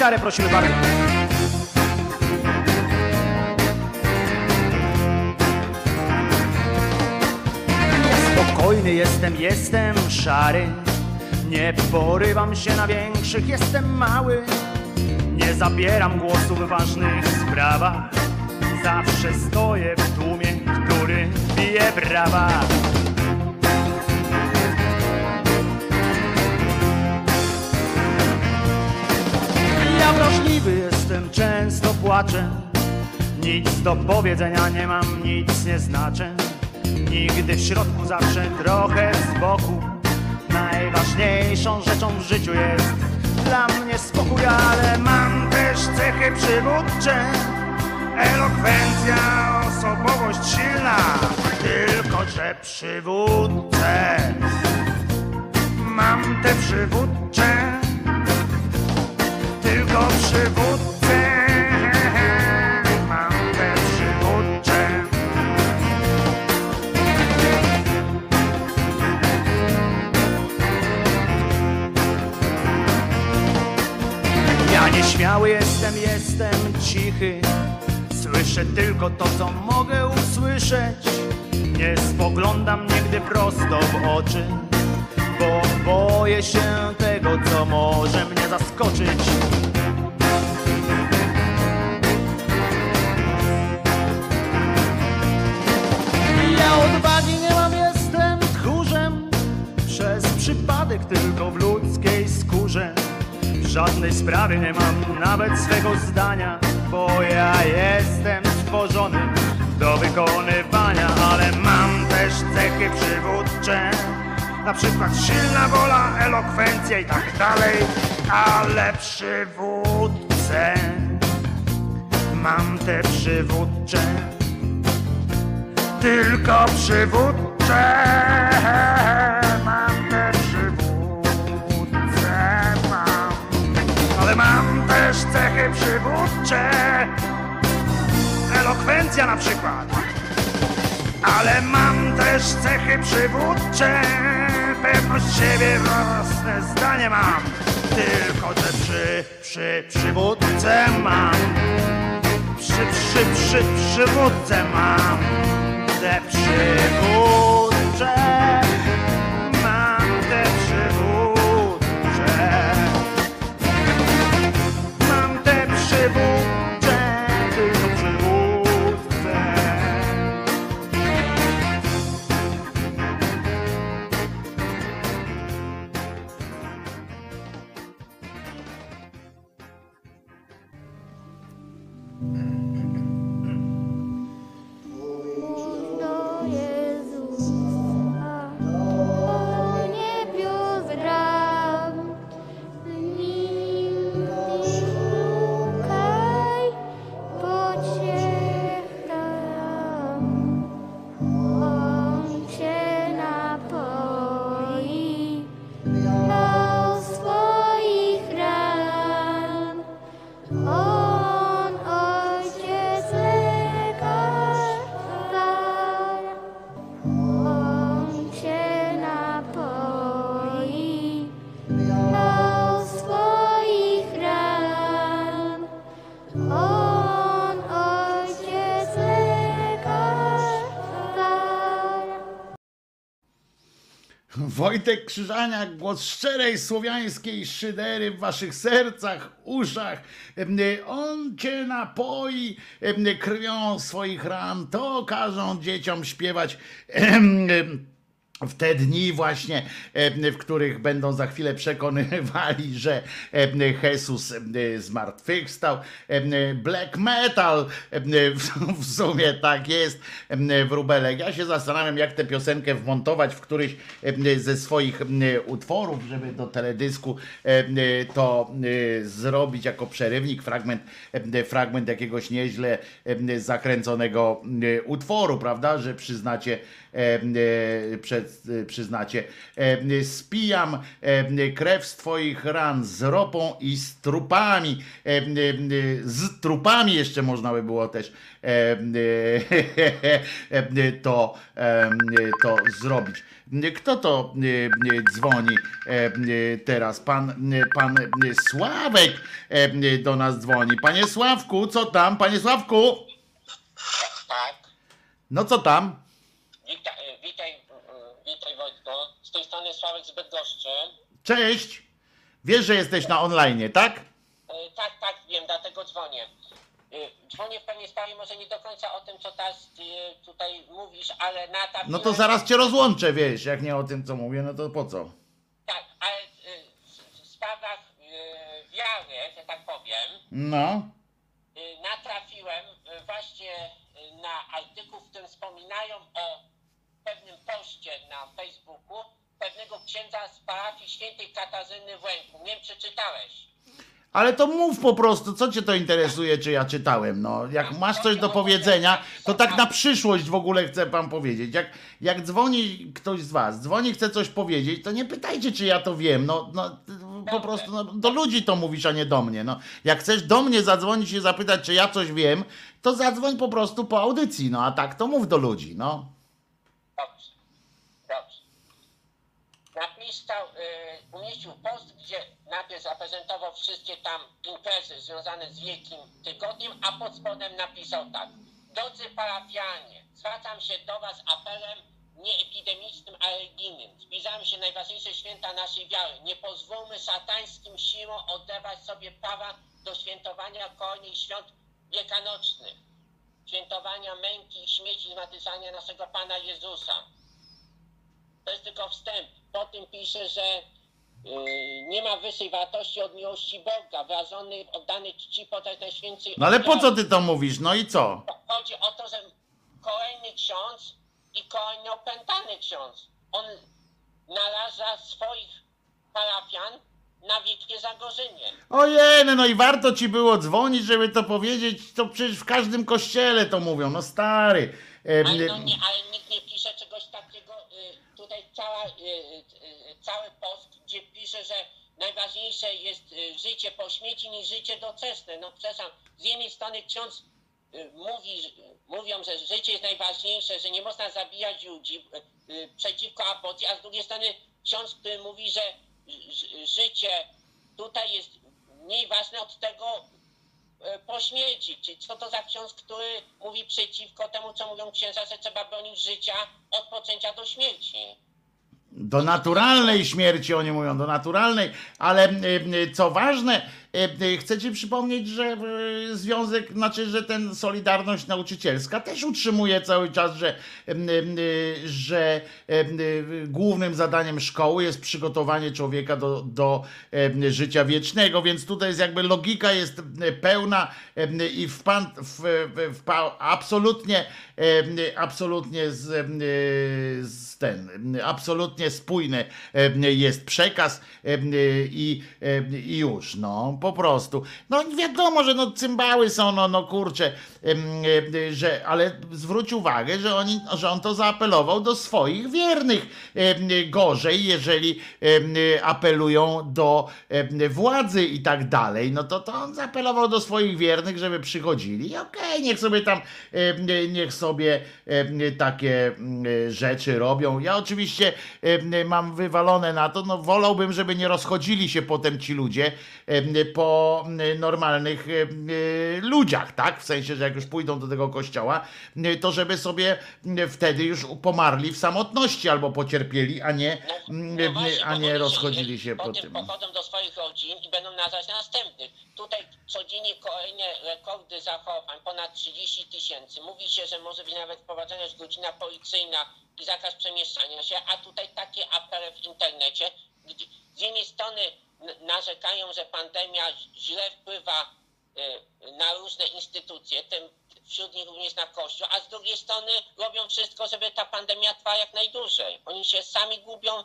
Gitarę prosimy bardzo. Spokojny jestem, jestem szary. Nie porywam się na większych, jestem mały. Nie zabieram głosu w ważnych sprawach. Zawsze stoję w tłumie, który bije brawa. Wrażliwy jestem, często płaczę. Nic do powiedzenia nie mam, nic nie znaczę. Nigdy w środku, zawsze trochę z boku. Najważniejszą rzeczą w życiu jest dla mnie spokój, ale mam też cechy przywódcze. Elokwencja, osobowość silna, tylko że przywódcę. Mam te przywódcze, tylko przywódcę. Mam te przywódcze. Ja nieśmiały jestem, jestem cichy. Słyszę tylko to, co mogę usłyszeć. Nie spoglądam nigdy prosto w oczy, bo boję się tego, co może mnie zaskoczyć. Żadnej sprawie nie mam nawet swego zdania Bo ja jestem stworzony do wykonywania Ale mam też cechy przywódcze Na przykład silna wola, elokwencja i tak dalej Ale przywódcę Mam te przywódcze tylko przywódcze. Cechy przywódcze. Elokwencja na przykład. Ale mam też cechy przywódcze. Pewność siebie, własne zdanie mam. Tylko te przy, przy, przywódce mam. Przy, przy, przy, przywódce mam te przywódcze. Te Wojtek Krzyżaniak, głos szczerej słowiańskiej szydery w waszych sercach, uszach. On cię napoi krwią swoich ran. To każą dzieciom śpiewać. W te dni właśnie, em, w których będą za chwilę przekonywali, że em, Jesus em, zmartwychwstał. Black metal w, w sumie tak jest em, wróbelek. Ja się zastanawiam, jak tę piosenkę wmontować w któryś ze swoich utworów, żeby do teledysku to zrobić jako przerywnik, fragment, fragment jakiegoś nieźle zakręconego utworu, prawda, że przyznacie e, e, przed, e, przyznacie. E, spijam e, krew z twoich ran z ropą i z trupami. E, e, z trupami jeszcze można by było też e, e, e, to, e, to zrobić. Kto to e, e, dzwoni e, e, teraz? Pan, e, pan e, Sławek e, do nas dzwoni. Panie Sławku, co tam? Panie Sławku? Tak, No co tam? Witaj, e, witaj, Wojtku. Z tej strony Sławek z Bydgoszczy. Cześć. Wiesz, że jesteś na online, tak? E, Tak, tak, wiem, dlatego dzwonię. E, Dzwonię w pewnej sprawie, może nie do końca o tym, co teraz tutaj mówisz, ale na ta... No to zaraz cię rozłączę, wiesz, jak nie o tym, co mówię, no to po co? Tak, ale w- sprawach wiary, że tak powiem, No. natrafiłem właśnie na artykuł, w którym wspominają o pewnym poście na Facebooku pewnego księdza z parafii świętej Katarzyny w Łęku. Nie wiem, czy czytałeś. Ale to mów po prostu, co cię to interesuje, czy ja czytałem. No, jak masz coś do powiedzenia, to tak na przyszłość w ogóle chcę wam powiedzieć. Jak, jak dzwoni ktoś z was, dzwoni, chce coś powiedzieć, to nie pytajcie, czy ja to wiem. No, no po prostu no, do ludzi to mówisz, a nie do mnie. No, jak chcesz do mnie zadzwonić i zapytać, czy ja coś wiem, to zadzwoń po prostu po audycji. No, a tak to mów do ludzi. No. Dobrze, dobrze. Napisał, y, umieścił post, gdzie najpierw zaprezentował wszystkie tam imprezy związane z Wielkim Tygodniem, a pod spodem napisał tak. Drodzy parafianie, zwracam się do Was apelem nieepidemicznym, a religijnym. Zbliżają się najważniejsze święta naszej wiary. Nie pozwólmy szatańskim siłom odebrać sobie prawa do świętowania kolejnych świąt wielkanocnych. Świętowania męki i śmierci zmartwychwstania naszego Pana Jezusa. To jest tylko wstęp. Po tym pisze, że yy, nie ma wyższej wartości od miłości Boga, wyrażonej w oddanej czci podać Najświętszej no ale po co ty to mówisz? No i co? Chodzi o to, że kolejny ksiądz i kolejny opętany ksiądz, on naraża swoich parafian na wielkie zagrożenie. Ojej, no i warto ci było dzwonić, żeby to powiedzieć. To przecież w każdym kościele to mówią. No stary. E, Ale, no nie, ale nikt nie pisze czegoś takiego. Y, tutaj cała, y, y, cały post, gdzie pisze, że najważniejsze jest y, życie po śmierci niż życie doczesne. No przepraszam, z jednej strony ksiądz y, mówi, mówią, że życie jest najważniejsze, że nie można zabijać ludzi y, y, przeciwko aborcji, a z drugiej strony ksiądz, który mówi, że ży- życie tutaj jest mniej ważne od tego e, po śmierci. Czy co to za ksiądz, który mówi przeciwko temu, co mówią księża, że trzeba bronić życia od poczęcia do śmierci? Do naturalnej śmierci oni mówią, do naturalnej, ale y, y, co ważne, chcę ci przypomnieć, że y, związek, znaczy, że ten Solidarność Nauczycielska też utrzymuje cały czas, że, że głównym zadaniem szkoły jest przygotowanie człowieka do, do życia wiecznego, więc tutaj jest jakby logika jest pełna i wpan, w, w, wpa, absolutnie, absolutnie z, y, z ten, absolutnie spójny e, jest przekaz e, i, e, i już, no, po prostu. No wiadomo, że no cymbały są, no, no kurczę, e, że, ale zwróć uwagę, że, oni, że on to zaapelował do swoich wiernych. Gorzej, jeżeli apelują do władzy i tak dalej, no to, to on zaapelował do swoich wiernych, żeby przychodzili. Okej, niech sobie tam, niech sobie em, takie mm, rzeczy robią. Ja oczywiście mam wywalone na to, no wolałbym, żeby nie rozchodzili się potem ci ludzie po mm, normalnych em, ludziach, tak? W sensie, że jak już pójdą do tego kościoła, to żeby sobie mm, wtedy już pomarli w samotności albo pocierpieli, a nie, mm, No właśnie, a nie rozchodzili się po potem tym. pochodzą do swoich rodzin i będą narażać następnych. Tutaj codziennie kolejne rekordy zachorowań, ponad 30 tysięcy. Mówi się, że może być nawet wprowadzona już godzina policyjna i zakaz przemieszczania się, a tutaj takie apele w internecie, gdzie z jednej strony narzekają, że pandemia źle wpływa y, na różne instytucje, tym wśród nich również na Kościół, a z drugiej strony robią wszystko, żeby ta pandemia trwała jak najdłużej. Oni się sami gubią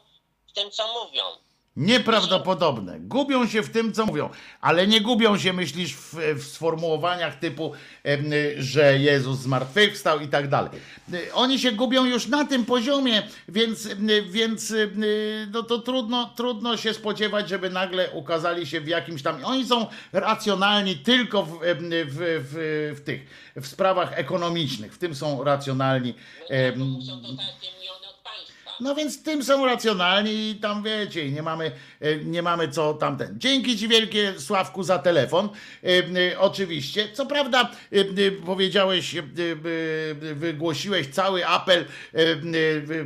w tym, co mówią. Nieprawdopodobne. Gubią się w tym, co mówią, ale nie gubią się, myślisz, w, w sformułowaniach typu, że Jezus zmartwychwstał i tak dalej. Y, Oni się gubią już na tym poziomie, więc, więc no to trudno, trudno się spodziewać, żeby nagle ukazali się w jakimś tam. Oni są racjonalni tylko w, w, w, w tych w sprawach ekonomicznych. W tym są racjonalni. od państwa. No więc tym są racjonalni i tam wiecie, i nie mamy, e, nie mamy co tamten. Dzięki Ci wielkie Sławku za telefon. E, e, Oczywiście. Co prawda powiedziałeś, wygłosiłeś cały apel,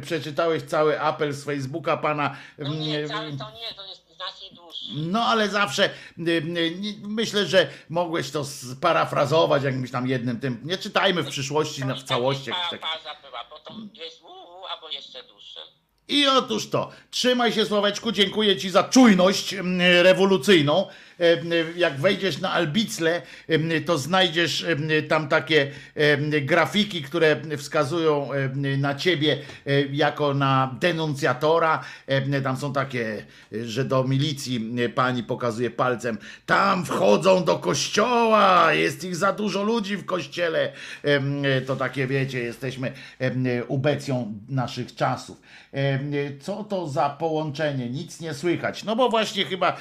przeczytałeś cały apel z Facebooka pana. No nie, e, cały to nie, to jest znacznie dłuższy. no ale zawsze myślę, że mogłeś to sparafrazować jakimś tam jednym tym. Nie czytajmy w przyszłości na, w całości. jakiś Ta taki- faza była, potem jest albo jeszcze dłuższe. I otóż to, trzymaj się Sławeczku, dziękuję Ci za czujność mm, rewolucyjną. Jak wejdziesz na Albicle, to znajdziesz tam takie grafiki, które wskazują na Ciebie jako na denuncjatora. Tam są takie, że do milicji pani pokazuje palcem. Tam wchodzą do kościoła, jest ich za dużo ludzi w kościele. To takie, wiecie, jesteśmy ubecją naszych czasów. Co to za połączenie? Nic nie słychać. No bo właśnie chyba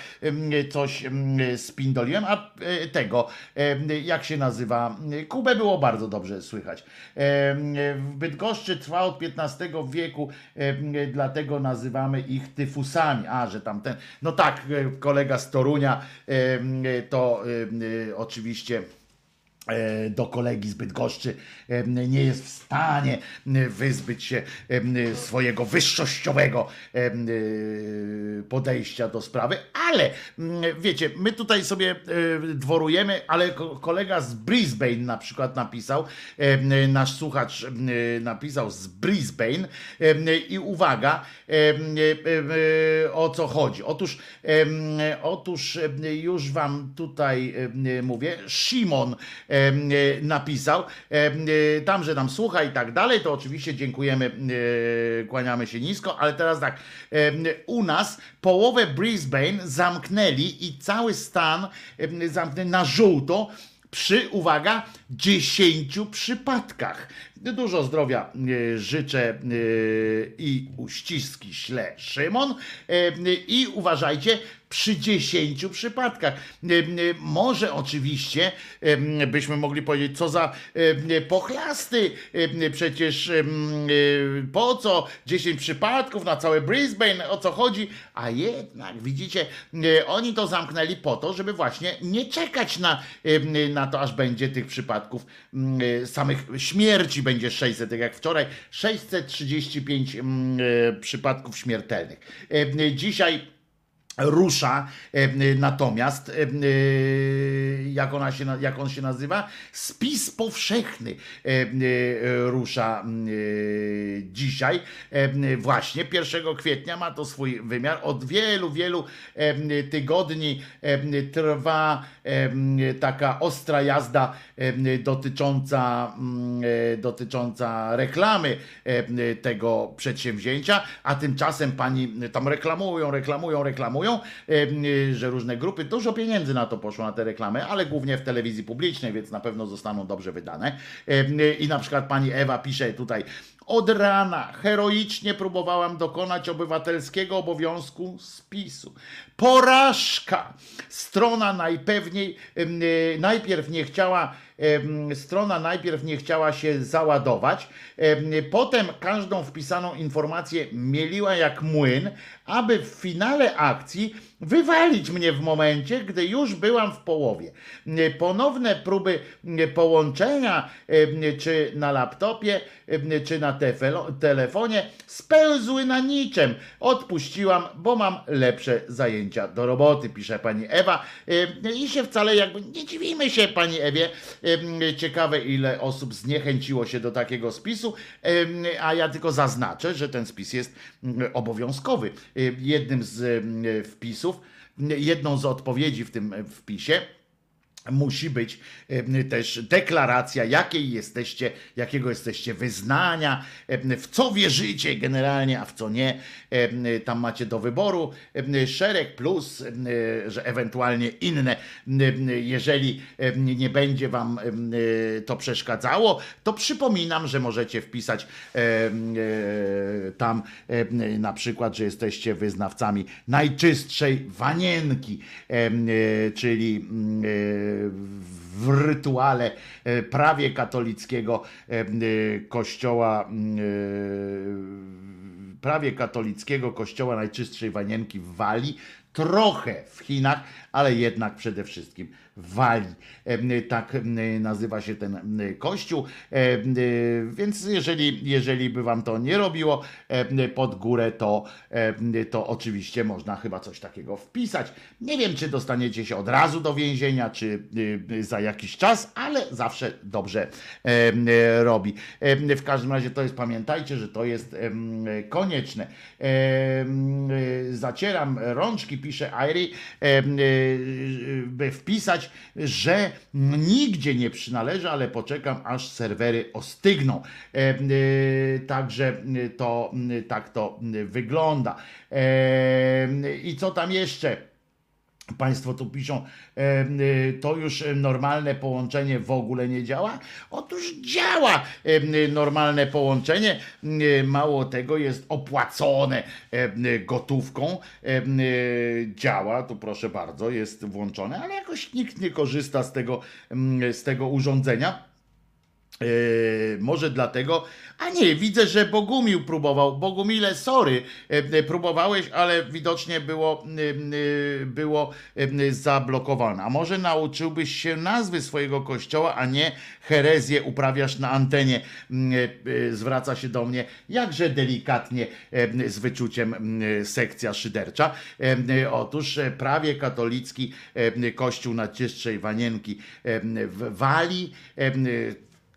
coś spindoliłem, a e, tego, jak się nazywa, Kubę było bardzo dobrze słychać. W Bydgoszczy trwa od XV wieku, dlatego nazywamy ich tyfusami. A, że tamten, no tak, e, kolega z Torunia to em, oczywiście e, do kolegi z Bydgoszczy em, nie jest w stanie m, wyzbyć się swojego wyższościowego podejścia do sprawy, ale wiecie, my tutaj sobie e, dworujemy, ale ko- kolega z Brisbane na przykład napisał, nasz słuchacz napisał z Brisbane i uwaga, e, o co chodzi. Otóż, otóż już wam tutaj mówię, Szymon napisał, em, tam, że nam słucha i tak dalej, to oczywiście dziękujemy, e, kłaniamy się nisko, ale teraz tak, u nas połowę Brisbane zamknęli i cały stan zamknęli na żółto, przy, uwaga, 10 przypadkach. Dużo zdrowia e, życzę e, i uściski śle Szymon. E, I uważajcie, przy 10 przypadkach. E, e, Może oczywiście e, byśmy mogli powiedzieć, co za pochlasty, przecież po co 10 przypadków na całe Brisbane, o co chodzi, a jednak widzicie, oni to zamknęli po to, żeby właśnie nie czekać na, na to, aż będzie tych przypadków samych śmierci będzie 600, tak jak wczoraj, 635 mm, e, przypadków śmiertelnych. Dzisiaj rusza e, natomiast, e, e, jak, ona się, jak on się nazywa, spis powszechny rusza dzisiaj, właśnie 1 kwietnia ma to swój wymiar, od wielu, wielu tygodni trwa taka ostra jazda dotycząca, dotycząca reklamy tego przedsięwzięcia, a tymczasem pani tam reklamują, reklamują, reklamują, e, że różne grupy, dużo pieniędzy na to poszło na te reklamy, ale głównie w telewizji publicznej, więc na pewno zostaną dobrze wydane. E, I na przykład pani Ewa pisze tutaj, od rana heroicznie próbowałam dokonać obywatelskiego obowiązku spisu. Porażka! Strona najpewniej, e, najpierw nie chciała, strona najpierw nie chciała się załadować, em, potem każdą wpisaną informację mieliła jak młyn, aby w finale akcji wywalić mnie w momencie, gdy już byłam w połowie. Ponowne próby połączenia, czy na laptopie, czy na telefonie, spełzły na niczym. Odpuściłam, bo mam lepsze zajęcia do roboty, pisze pani Ewa. E, I się wcale jakby nie dziwimy się pani Ewie. E, Ciekawe, ile osób zniechęciło się do takiego spisu, E, a ja tylko zaznaczę, że ten spis jest mm, obowiązkowy. Jednym z mm, wpisów, jedną z odpowiedzi w tym wpisie musi być em, też deklaracja, jakiej jesteście, jakiego jesteście wyznania, em, w co wierzycie generalnie, a w co nie. Em, Tam macie do wyboru szereg plus, że ewentualnie inne, jeżeli nie będzie wam to przeszkadzało, to przypominam, że możecie wpisać e, tam na przykład, że jesteście wyznawcami najczystszej wanienki, e, czyli e, w rytuale e, prawie katolickiego e, e, kościoła prawie katolickiego kościoła najczystszej wanienki w Walii, trochę w Chinach, ale jednak przede wszystkim w Walii. E, Tak e, nazywa się ten e, kościół, E, e, więc jeżeli, jeżeli by wam to nie robiło e, pod górę, to, e, to oczywiście można chyba coś takiego wpisać. Nie wiem, czy dostaniecie się od razu do więzienia, czy y, za jakiś czas, ale zawsze dobrze e, robi. W każdym razie to jest, pamiętajcie, że to jest konieczne. Y, Zacieram rączki, pisze y, by wpisać, że nigdzie nie przynależy, ale poczekam, aż serwery ostygną. Y, Także to tak to wygląda. I co tam jeszcze? Państwo tu piszą, y, to już normalne połączenie w ogóle nie działa? Otóż działa e, normalne połączenie. E, Mało tego, jest opłacone gotówką. Y, Działa, tu proszę bardzo, jest włączone, ale jakoś nikt nie korzysta z tego, z tego urządzenia. E, może dlatego, a nie, widzę, że Bogumił próbował. Bogumile, sorry, e, próbowałeś, ale widocznie było, było zablokowane. A może nauczyłbyś się nazwy swojego kościoła, a nie herezję uprawiasz na antenie, zwraca się do mnie, jakże delikatnie, z wyczuciem sekcja szydercza. Otóż prawie katolicki kościół nacieszczej Wanienki e, w Walii, e,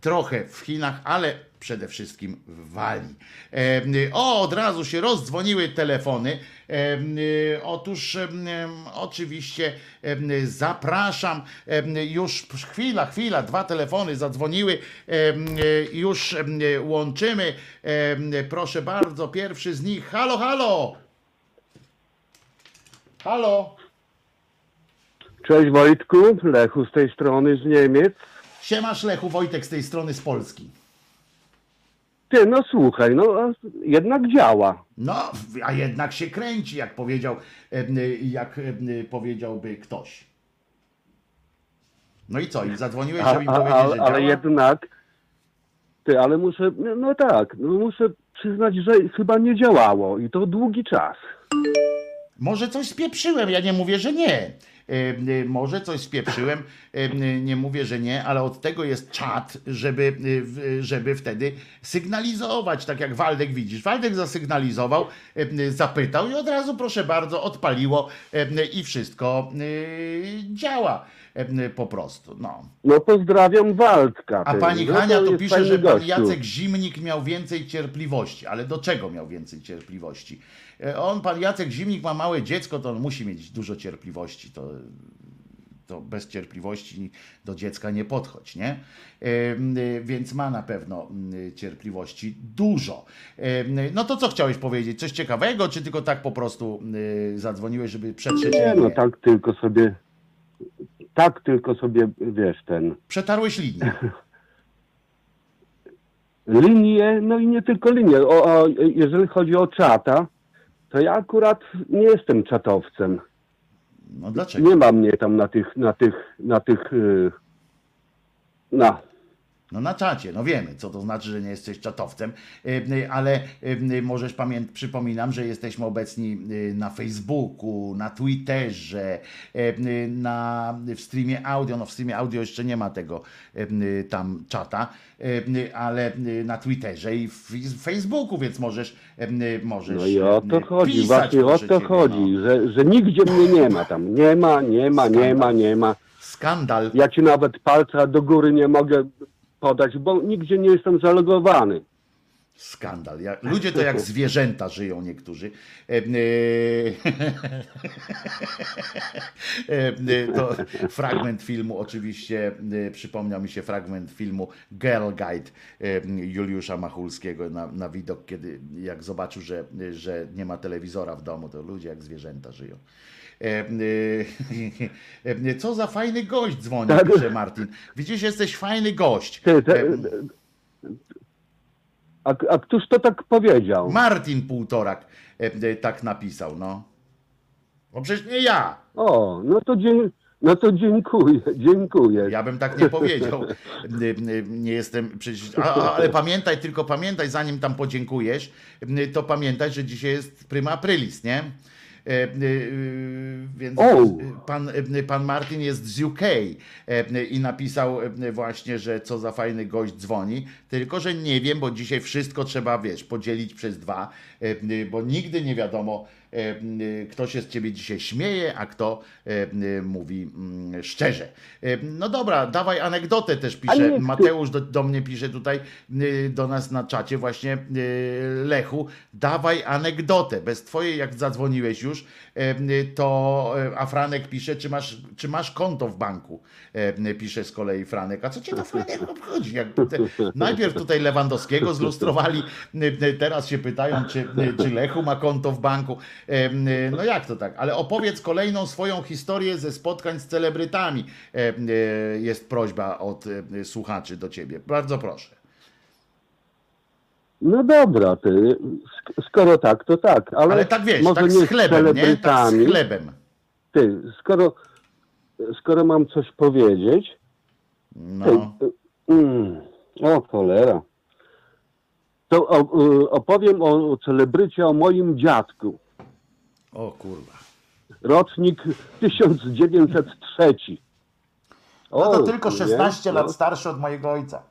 trochę w Chinach, ale przede wszystkim w Walii. E, O, od razu się rozdzwoniły telefony. E, Otóż oczywiście zapraszam, już chwila, chwila, dwa telefony zadzwoniły, e, już łączymy. Proszę bardzo, pierwszy z nich. Halo, halo! Halo! Cześć Wojtku, Lechu z tej strony z Niemiec. Siemasz Lechu, Wojtek z tej strony z Polski. Ty, no słuchaj, no jednak działa. No, a jednak się kręci, jak powiedział, jak powiedziałby ktoś. No i co? I zadzwoniłeś, żeby im powiedzieć, że ale działa? jednak, ty, ale muszę, no, no tak, no muszę przyznać, że chyba nie działało i to długi czas. Może coś spieprzyłem, ja nie mówię, że nie. Y, Może coś spieprzyłem, em, y, nie mówię, że nie, ale od tego jest czat, żeby, y, żeby wtedy sygnalizować, tak jak Waldek widzisz. Waldek zasygnalizował, zapytał i od razu, proszę bardzo, odpaliło i wszystko działa po prostu. No. No pozdrawiam Waldka. A pani no, to Hania jest pisze, że pan. Jacek Zimnik miał więcej cierpliwości. Ale do czego miał więcej cierpliwości? E, On, pan Jacek Zimnik ma małe dziecko, to on musi mieć dużo cierpliwości. To, to bez cierpliwości do dziecka nie podchodź, nie? Y, Więc ma na pewno mm, cierpliwości dużo. Em, No to co chciałeś powiedzieć? Coś ciekawego, czy tylko tak po prostu zadzwoniłeś, żeby przetrzeć Nie, no linię? tak tylko sobie, tak tylko sobie, wiesz, ten, Przetarłeś linię. linie, no i nie tylko linie. O, o, jeżeli chodzi o czata, to ja akurat nie jestem czatowcem. No dlaczego? Nie ma mnie tam na tych, na tych, na tych, yy, no. No na czacie, no wiemy, co to znaczy, że nie jesteś czatowcem, y, ale y, możesz pamiętać, przypominam, że jesteśmy obecni na Facebooku, na Twitterze, na, w streamie audio, no w streamie audio jeszcze nie ma tego tam czata, ale na Twitterze i w Facebooku, więc możesz, możesz No i o to chodzi, właśnie o to ciebie, chodzi, no. że, że nigdzie mnie nie ma tam. Nie ma, nie ma, nie ma, nie ma. Skandal. Ja ci nawet palca do góry nie mogę podać, bo nigdzie nie jestem zalogowany. Skandal. Ludzie to jak zwierzęta żyją niektórzy. E, e, e, to fragment filmu, oczywiście przypomniał mi się fragment filmu Girl Guide Juliusza Machulskiego na, na widok, kiedy jak zobaczył, że, że nie ma telewizora w domu, to ludzie jak zwierzęta żyją. E, e, e, Co za fajny gość dzwoni, Tak. pisze Martin. Widzisz, jesteś fajny gość. Ty, te, a, a któż to tak powiedział? Martin Półtorak e, tak napisał, no. No przecież nie ja. O, no to, dzie, no to dziękuję, dziękuję. Ja bym tak nie powiedział. E, Nie jestem przecież. Ale pamiętaj, tylko pamiętaj, zanim tam podziękujesz, to pamiętaj, że dzisiaj jest prima aprilis, nie? E, e, Więc O! pan, e, pan Martin jest z UK e, i napisał e, właśnie, że co za fajny gość dzwoni. Tylko, że nie wiem, bo dzisiaj wszystko trzeba, wiesz, podzielić przez dwa, e, bo nigdy nie wiadomo, e, kto się z ciebie dzisiaj śmieje, a kto e, mówi szczerze. E, No dobra, dawaj anegdotę też pisze. Mateusz do, do mnie pisze tutaj do nas na czacie właśnie Lechu, dawaj anegdotę. Bez twojej, jak zadzwoniłeś już, to a Franek pisze, czy masz, czy masz konto w banku? Pisze z kolei Franek. A co cię to Franek obchodzi? Jak te, najpierw tutaj Lewandowskiego zlustrowali, teraz się pytają, czy, czy Lechu ma konto w banku. Y, No jak to tak? Ale opowiedz kolejną swoją historię ze spotkań z celebrytami. Y, Jest prośba od y, słuchaczy do ciebie. Bardzo proszę. No dobra, ty, sk- skoro tak, to tak, ale, Ale tak wiesz, może tak nie z chlebem, nie? Tak z chlebem. Ty, skoro, skoro mam coś powiedzieć, No. ty, mm, o cholera, to y, opowiem o celebrycie, o moim dziadku. O kurwa. Rocznik 1903. No to O, tylko nie? 16 No. lat starszy od mojego ojca.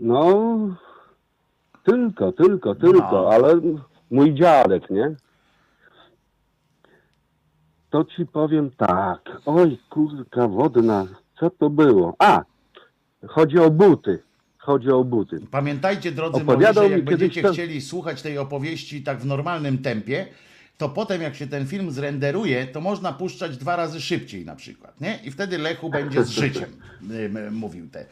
No, tylko, tylko, tylko, No. ale mój dziadek, nie? To ci powiem tak. Oj, kurka wodna, co to było? A, chodzi o buty. Chodzi o buty. Pamiętajcie, drodzy Opowiadał moi, że jak będziecie to- chcieli słuchać tej opowieści tak w normalnym tempie, to potem jak się ten film zrenderuje, to można puszczać dwa razy szybciej na przykład, nie? I wtedy Lechu będzie z życiem mówił tę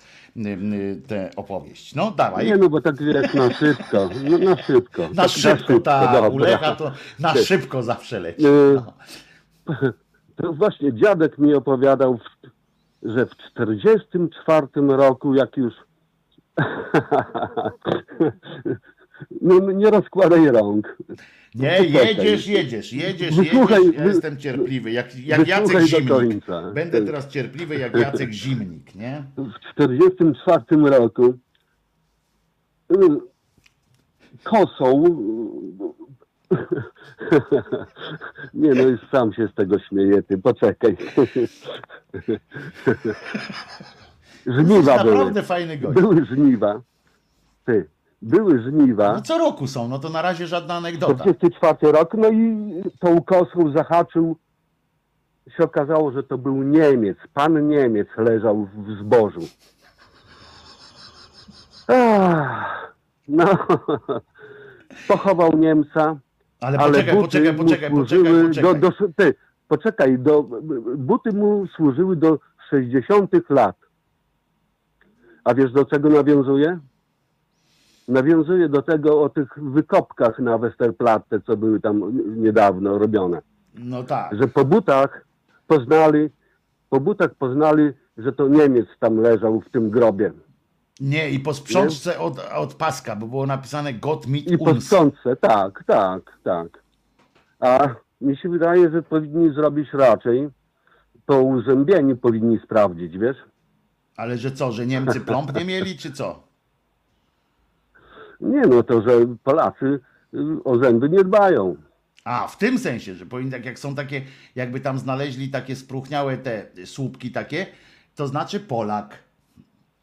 te, opowieść. No dawaj. Nie no, bo tak wiesz, na szybko, no, na szybko. Na tak, szybko, ta, u Lecha to na szybko zawsze leci. Y, No. To właśnie dziadek mi opowiadał, że w 44 roku, jak już no, nie rozkładaj rąk. Nie, jedziesz, jedziesz, jedziesz, Wysłuchaj, jedziesz. Ja jestem cierpliwy, jak, jak Jacek Zimnik. Będę teraz cierpliwy jak Jacek Zimnik, nie? w 44 roku y, kosą nie no już sam się z tego śmieję ty poczekaj żniwa były naprawdę fajny gość. były żniwa ty były żniwa No co roku są, no to na razie żadna anegdota. 44 rok, no i tą kosą zahaczył, się okazało, że to był Niemiec, pan Niemiec leżał w zbożu. Ach, no, pochował Niemca, Ale ale poczekaj, buty poczekaj, mu poczekaj, służyły poczekaj, Do, poczekaj. do, ty, poczekaj, do, buty mu służyły do 60 lat. A wiesz do czego nawiązuje? Nawiązuje do tego o tych wykopkach na Westerplatte, co były tam niedawno robione. No tak. Że po butach poznali, po butach poznali, że to Niemiec tam leżał w tym grobie. Nie, i po sprzączce od, od paska, bo było napisane Gott mit I po uns. sprzątce, tak, tak, tak. A mi się wydaje, że powinni zrobić raczej, po uzębieniu powinni sprawdzić, wiesz? Ale że co, że Niemcy plomb nie mieli, czy co? Nie no, to że Polacy y, o zęby nie dbają. A, w tym sensie, że powinni, tak jak są takie, jakby tam znaleźli takie spróchniałe te słupki takie, to znaczy Polak.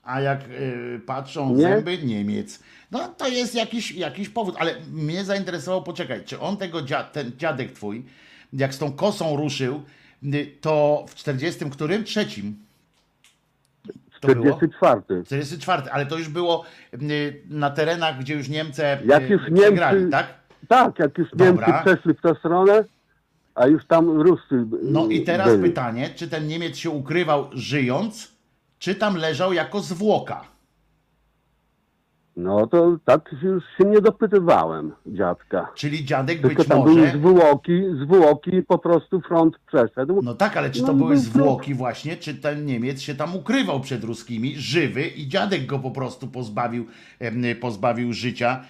A jak y, patrzą Nie? zęby, Niemiec. No to jest jakiś, jakiś powód, ale mnie zainteresowało, poczekaj, czy on tego, dzia, ten dziadek twój, jak z tą kosą ruszył, y, to w 40 którym? Trzecim. To było? 44. 44, ale to już było y, na terenach, gdzie już Niemcy y, Jak już przegrali, Niemcy- tak? Tak, jak już Dobra. Niemcy przeszli w tę stronę, a już tam Ruscy No i teraz byli. pytanie, czy ten Niemiec się ukrywał żyjąc, czy tam leżał jako zwłoka? No to tak już się nie dopytywałem dziadka. Czyli dziadek Tylko być tam były może... zwłoki, zwłoki po prostu front przeszedł. No tak, ale czy to No i były był- zwłoki właśnie, czy ten Niemiec się tam ukrywał przed ruskimi, żywy i dziadek go po prostu pozbawił, em, pozbawił życia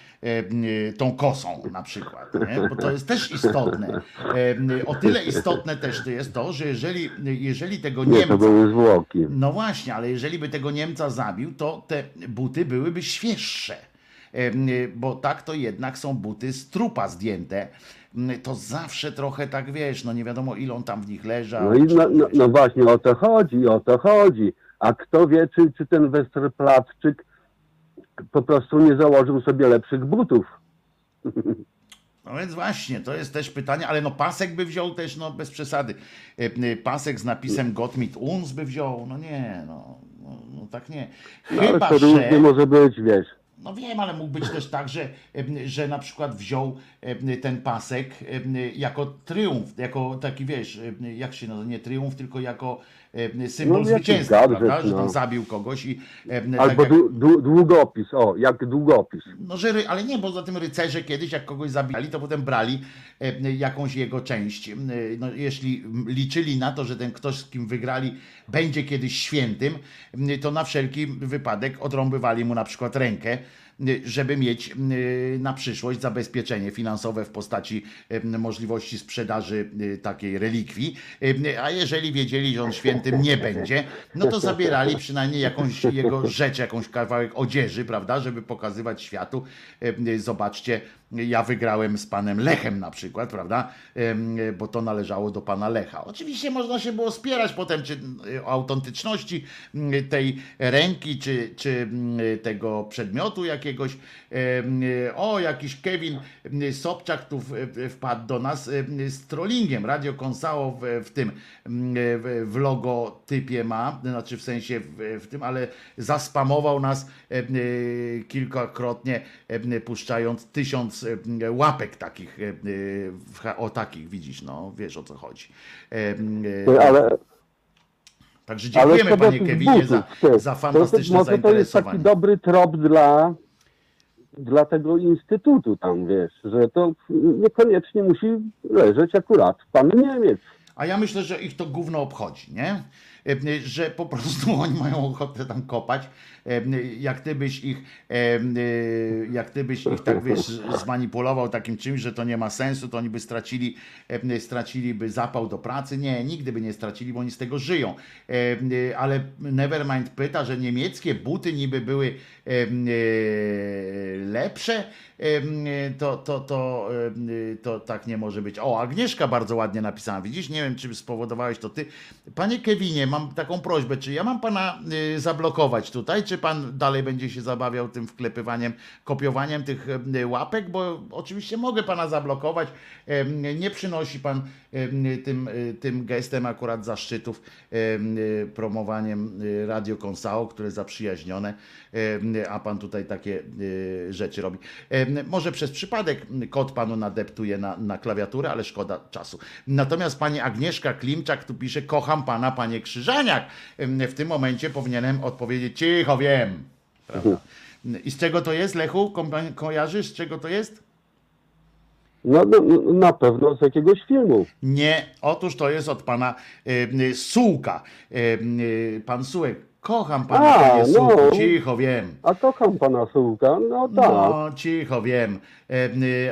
tą kosą na przykład, nie? bo to jest też istotne. Em, O tyle istotne też to jest to, że jeżeli, jeżeli tego Nie, to Niemca... były zwłoki. No właśnie, ale jeżeli by tego Niemca zabił, to te buty byłyby świeższe. Bo tak to jednak są buty z trupa zdjęte. To zawsze trochę tak wiesz, no nie wiadomo ile on tam w nich leżał. No i no, no, no właśnie o to chodzi, o to chodzi. A kto wie, czy, czy ten Westerplatczyk po prostu nie założył sobie lepszych butów. No więc właśnie, to jest też pytanie, ale no pasek by wziął też, no bez przesady. E, e, Pasek z napisem Gott mit uns by wziął, no nie, no, no, no tak nie. No, Chyba, to że... różnie może być, wiesz. No wiem, ale mógł być też tak, że, em, że na przykład wziął em, ten pasek jako triumf, jako taki wiesz, jak się nazywa, nie triumf, tylko jako symbol No, jakiś zwycięstwa, gadżet, prawda? Że tam no. zabił kogoś i em, Albo tak jak, dłu- dłu- długopis, o, jak długopis. no, że, ale nie, bo za tym rycerze kiedyś, jak kogoś zabijali, to potem brali e, jakąś jego część. E, No, jeśli liczyli na to, że ten ktoś, z kim wygrali, będzie kiedyś świętym, to na wszelki wypadek odrąbywali mu na przykład rękę, żeby mieć m, na przyszłość zabezpieczenie finansowe w postaci em, możliwości sprzedaży e, takiej relikwii. A jeżeli wiedzieli, że on świętym nie będzie, no to zabierali przynajmniej jakąś jego rzecz, jakąś kawałek odzieży, prawda, żeby pokazywać światu. Zobaczcie, ja wygrałem z panem Lechem na przykład, prawda, bo to należało do pana Lecha. Oczywiście można się było spierać potem, czy o autentyczności m, tej ręki, czy, czy m, tego przedmiotu jakiegoś. O, jakiś Kevin Sobczak tu wpadł do nas z trollingiem. Radio Konsao w, w tym m, w, logotypie ma, znaczy w sensie w, w tym, ale zaspamował nas kilkakrotnie, puszczając tysiąc em, łapek takich, em, w- o takich widzisz, no wiesz o co chodzi. No, Ale, Także ale dziękujemy do panie Kevinie butów, za, ty, za to- fantastyczne to, Może to jest taki dobry trop dla, dla tego instytutu tam, wiesz, że to niekoniecznie musi leżeć akurat pan Niemiec. A ja myślę, że ich to gówno obchodzi, nie? E, Że po prostu oni mają ochotę tam kopać. E, Jak ty byś ich, e, jak ty byś ich tak wiesz, zmanipulował takim czymś, że to nie ma sensu, to oni by stracili, straciliby zapał do pracy. Nie, nigdy by nie stracili, bo oni z tego żyją. Ale Nevermind pyta, że niemieckie buty niby były lepsze. To, to, to, to tak nie może być. O, Agnieszka bardzo ładnie napisała. Widzisz, nie wiem, spowodowałeś to ty. Panie Kevinie, mam taką prośbę, czy ja mam pana y, zablokować tutaj, czy pan dalej będzie się zabawiał tym wklepywaniem, kopiowaniem tych y, łapek, bo oczywiście mogę pana zablokować. Em, Nie przynosi pan tym, y, tym gestem akurat zaszczytów, y, promowaniem y, Radio Konsao, które zaprzyjaźnione, a pan tutaj takie y, rzeczy robi. Może przez przypadek kod panu nadeptuje na, na klawiaturę, ale szkoda czasu. Natomiast pani Agnieszka Klimczak tu pisze, kocham pana, panie Krzyżaniak. W tym momencie powinienem odpowiedzieć, cicho, wiem. Prawda? I z czego to jest, Lechu? Ko- Kojarzysz, z czego to jest? No, no, na pewno z jakiegoś filmu. Nie, otóż to jest od pana y, Sułka. Y, y, pan Sułek, kocham pana, A, panie Sułku, no. cicho, wiem. A kocham pana Sułka, no tak. No, cicho, wiem.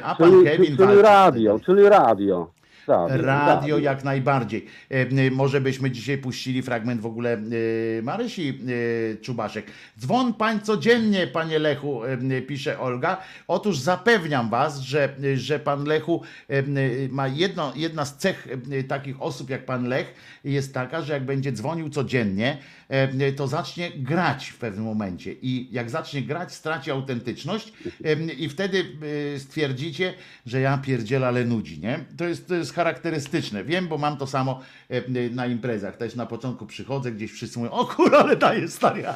A pan czyli, Kevin czyli walczy radio, czyli radio. Radio, Radio jak najbardziej. E, Może byśmy dzisiaj puścili fragment w ogóle y, Marysi y, Czubaszek. Dzwon pań codziennie, panie Lechu, pisze Olga. Otóż zapewniam was, że, że pan Lechu ma jedno, jedna z cech takich osób jak pan Lech jest taka, że jak będzie dzwonił codziennie, to zacznie grać w pewnym momencie. I jak zacznie grać, straci autentyczność y, i wtedy y, stwierdzicie, że ja pierdzielę, ale nudzi, nie? To jest, to jest charakterystyczne. Wiem, bo mam to samo e, na imprezach. Też na początku przychodzę, gdzieś wszyscy mówią, o kurwa, ale daje stary.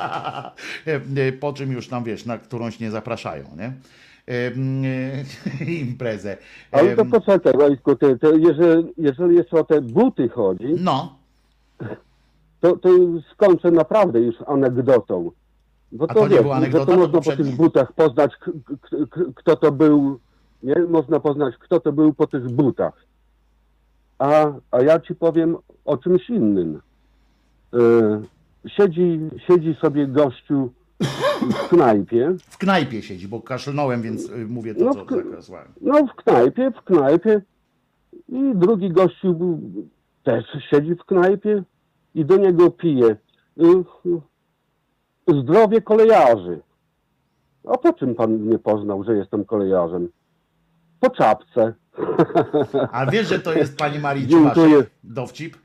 E, e, Po czym już tam, wiesz, na którąś nie zapraszają, nie? E, e, Imprezę. Ale to poczekaj, Wojtku, ty, to jeżeli, jeżeli jeszcze o te buty chodzi, No, to, to skończę naprawdę już anegdotą. Bo A to nie była że anegdota, to to można po tych butach poznać, kto to był, nie? Można poznać, kto to był po tych butach. A, a ja ci powiem o czymś innym. Yy, siedzi, siedzi sobie gościu w knajpie, w knajpie siedzi, bo kaszlnąłem, więc y, mówię to, No, co zakazałem. no w knajpie, w knajpie i drugi gościu też siedzi w knajpie i do niego pije y, y, zdrowie kolejarzy. A po czym pan mnie poznał, że jestem kolejarzem? Po czapce. A wiesz, że to jest pani Marii. Czubaszek dowcip?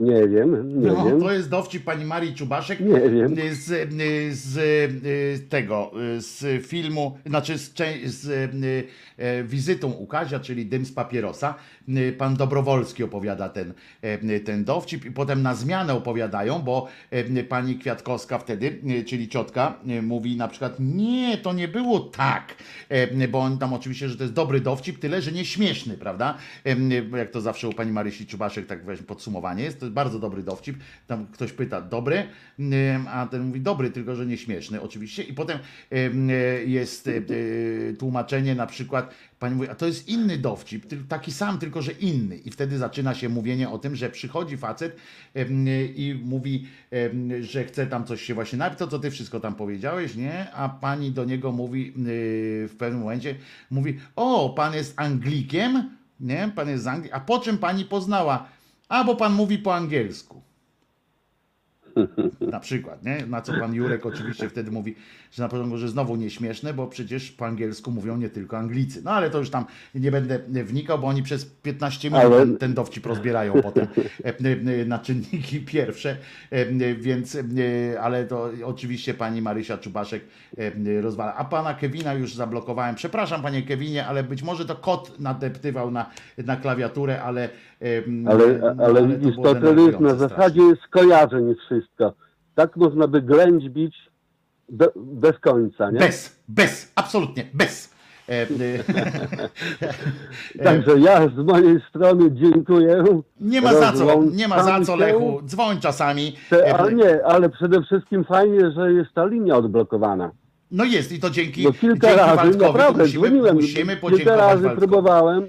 Nie wiem, nie no, wiem. to jest dowcip pani Marii Czubaszek Nie wiem. z, z, z tego, z filmu, znaczy z, z wizytą u Kazia, czyli Dym z papierosa. Pan Dobrowolski opowiada ten, ten dowcip i potem na zmianę opowiadają, bo pani Kwiatkowska wtedy, czyli ciotka, mówi na przykład, nie, to nie było tak, bo on tam oczywiście, że to jest dobry dowcip, tyle, że nie śmieszny, prawda? Jak to zawsze u pani Marysi Czubaszek, tak weźmy podsumowanie jest, jest bardzo dobry dowcip. Tam ktoś pyta, dobry, a ten mówi, dobry, tylko że nie śmieszny oczywiście. I potem em, e, jest e, e, tłumaczenie na przykład, pani mówi, a to jest inny dowcip, taki sam, tylko że inny. I wtedy zaczyna się mówienie o tym, że przychodzi facet i mówi, że chce tam coś się właśnie napić, to co ty wszystko tam powiedziałeś, nie? A pani do niego mówi e, w pewnym momencie, mówi, o, pan jest Anglikiem, nie? Pan jest z Anglii, a po czym pani poznała? A, bo pan mówi po angielsku. Na przykład, nie? Na co pan Jurek oczywiście wtedy mówi, że na początku, że znowu nieśmieszne, bo przecież po angielsku mówią nie tylko Anglicy. No ale to już tam nie będę wnikał, bo oni przez 15 minut Ale- ten, dowcip rozbierają potem e, e, na czynniki pierwsze, e, więc, e, ale to oczywiście pani Marysia Czubaszek e, rozwala. A pana Kevina już zablokowałem. Przepraszam panie Kevinie, ale być może to kot nadeptywał na, na klawiaturę, ale Ale, no, ale widzisz, to, to jest na zasadzie skojarzeń wszystko. Tak można by ględźbić be, bez końca, nie? Bez, bez, absolutnie bez. E, Także ja z mojej strony dziękuję. nie ma za co, nie ma za co. Lechu, dzwoń czasami. Te, E, ale nie, ale przede wszystkim fajnie, że jest ta linia odblokowana. No jest i to dzięki, Bo kilka dzięki razy Waldkowi, naprawdę musimy, dzwoniłem, musimy kilka podziękować razy Waldkowi. próbowałem.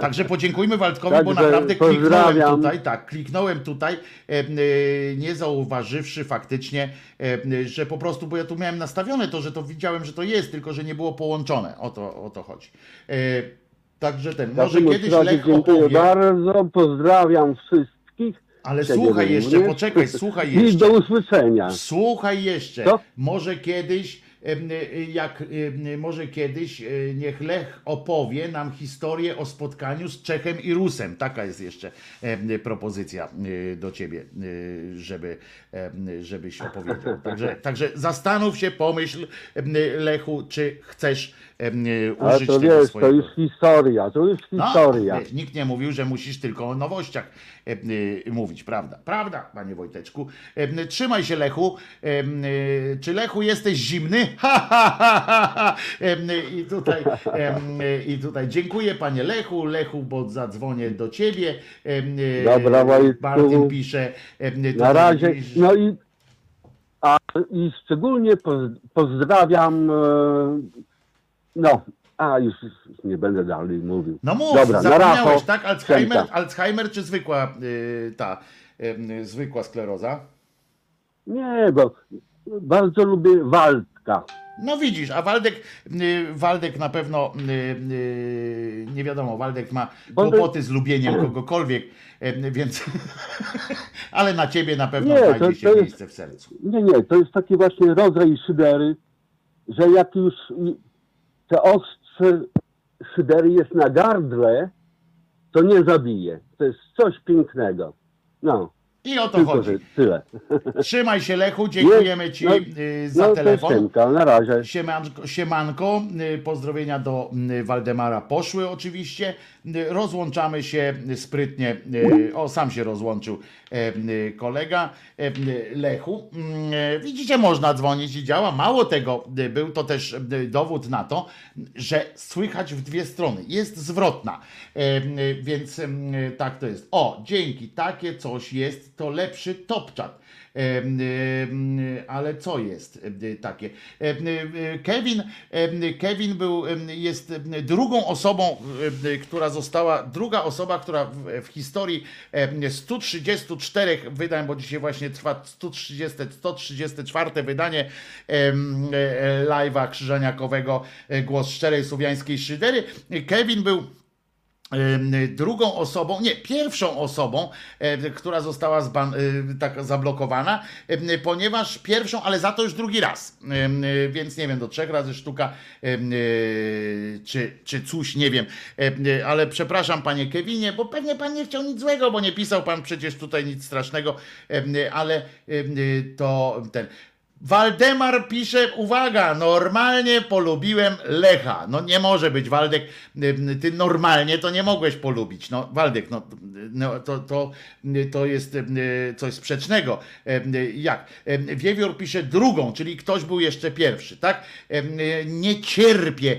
Także podziękujmy Waldkowi, bo Także naprawdę kliknąłem pozdrawiam. tutaj, tak, kliknąłem tutaj, e, e, nie zauważywszy faktycznie, e, że po prostu, bo ja tu miałem nastawione to, że to widziałem, że to jest, tylko że nie było połączone. O to, o to chodzi. Także ten, może kiedyś Lech dziękuję opowie, bardzo, pozdrawiam wszystkich. ale Ciebie słuchaj jeszcze, również. poczekaj, słuchaj I jeszcze. do usłyszenia. Słuchaj jeszcze, Co? może kiedyś, jak em, może kiedyś y, niech Lech opowie nam historię o spotkaniu z Czechem i Rusem. Taka jest jeszcze propozycja y, do ciebie, y, żeby, żebyś opowiedział. Także, także zastanów się, pomyśl Lechu, czy chcesz Ale użyć to tego wiesz, swojego... to już historia, to już historia. No, wiesz, nikt nie mówił, że musisz tylko o nowościach e, e, mówić, prawda? Prawda, panie Wojteczku. E, trzymaj się, Lechu. E, e, czy Lechu jesteś zimny? Ha, ha, ha, ha, ha. E, I tutaj, e, e, I tutaj dziękuję, panie Lechu. Lechu, bo zadzwonię do ciebie. E, e, Dobra, Wojtku. Martin pisze. e, Na razie. No i, a, i szczególnie poz, pozdrawiam. No, a już nie będę dalej mówił. No mów, Dobra, zapomniałeś, racho. tak? Alzheimer. Alzheimer czy zwykła y, ta y, zwykła skleroza? Nie, bo bardzo lubię Waldka. No widzisz, a Waldek, y, Waldek na pewno, y, y, nie wiadomo, Waldek ma kłopoty z lubieniem kogokolwiek, y, więc, ale na ciebie na pewno Nie, to- znajdzie się to jest- miejsce w sercu. Nie, nie, to jest taki właśnie rodzaj szydery, że jak już te ostrze szydery jest na gardle, to nie zabije. To jest coś pięknego. No. I o to Tylko, chodzi. tyle. Trzymaj się Lechu, dziękujemy Ci No, y, za no, telefon. na razie. Siemanko, siemanko, y, pozdrowienia do y, Waldemara poszły oczywiście. Rozłączamy się sprytnie. y, O, sam się rozłączył e, kolega e, Lechu. E, Widzicie, można dzwonić i działa. Mało tego, był to też dowód na to, że słychać w dwie strony. Jest zwrotna. E, Więc tak to jest. O, dzięki, takie coś jest, to lepszy top chat. Em, em, Ale co jest takie? Kevin, Kevin był, jest drugą osobą, która została, druga osoba, która w, historii em, 134 wydań, bo dzisiaj właśnie trwa 130, 134 wydanie em, e, live'a krzyżaniakowego e, Głos Szczerej Słowiańskiej Szydery. Kevin był Drugą osobą, nie, pierwszą osobą, e, która została zban, e, tak zablokowana, ponieważ pierwszą, ale za to już drugi raz. E, Więc nie wiem, do trzech razy sztuka, czy, czy coś, nie wiem. Em, Ale przepraszam, panie Kevinie, bo pewnie pan nie chciał nic złego, bo nie pisał pan przecież tutaj nic strasznego, ale to ten. Waldemar pisze, uwaga, normalnie polubiłem Lecha. No nie może być, Waldek, ym, ty normalnie to nie mogłeś polubić. No Waldek, no, no to, to, to jest ym, coś sprzecznego. Ym, Jak? Wiewiór pisze drugą, czyli ktoś był jeszcze pierwszy, tak? Nie cierpię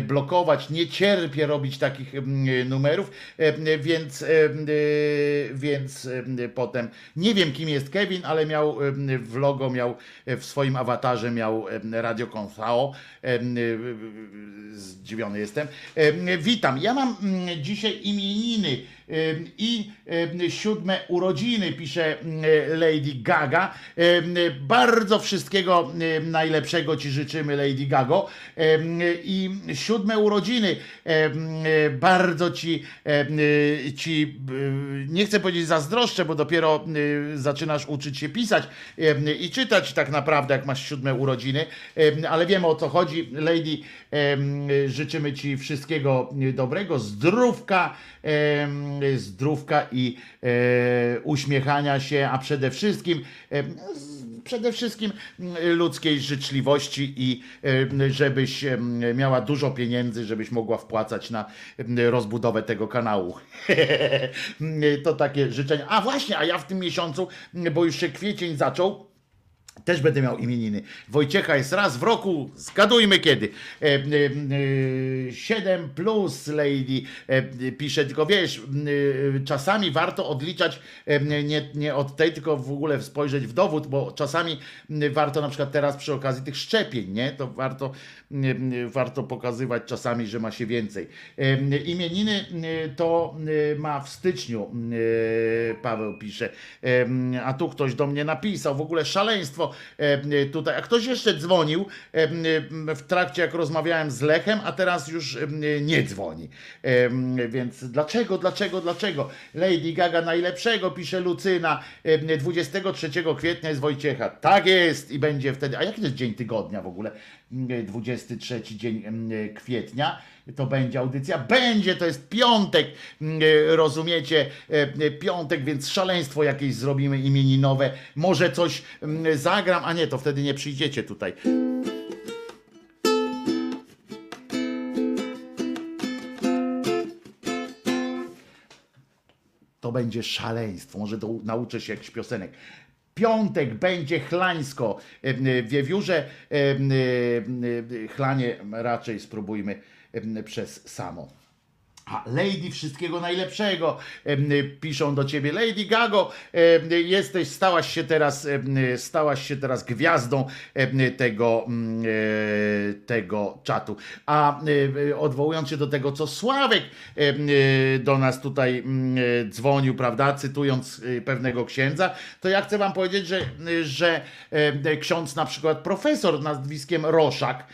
blokować, nie cierpię robić takich numerów, więc, y, więc potem nie wiem kim jest Kevin, ale miał w logo, miał w swoim awatarze miał Radio Konsao. Em, y, y, Zdziwiony jestem. Em, Witam. Ja mam mm, dzisiaj imieniny i siódme urodziny, pisze mm, Lady Gaga. Bardzo wszystkiego najlepszego Ci życzymy, Lady Gago. I siódme urodziny. Bardzo Ci, ci y, nie chcę powiedzieć zazdroszczę, bo dopiero y, zaczynasz uczyć się pisać i czytać tak naprawdę, jak masz siódme urodziny, ale wiemy o co chodzi. Lady, życzymy Ci wszystkiego dobrego, zdrówka, zdrówka i e, uśmiechania się, a przede wszystkim z- przede wszystkim mm, ludzkiej życzliwości i em, żebyś miała dużo pieniędzy, żebyś mogła wpłacać na rozbudowę tego kanału. to takie życzenia. A właśnie, a ja w tym miesiącu, bo już się kwiecień zaczął, też będę miał imieniny. Wojciecha jest raz w roku, zgadujmy kiedy. E, e, e, 7 plus lady e, pisze, tylko wiesz, e, czasami warto odliczać e, nie, nie od tej, tylko w ogóle spojrzeć w dowód, bo czasami warto na przykład teraz przy okazji tych szczepień, nie? To warto, warto pokazywać czasami, że ma się więcej. E, Imieniny to ma w styczniu, e, Paweł pisze, E, a tu ktoś do mnie napisał, w ogóle szaleństwo e, tutaj, a ktoś jeszcze dzwonił e, w trakcie jak rozmawiałem z Lechem, a teraz już e, nie dzwoni. E, Więc dlaczego, dlaczego, dlaczego? Lady Gaga najlepszego, pisze Lucyna, E, 23 kwietnia jest Wojciecha. Tak jest i będzie wtedy, a jaki to jest dzień tygodnia w ogóle? E, 23 dzień e, kwietnia to będzie audycja. Będzie, to jest piątek, mm, rozumiecie? E, e, Piątek, więc szaleństwo jakieś zrobimy imieninowe. Może coś mm, zagram, a nie, to wtedy nie przyjdziecie tutaj. To będzie szaleństwo. Może nauczę się jakichś piosenek. Piątek będzie chlańsko. Em, e, Wiewiórze, e, e, chlanie raczej spróbujmy przez samo. Lady, wszystkiego najlepszego. Em, Piszą do ciebie, Lady Gago, em, jesteś, stałaś się teraz, em, stałaś się teraz gwiazdą tego, mm, e, tego czatu. A odwołując się do tego, co Sławek do nas tutaj mm, e, dzwonił, prawda, cytując pewnego księdza, to ja chcę wam powiedzieć, że, że ksiądz na przykład profesor nazwiskiem Roszak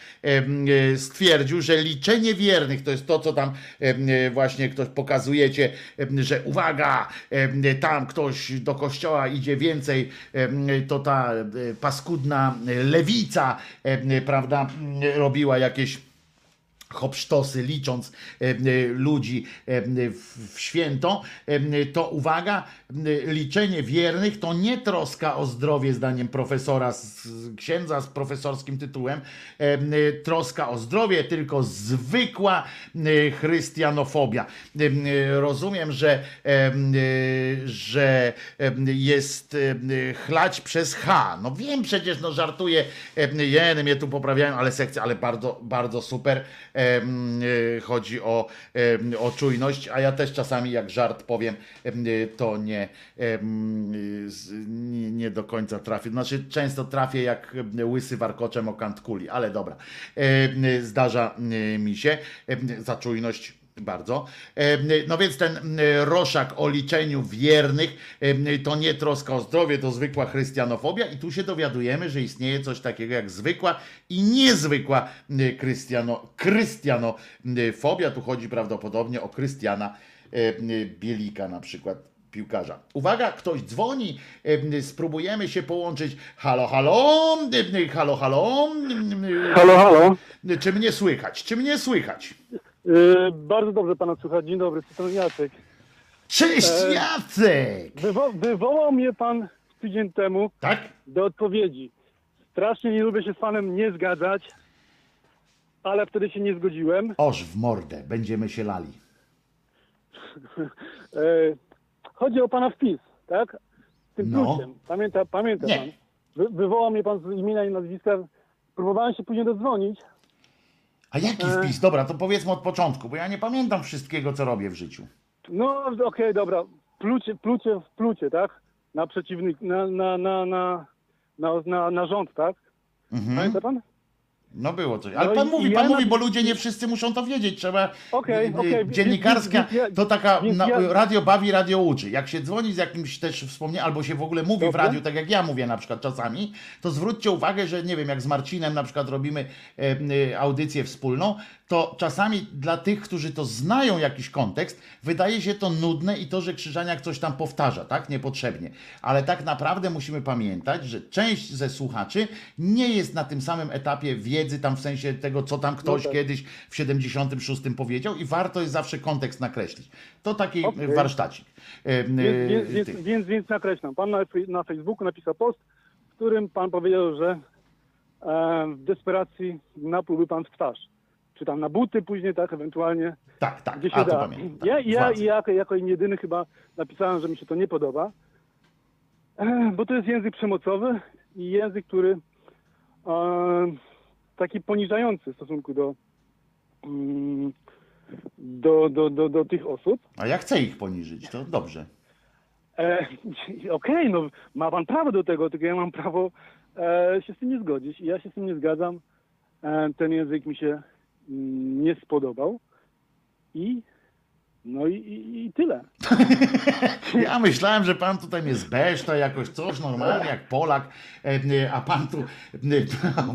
stwierdził, że liczenie wiernych to jest to, co tam właśnie ktoś pokazujecie, że uwaga, tam ktoś do kościoła idzie więcej, to ta paskudna lewica, prawda, robiła jakieś hopsztosy, licząc e, e, ludzi e, w, święto, to uwaga, liczenie wiernych to nie troska o zdrowie, zdaniem profesora, z, księdza z profesorskim tytułem, troska o zdrowie, tylko zwykła chrystianofobia. Rozumiem, że, że jest chlać przez H. No wiem przecież, no żartuję, jeden mnie tu poprawiają, ale sekcja, ale bardzo, bardzo super. E, Chodzi o, e, o czujność, a ja też czasami jak żart powiem, e, to nie, e, nie, nie do końca trafię. Znaczy często trafię jak łysy warkoczem o kant kuli, ale dobra. E, Zdarza e, mi się e, za czujność bardzo. No więc ten roszak o liczeniu wiernych to nie troska o zdrowie, to zwykła chrystianofobia i tu się dowiadujemy, że istnieje coś takiego jak zwykła i niezwykła chrystiano, chrystianofobia. Tu chodzi prawdopodobnie o Krystiana Bielika na przykład piłkarza. Uwaga, ktoś dzwoni, spróbujemy się połączyć. Halo, halo, halo, halo. Halo, halo. Czy mnie słychać? Czy mnie słychać? Yy, bardzo dobrze pana słuchać. Dzień dobry, to Jacek. Cześć, E, Jacek! Wywo wywołał mnie pan tydzień temu tak? do odpowiedzi. Strasznie nie lubię się z panem nie zgadzać, ale wtedy się nie zgodziłem. Oż w mordę, będziemy się lali. E, chodzi o pana wpis, tak? Z tym No. Pamięta, pamięta Nie. pan. Wy wywołał mnie pan z imienia i nazwiska. Próbowałem się później dodzwonić. A jaki E. wpis? Dobra, to powiedzmy od początku, bo ja nie pamiętam wszystkiego, co robię w życiu. No okej, dobra. Plucie, plucie w plucie, tak? Na przeciwnik, na, na, na, na, na, na, na rząd, tak? Mhm. Pamięta pan? No było coś. Ale No pan i- mówi, i pan ja mówi, na- bo ludzie nie wszyscy muszą to wiedzieć. Trzeba. Okej, y, y, okej, Dziennikarska więc- więc ja- to taka. więc ja- Radio bawi, radio uczy. Jak się dzwoni z jakimś też wspomnieniem, albo się w ogóle mówi w radiu, tak jak ja mówię na przykład czasami, to zwróćcie uwagę, że nie wiem, jak z Marcinem na przykład robimy e, y, audycję wspólną, to czasami dla tych, którzy to znają jakiś kontekst, wydaje się to nudne i to, że Krzyżaniak coś tam powtarza, tak? Niepotrzebnie. Ale tak naprawdę musimy pamiętać, że część ze słuchaczy nie jest na tym samym etapie wiedzy, tam w sensie tego, co tam ktoś tak. kiedyś w 76 powiedział i warto jest zawsze kontekst nakreślić. To taki Okej. warsztacik. E, Więc, e, więc, więc, więc, więc nakreślam. Pan na, na Facebooku napisał post, w którym pan powiedział, że e, w desperacji naplułby pan w twarz. Czy tam na buty później, tak, ewentualnie. Tak, tak, Gdzie się a da. pamiętam. Ja, ja, Władzy. ja jako, jedyny chyba napisałem, że mi się to nie podoba, e, bo to jest język przemocowy i język, który e, taki poniżający w stosunku do, mm, do, do, do, do tych osób. A ja chcę ich poniżyć, to dobrze. E, Okej, no ma pan prawo do tego, tylko ja mam prawo e, się z tym nie zgodzić. I ja się z tym nie zgadzam. E, ten język mi się mm, nie spodobał. I no i, i, i tyle. Ja myślałem, że pan tutaj mnie zbeszta jakoś coś normalnie jak Polak, e, e, a pan tu, e,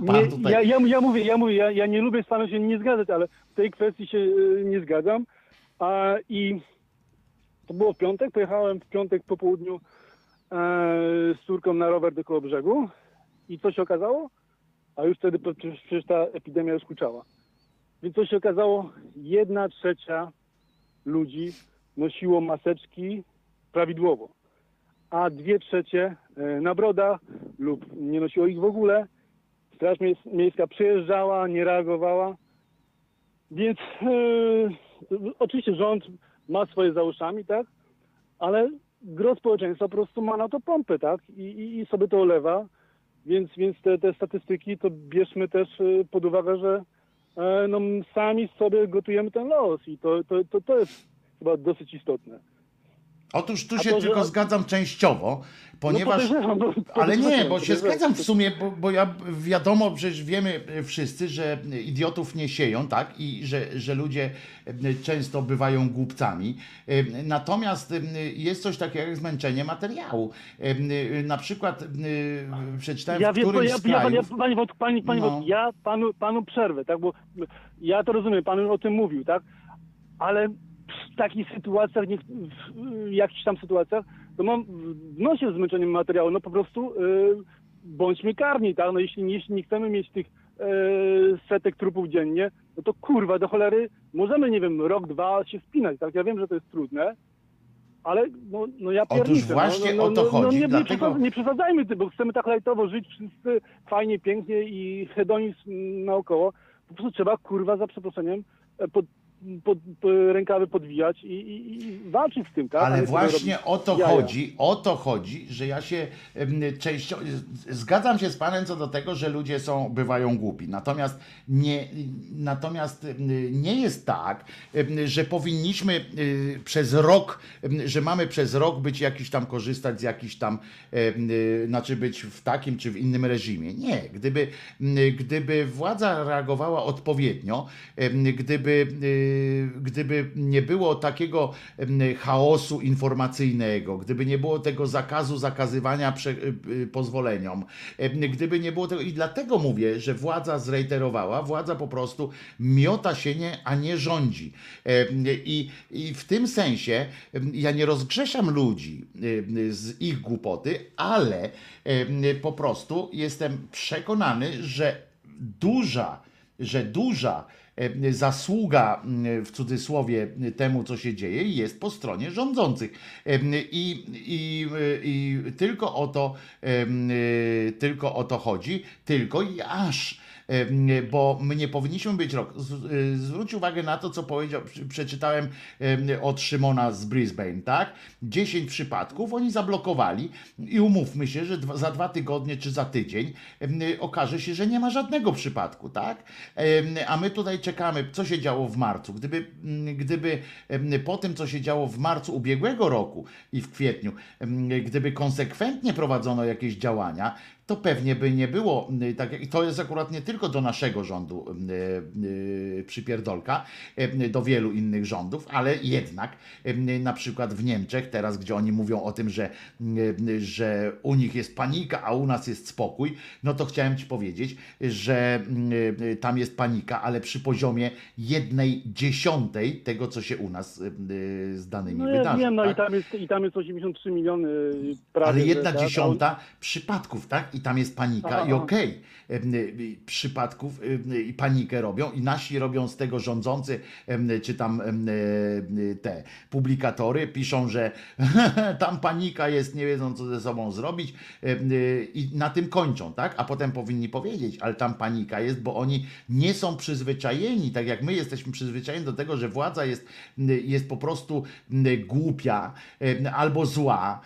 pan Nie, tutaj... ja, ja, ja mówię, ja mówię, ja, ja nie lubię z panem się nie zgadzać, ale w tej kwestii się nie zgadzam. A, I to było w piątek, pojechałem w piątek po południu e, z córką na rower do koło brzegu i co się okazało? A już wtedy przecież, ta epidemia już huczała. Więc co się okazało? Jedna trzecia ludzi nosiło maseczki prawidłowo, a dwie trzecie e, na brodach lub nie nosiło ich w ogóle. Straż Miejska przyjeżdżała, nie reagowała. Więc e, oczywiście rząd ma swoje za uszami, tak? Ale gro społeczeństwa po prostu ma na to pompę, tak? I, i, i sobie to olewa. Więc, więc te, te statystyki to bierzmy też e, pod uwagę, że no, sami sobie gotujemy ten los i to, to, to, to jest chyba dosyć istotne. Otóż tu się to, że- tylko zgadzam częściowo, ponieważ. podejrzewam, bo- Ale nie, bo się zgadzam w sumie, bo, bo ja wiadomo, przecież wiemy wszyscy, że idiotów nie sieją, tak? I że, że ludzie często bywają głupcami. Natomiast jest coś takiego jak zmęczenie materiału. Na przykład przeczytałem Ja w którymś ja, z ja, ja, panie Wojtku, panie, panie No. Ja panu, panu przerwę, tak, bo ja to rozumiem, pan o tym mówił, tak, ale takich sytuacjach, nie, w jakichś tam sytuacjach, to mam w nosie zmęczeniem materiału, no po prostu y, bądźmy karni, tak, no jeśli, jeśli nie chcemy mieć tych setek trupów dziennie, no to kurwa, do cholery możemy, nie wiem, rok, dwa się spinać, tak? Ja wiem, że to jest trudne, ale no, no ja Otóż pierniczę, właśnie no, no, o to no, chodzi, No, nie, dlatego- nie, przesadzaj, nie przesadzajmy tym, bo chcemy tak lajtowo żyć wszyscy fajnie, pięknie i hedonizm naokoło. Po prostu trzeba, kurwa, za przeproszeniem, e, pod, pod, rękawy podwijać i, i, i walczyć z tym, tak? Ale właśnie o to jaja. chodzi, o to chodzi, że ja się częściowo zgadzam się z panem co do tego, że ludzie są bywają głupi. Natomiast nie, natomiast nie jest tak, że powinniśmy y, przez rok, że mamy przez rok być jakiś tam korzystać z jakiś tam, y, znaczy być w takim czy w innym reżimie. Nie, gdyby, gdyby władza reagowała odpowiednio, gdyby, y, gdyby nie było takiego chaosu informacyjnego, gdyby nie było tego zakazu zakazywania prze, y, y, pozwoleniom, gdyby nie było tego, i dlatego mówię, że władza zrejterowała, władza po prostu miota się nie, a nie rządzi. I, I w tym sensie ja nie rozgrzeszam ludzi z ich głupoty, ale po prostu jestem przekonany, że duża, że duża zasługa m, w cudzysłowie temu, co się dzieje, jest po stronie rządzących. Em, I, i, i tylko, o to, tylko o to chodzi, tylko i aż. Em, Bo my nie powinniśmy być rok. Y, Zwróć uwagę na to, co powiedział, przeczytałem em, od Szymona z Brisbane, tak? 10 przypadków oni zablokowali i umówmy się, że za dwa tygodnie czy za tydzień em, okaże się, że nie ma żadnego przypadku, tak? A my tutaj czekamy, co się działo w marcu. Gdyby, gdyby po tym, co się działo w marcu ubiegłego roku i w kwietniu, gdyby konsekwentnie prowadzono jakieś działania, to pewnie by nie było y, tak. I to jest akurat nie tylko do naszego rządu y, y, przypierdolka, do wielu innych rządów, ale jednak na przykład w Niemczech, teraz gdzie oni mówią o tym, że, że u nich jest panika, a u nas jest spokój, no to chciałem Ci powiedzieć, że tam jest panika, ale przy poziomie jednej dziesiątej tego, co się u nas z danymi No ja wydarzy. wiem, no tak? i tam jest, i tam jest 83 miliony prawie. Ale jedna dziesiąta przypadków, tak? I tam jest panika Aha, i aha. okej, em, y, przypadków y, i panikę robią. I nasi robią z tego rządzący, czy tam y, te publikatory. Piszą, że tam panika jest, nie wiedzą co ze sobą zrobić. Y, i na tym kończą, tak? A potem powinni powiedzieć, ale tam panika jest, bo oni nie są przyzwyczajeni, tak jak my jesteśmy przyzwyczajeni do tego, że władza jest, jest po prostu głupia albo zła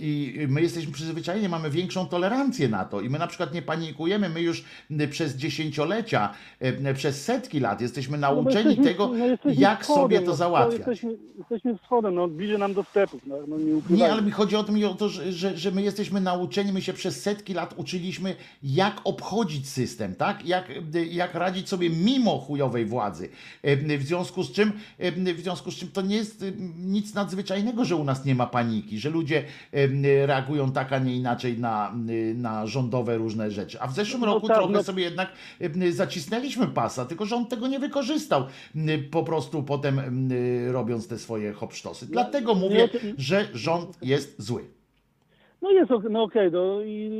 i my jesteśmy przyzwyczajeni, mamy większą tolerancję na to. I my na przykład nie panikujemy, my już przez dziesięciolecia, em, przez setki lat jesteśmy No nauczeni jesteśmy- tego, no jak wschodem, sobie no, to załatwiać. Jesteśmy, jesteśmy wschodem, no bliżej nam do stepów, no, no nie. Nie, ale mi chodzi o to, mi o to że, że, my jesteśmy nauczeni, my się przez setki lat uczyliśmy, jak obchodzić system, tak? Jak, jak radzić sobie mimo chujowej władzy. W związku z czym, w związku z czym to nie jest nic nadzwyczajnego, że u nas nie ma paniki, że ludzie reagują tak, a nie inaczej na, na rządowe różne rzeczy. A w zeszłym No roku tak, trochę no- sobie jednak e, zacisnęliśmy pasa, tylko że on tego nie wykorzystał, m, po prostu potem robiąc te swoje hopsztosy. Dlatego nie, mówię, to- że rząd jest zły. No jest, no okej, no i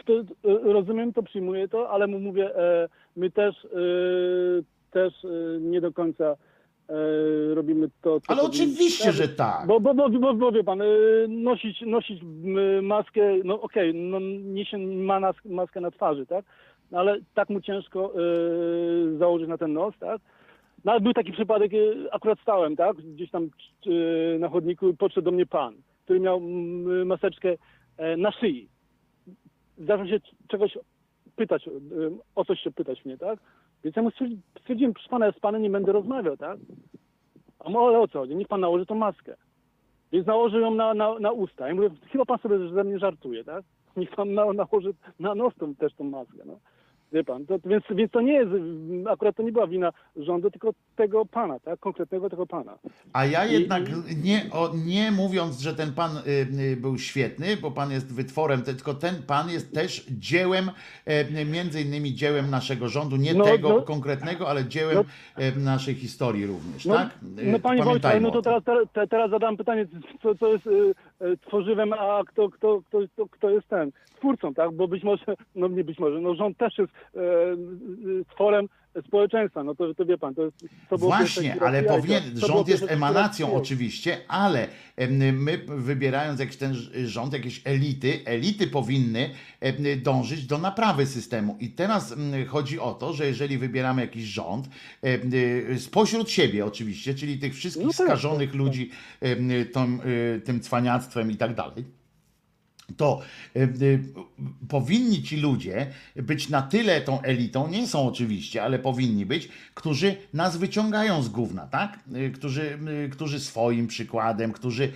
w to, e, rozumiem to, przyjmuję to, ale mu mówię, e, my też, też nie do końca e, robimy to, co Ale powinniśmy. oczywiście, że tak. Bo, bo, bo, bo, bo wie pan, e, nosić, nosić m, maskę, no okej, no niesie ma nas, maskę na twarzy, tak? No, ale tak mu ciężko e, założyć na ten nos, tak? No ale był taki przypadek, e, akurat stałem, tak? Gdzieś tam e, na chodniku podszedł do mnie pan, który miał maseczkę e, na szyi. Zaczął się czegoś pytać, e, o coś się pytać mnie, tak? Więc ja mu stwierdzi- stwierdziłem, proszę pana, ja z panem nie będę rozmawiał, tak? A mu, ale o co chodzi? Niech pan nałoży tą maskę. Więc nałożył ją na, na, na usta. I mówię, chyba pan sobie ze mnie żartuje, tak? Niech pan na, nałoży na nos tą, też tą maskę, no. Wie pan, to, więc, więc to nie jest, akurat to nie była wina rządu, tylko tego pana, tak? Konkretnego tego pana. A ja jednak nie, o, nie mówiąc, że ten pan y, y, był świetny, bo pan jest wytworem, tylko ten pan jest też dziełem, e, między innymi dziełem naszego rządu, nie No, tego no. konkretnego, ale dziełem e, naszej historii również, No, tak? Y, no panie Wojtku, ale pamiętajmy no to teraz, teraz, teraz zadam pytanie, co, co jest y, e, tworzywem, a kto, kto, kto, kto, kto jest ten twórcą, tak? Bo być może, no nie być może, no rząd też jest e, e, tworem społeczeństwa, no to, to wie pan, to jest... To Właśnie, ale powinien, To rząd jest emanacją oczywiście, ale my wybierając jakiś ten rząd, jakieś elity, elity powinny dążyć do naprawy systemu. I teraz chodzi o to, że jeżeli wybieramy jakiś rząd, y, spośród siebie oczywiście, czyli tych wszystkich No tak, skażonych tak, ludzi em, tą, y, tym cwaniactwem i tak dalej, to y, y, powinni ci ludzie być na tyle tą elitą, nie są oczywiście, ale powinni być, którzy nas wyciągają z gówna, tak? Y, Którzy, którzy swoim przykładem, którzy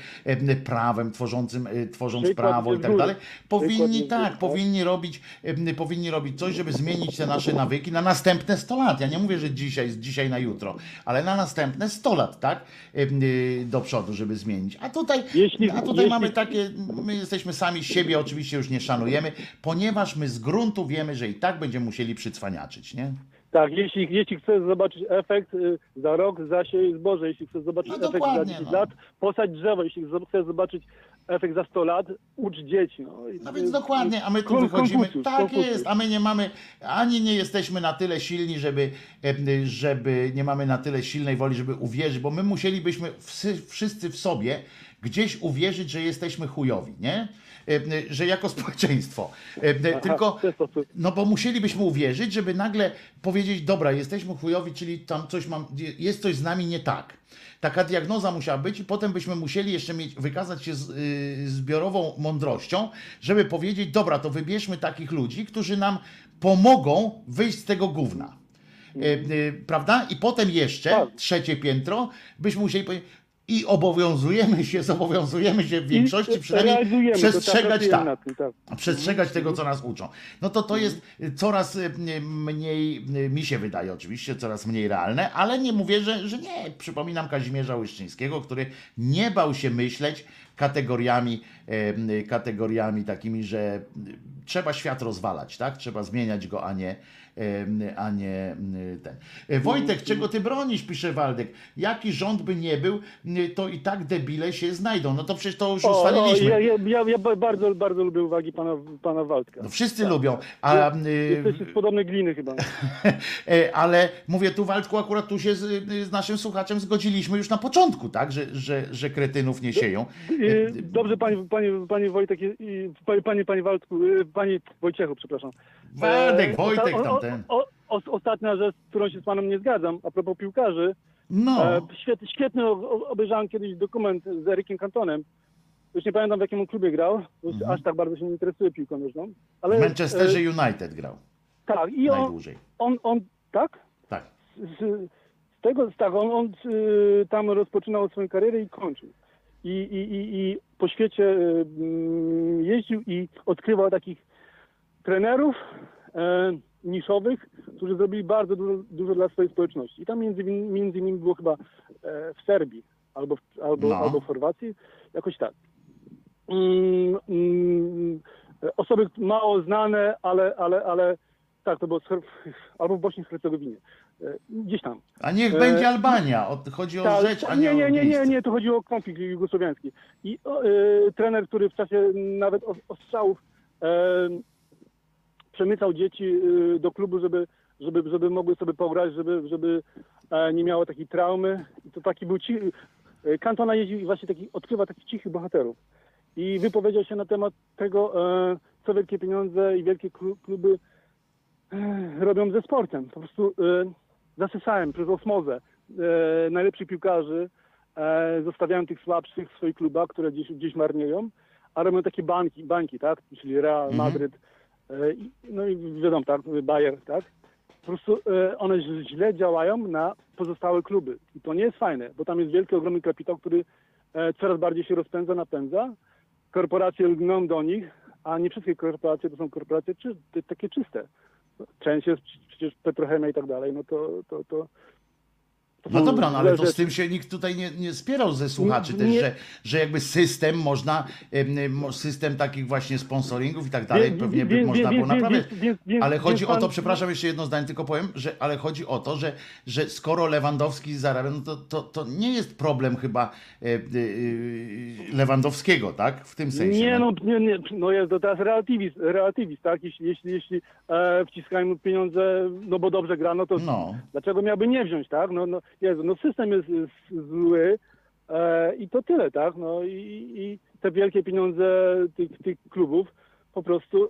prawem tworzącym, tworząc Przykład prawo i tak dalej, powinni tak, tak? powinni robić, powinni robić coś, żeby zmienić te nasze nawyki na następne 100 lat. Ja nie mówię, że dzisiaj, z dzisiaj na jutro, ale na następne 100 lat, tak? Do przodu, żeby zmienić. A tutaj, Jeśli- a tutaj jeśli- mamy takie, my jesteśmy sami siebie oczywiście już nie szanujemy, ponieważ my z gruntu wiemy, że i tak będziemy musieli przycwaniaczyć, nie? Tak, jeśli, jeśli chcesz zobaczyć efekt y, za rok, zasiej zboże, jeśli chcesz zobaczyć No efekt za dokładnie, 10 no. lat, posadź drzewo, jeśli chcesz zobaczyć efekt za 100 lat, ucz dzieci. No, No więc dokładnie, a my tu wychodzimy. Tak jest, a my nie mamy, ani nie jesteśmy na tyle silni, żeby, em, żeby nie mamy na tyle silnej woli, żeby uwierzyć, bo my musielibyśmy wszyscy w sobie gdzieś uwierzyć, że jesteśmy chujowi, nie? Em, Że jako społeczeństwo. Aha, Tylko, no bo musielibyśmy uwierzyć, żeby nagle powiedzieć, dobra, jesteśmy chujowi, czyli tam coś mam, jest coś z nami nie tak. Taka diagnoza musiała być i potem byśmy musieli jeszcze mieć, wykazać się z, y, zbiorową mądrością, żeby powiedzieć, dobra, to wybierzmy takich ludzi, którzy nam pomogą wyjść z tego gówna. Y, y, prawda? I potem jeszcze Tak. trzecie piętro, byśmy musieli powiedzieć, i obowiązujemy się, zobowiązujemy się w większości przynajmniej tak, przestrzegać tak nad tym, tak. przestrzegać tego, co nas uczą. No to to jest y, coraz y, mniej, y, mi się wydaje oczywiście, coraz mniej realne, ale nie mówię, że, że nie. Przypominam Kazimierza Łyszczyńskiego, który nie bał się myśleć kategoriami, y, kategoriami takimi, że trzeba świat rozwalać, tak? Trzeba zmieniać go, a nie, a nie ten. Y, Wojtek, czego ty bronisz, pisze Waldek. Jaki rząd by nie był, to i tak debile się znajdą. No to przecież to już O, o, ustaliliśmy. ja, ja, ja, ja ba- bardzo, bardzo lubię uwagi pana, pana Waldka. No wszyscy lubią, a, y, Jesteście z podobnej gliny chyba. e, ale mówię tu Waldku, akurat tu się z, z naszym słuchaczem zgodziliśmy już na początku, tak, że, że, że kretynów nie sieją. Y, Dobrze, panie, panie, panie Wojtek, panie, panie, panie Waldku, panie Wojciechu, przepraszam. Waldek, E, Wojtek osta- tamten. O, o, ostatnia rzecz, z którą się z panem nie zgadzam, a propos piłkarzy. No. E, świetny, obejrzałem kiedyś dokument z Erikiem Cantonem. Już nie pamiętam w jakim klubie grał, bo Mhm. aż tak bardzo się nie interesuje piłką nożną. Ale, W Manchesterze e, United grał tak, i on, najdłużej. on, on, tak? Tak. z, z tego, tak, on, on y, tam rozpoczynał swoją karierę i kończył. I, i, i, i po świecie y, mm, jeździł i odkrywał takich trenerów e, niszowych, którzy zrobili bardzo dużo, dużo dla swojej społeczności. I tam między, między innymi było chyba e, w Serbii albo, w- albo, No. albo w Chorwacji, jakoś tak. Mm, mm, osoby mało znane, ale, ale, ale tak, to było albo w Bośni i Hercegowinie. E, Gdzieś tam. A niech E, będzie Albania, o, chodzi o tak, rzecz, a nie, nie, nie, nie, nie, to chodziło o konflikt jugosłowiański. I o, e, trener, który w czasie nawet os- ostrzałów e, przemycał dzieci e, do klubu, żeby, żeby, żeby mogły sobie pograć, żeby, żeby e, nie miało takiej traumy. I to taki był cichy. e, Cantona jeździł i właśnie taki, odkrywa takich cichych bohaterów. I wypowiedział się na temat tego, e, co wielkie pieniądze i wielkie klu- kluby robią ze sportem. Po prostu zasysałem przez osmozę najlepszych piłkarzy, zostawiają tych słabszych w swoich klubach, które gdzieś, gdzieś marnieją, a robią takie bańki, bańki tak? Czyli Real, Mhm. Madryt, no i wiadomo, tak, Bayer, tak? Po prostu e, one źle- działają na pozostałe kluby. I to nie jest fajne, bo tam jest wielki, ogromny kapitał, który e, coraz bardziej się rozpędza, napędza. Korporacje lgną do nich, a nie wszystkie korporacje to są korporacje czy, takie czyste. Część jest przecież petrochemia i tak dalej, no to, to, to No dobra, no ale to z tym się nikt tutaj nie, nie spierał ze słuchaczy Nie- też, nie- że, że jakby system można, em, em, system takich właśnie sponsoringów i tak dalej, pewnie by można było naprawiać. Ale chodzi o to, przepraszam, jeszcze jedno zdanie tylko powiem, że ale chodzi o to, że, że skoro Lewandowski zarabia, no to, to, to nie jest problem chyba e, e, e, Lewandowskiego, tak? W tym sensie. Nie, no, nie, nie, no jest to teraz relatywizm, relatywizm tak? Jeśli, jeśli, jeśli e, wciskają mu pieniądze, no bo dobrze gra, no to No. dlaczego miałby nie wziąć, tak? No, no, Jezu, no system jest, jest zły e, i to tyle, tak? No i, i te wielkie pieniądze tych, tych klubów po prostu e,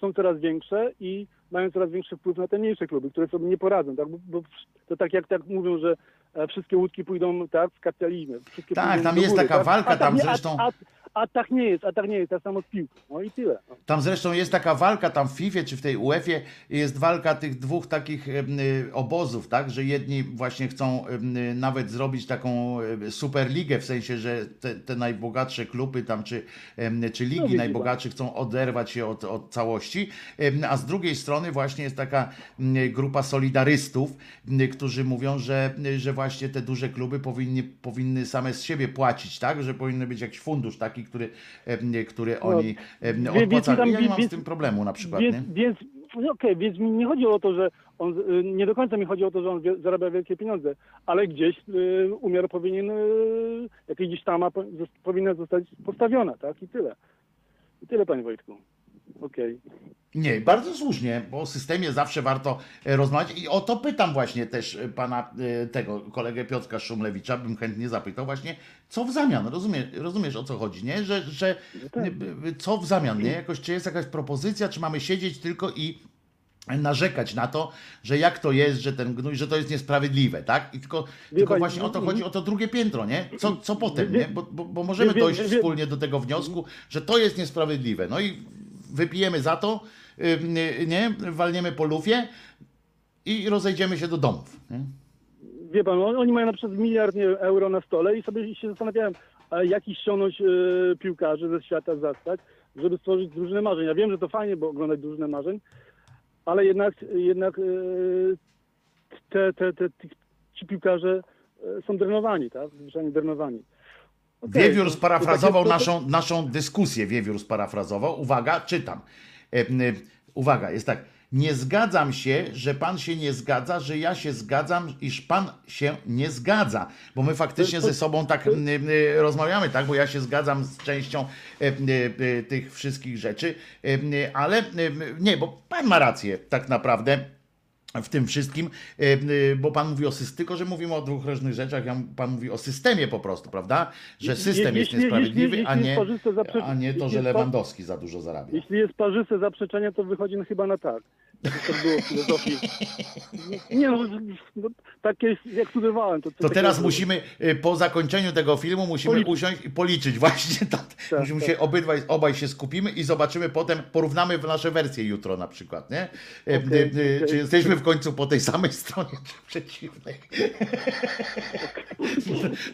są coraz większe i mają coraz większy wpływ na te mniejsze kluby, które sobie nie poradzą, tak? Bo, bo to tak jak tak mówią, że e, wszystkie łódki pójdą tak w kapitalizmie. Wszystkie Tak, tam jest góry, taka tak? walka, a tam nie, zresztą- A, a, a tak nie jest, a tak nie jest, tak samo z piłką. No i tyle. No. Tam zresztą jest taka walka, tam w FIFA czy w tej UEFA jest walka tych dwóch takich y, obozów, tak, że jedni właśnie chcą y, nawet zrobić taką superligę, w sensie, że te, te najbogatsze kluby tam, czy, czy ligi najbogatsze chcą oderwać się od, od całości, a z drugiej strony właśnie jest taka mm, grupa solidarystów, m, którzy mówią, że, że właśnie te duże kluby powinny, powinny same z siebie płacić, tak, że powinny być jakiś fundusz taki, który, który oni No, wie- wie- odpłacają. Ja nie mam z tym problemu na przykład, Więc, nie? więc no okej, więc mi nie chodzi o to, że on, y, nie do końca mi chodzi o to, że on zarabia wielkie pieniądze, ale gdzieś y, umiar powinien, y, jakaś gdzieś tama powinna zostać postawiona, tak? I tyle. I tyle, panie Wojtku. Okej. Nie, bardzo słusznie, bo o systemie zawsze warto e, rozmawiać i o to pytam właśnie też e, pana e, tego kolegę Piotrka Szumlewicza, bym chętnie zapytał właśnie, co w zamian, rozumiesz, rozumiesz o co chodzi, nie? Że, że tak. e, e, co w zamian, nie? Jakoś, czy jest jakaś propozycja, czy mamy siedzieć tylko i narzekać na to, że jak to jest, że ten gnój, że to jest niesprawiedliwe, tak? I tylko, tylko pani, właśnie o to no, chodzi, o to drugie piętro, nie? Co, co potem, wie- nie? Bo, bo, bo możemy wie- dojść wspólnie do tego wniosku, że to jest niesprawiedliwe. No i wypijemy za to, y, nie? Walniemy po lufie i rozejdziemy się do domów. Nie? Wie pan, on- oni mają na przykład miliard euro na stole i sobie się zastanawiałem, jak ich ściągnąć y, piłkarzy ze świata zastać, żeby stworzyć drużynę marzeń. Ja wiem, że to fajnie, bo oglądać drużynę marzeń, ale jednak, jednak y, te, te, te, ci piłkarze y, są drenowani, tak? Zwyczajnie drenowani. Okej, Wiewiór sparafrazował naszą, naszą dyskusję. Wiewiór sparafrazował. Uwaga, czytam. E, y, uwaga, jest tak. Nie zgadzam się, że pan się nie zgadza, że ja się zgadzam, iż pan się nie zgadza. Bo my faktycznie ze sobą tak m, y, rozmawiamy, tak? Bo ja się zgadzam z częścią e, y, y, tych wszystkich rzeczy, e, y, ale nie, bo pan ma rację tak naprawdę w tym wszystkim, e, e, bo pan mówi o systemie, tylko że mówimy o dwóch różnych rzeczach, pan mówi o systemie po prostu, prawda? Że system jest niesprawiedliwy, jeśli- a, jeśli nie, zaprze- a nie to, że Lewandowski za dużo zarabia. Jeśli jest parzyste zaprzeczenie, to wychodzi no chyba na tak. To było filozofii. Nie no, no tak jest, jak studiowałem. To, To teraz musimy, e, po zakończeniu tego filmu, musimy Policzyć. usiąść i policzyć właśnie. Tak, Tak, musimy tak. się obydwaj, obaj się skupimy i zobaczymy potem, porównamy w nasze wersje jutro na przykład, nie? Okej. Czy jesteśmy w końcu po tej samej stronie, czy przeciwnej?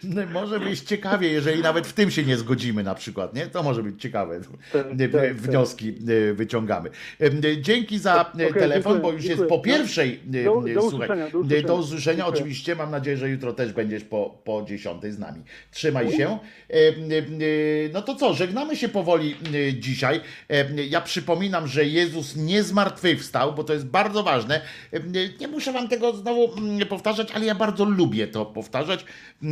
No, może być ciekawie, jeżeli nawet w tym się nie zgodzimy na przykład, nie? To może być ciekawe. Tak, E, tak, Wnioski wyciągamy. Dzięki za Okej, telefon, bo już jest po pierwszej. Do- do słuchaj, usłyszenia, do usłyszenia. Do usłyszenia oczywiście. Mam nadzieję, że jutro też będziesz po, po 10 z nami. Trzymaj się. E, e, No to co, żegnamy się powoli dzisiaj. Ja przypominam, że Jezus nie zmartwychwstał, bo to jest bardzo ważne. Nie muszę wam tego znowu mm, powtarzać, ale ja bardzo lubię to powtarzać,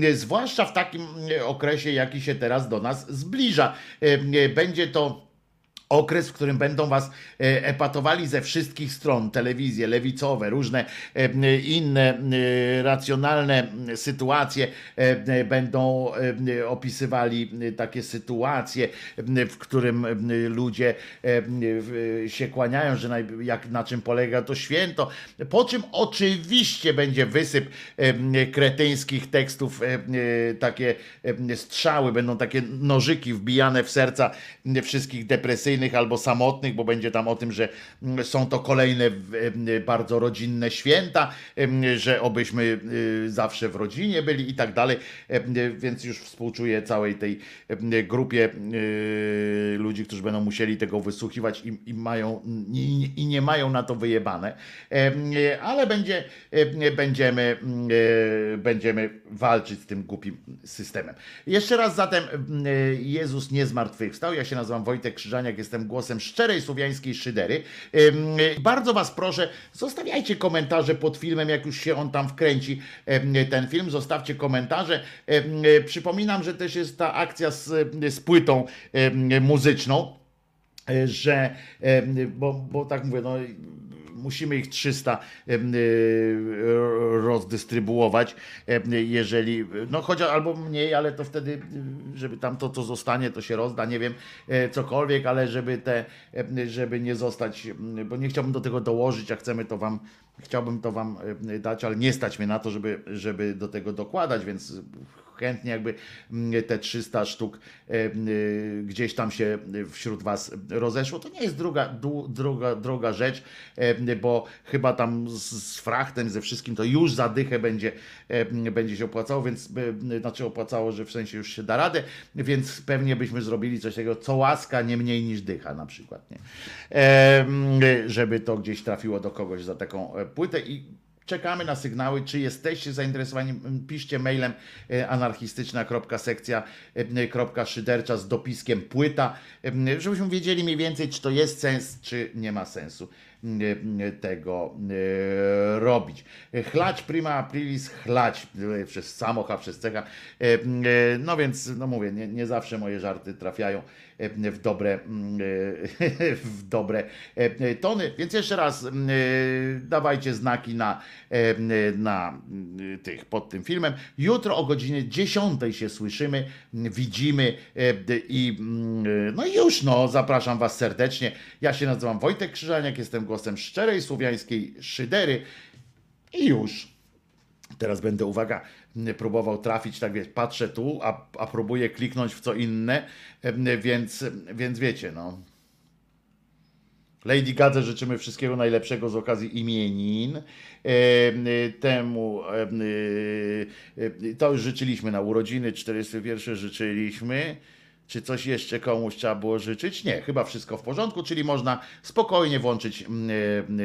e, zwłaszcza w takim e, okresie, jaki się teraz do nas zbliża. Będzie to okres, w którym będą was e, epatowali ze wszystkich stron, telewizje lewicowe, różne e, inne racjonalne sytuacje e, będą opisywali takie sytuacje, w którym ludzie się kłaniają, że jak, na czym polega to święto, po czym oczywiście będzie wysyp kretyńskich tekstów, takie strzały, będą takie nożyki wbijane w serca wszystkich depresyjnych kolejnych albo samotnych, bo będzie tam o tym, że mm, są to kolejne bardzo rodzinne święta, że obyśmy y, zawsze w rodzinie byli i tak dalej, więc już współczuję całej tej grupie y, ludzi, którzy będą musieli tego wysłuchiwać i, i mają i, i nie mają na to wyjebane, ale będzie, em, będziemy, e, będziemy walczyć z tym głupim systemem. Jeszcze raz zatem em, Jezus nie zmartwychwstał. Ja się nazywam Wojtek Krzyżaniak, jestem głosem szczerej słowiańskiej szydery. Em, Bardzo was proszę, zostawiajcie komentarze pod filmem, jak już się on tam wkręci, ten film, zostawcie komentarze. Em, Przypominam, że też jest ta akcja z, z płytą muzyczną e, że, bo, bo tak mówię, no, musimy ich 300 em, y, rozdystrybuować, jeżeli, no chociaż albo mniej, ale to wtedy, y, żeby tam to, co zostanie, to się rozda, nie wiem, e, cokolwiek, ale żeby te, żeby nie zostać, bo nie chciałbym do tego dołożyć, a chcemy to wam, chciałbym to wam dać, ale nie stać mnie na to, żeby, żeby do tego dokładać, więc chętnie jakby mm, te 300 sztuk e, y, gdzieś tam się wśród was rozeszło. To nie jest druga, druga, droga rzecz, e, bo chyba tam z, frachtem, ze wszystkim to już za dychę będzie, e, będzie się opłacało, więc e, znaczy opłacało, że w sensie już się da radę, więc pewnie byśmy zrobili coś takiego, co łaska nie mniej niż dycha na przykład, nie? E, żeby to gdzieś trafiło do kogoś za taką e, płytę i Czekamy na sygnały, czy jesteście zainteresowani. Piszcie mailem e, anarchistyczna.sekcja.szydercza z dopiskiem płyta, e, żebyśmy wiedzieli mniej więcej, czy to jest sens, czy nie ma sensu e, tego e, robić. Chlać prima aprilis, chlać e, przez samocha, przez cecha. E, e, No więc, no mówię, nie, nie zawsze moje żarty trafiają e, w dobre, mm, e, w dobre e, tony. Więc jeszcze raz mm, e, dawajcie znaki na, e, na mm, tych pod tym filmem. Jutro o godzinie 10 się słyszymy, widzimy e, i no już no, zapraszam was serdecznie. Ja się nazywam Wojtek Krzyżaniak, jestem głosem szczerej słowiańskiej szydery i już. Teraz będę, uwaga, próbował trafić, tak wiesz, patrzę tu, a, a próbuję kliknąć w co inne, em, więc, więc wiecie, no. Lady Gadze życzymy wszystkiego najlepszego z okazji imienin. Y, Temu em, to już życzyliśmy na urodziny, 41 życzyliśmy. Czy coś jeszcze komuś trzeba było życzyć? Nie, chyba wszystko w porządku, czyli można spokojnie włączyć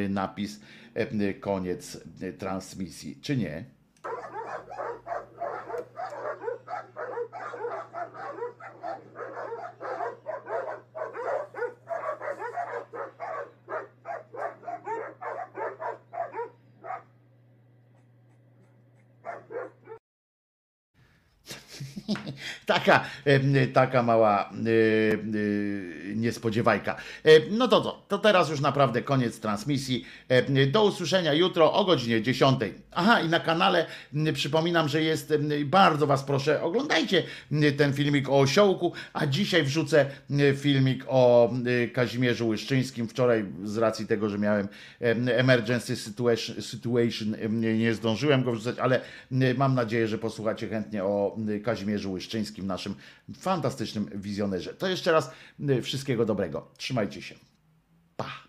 napis koniec transmisji, czy nie? Taka, taka mała niespodziewajka. No to co, to teraz już naprawdę koniec transmisji. Do usłyszenia jutro o godzinie 10. Aha, i na kanale przypominam, że jest, bardzo Was proszę, oglądajcie ten filmik o osiołku, a dzisiaj wrzucę filmik o Kazimierzu Łyszczyńskim. Wczoraj z racji tego, że miałem em, emergency situation, nie zdążyłem go wrzucać, ale mam nadzieję, że posłuchacie chętnie o Kazimierzu Łyszczyńskim, Naszym fantastycznym wizjonerze. To jeszcze raz y, wszystkiego dobrego. Trzymajcie się. Pa!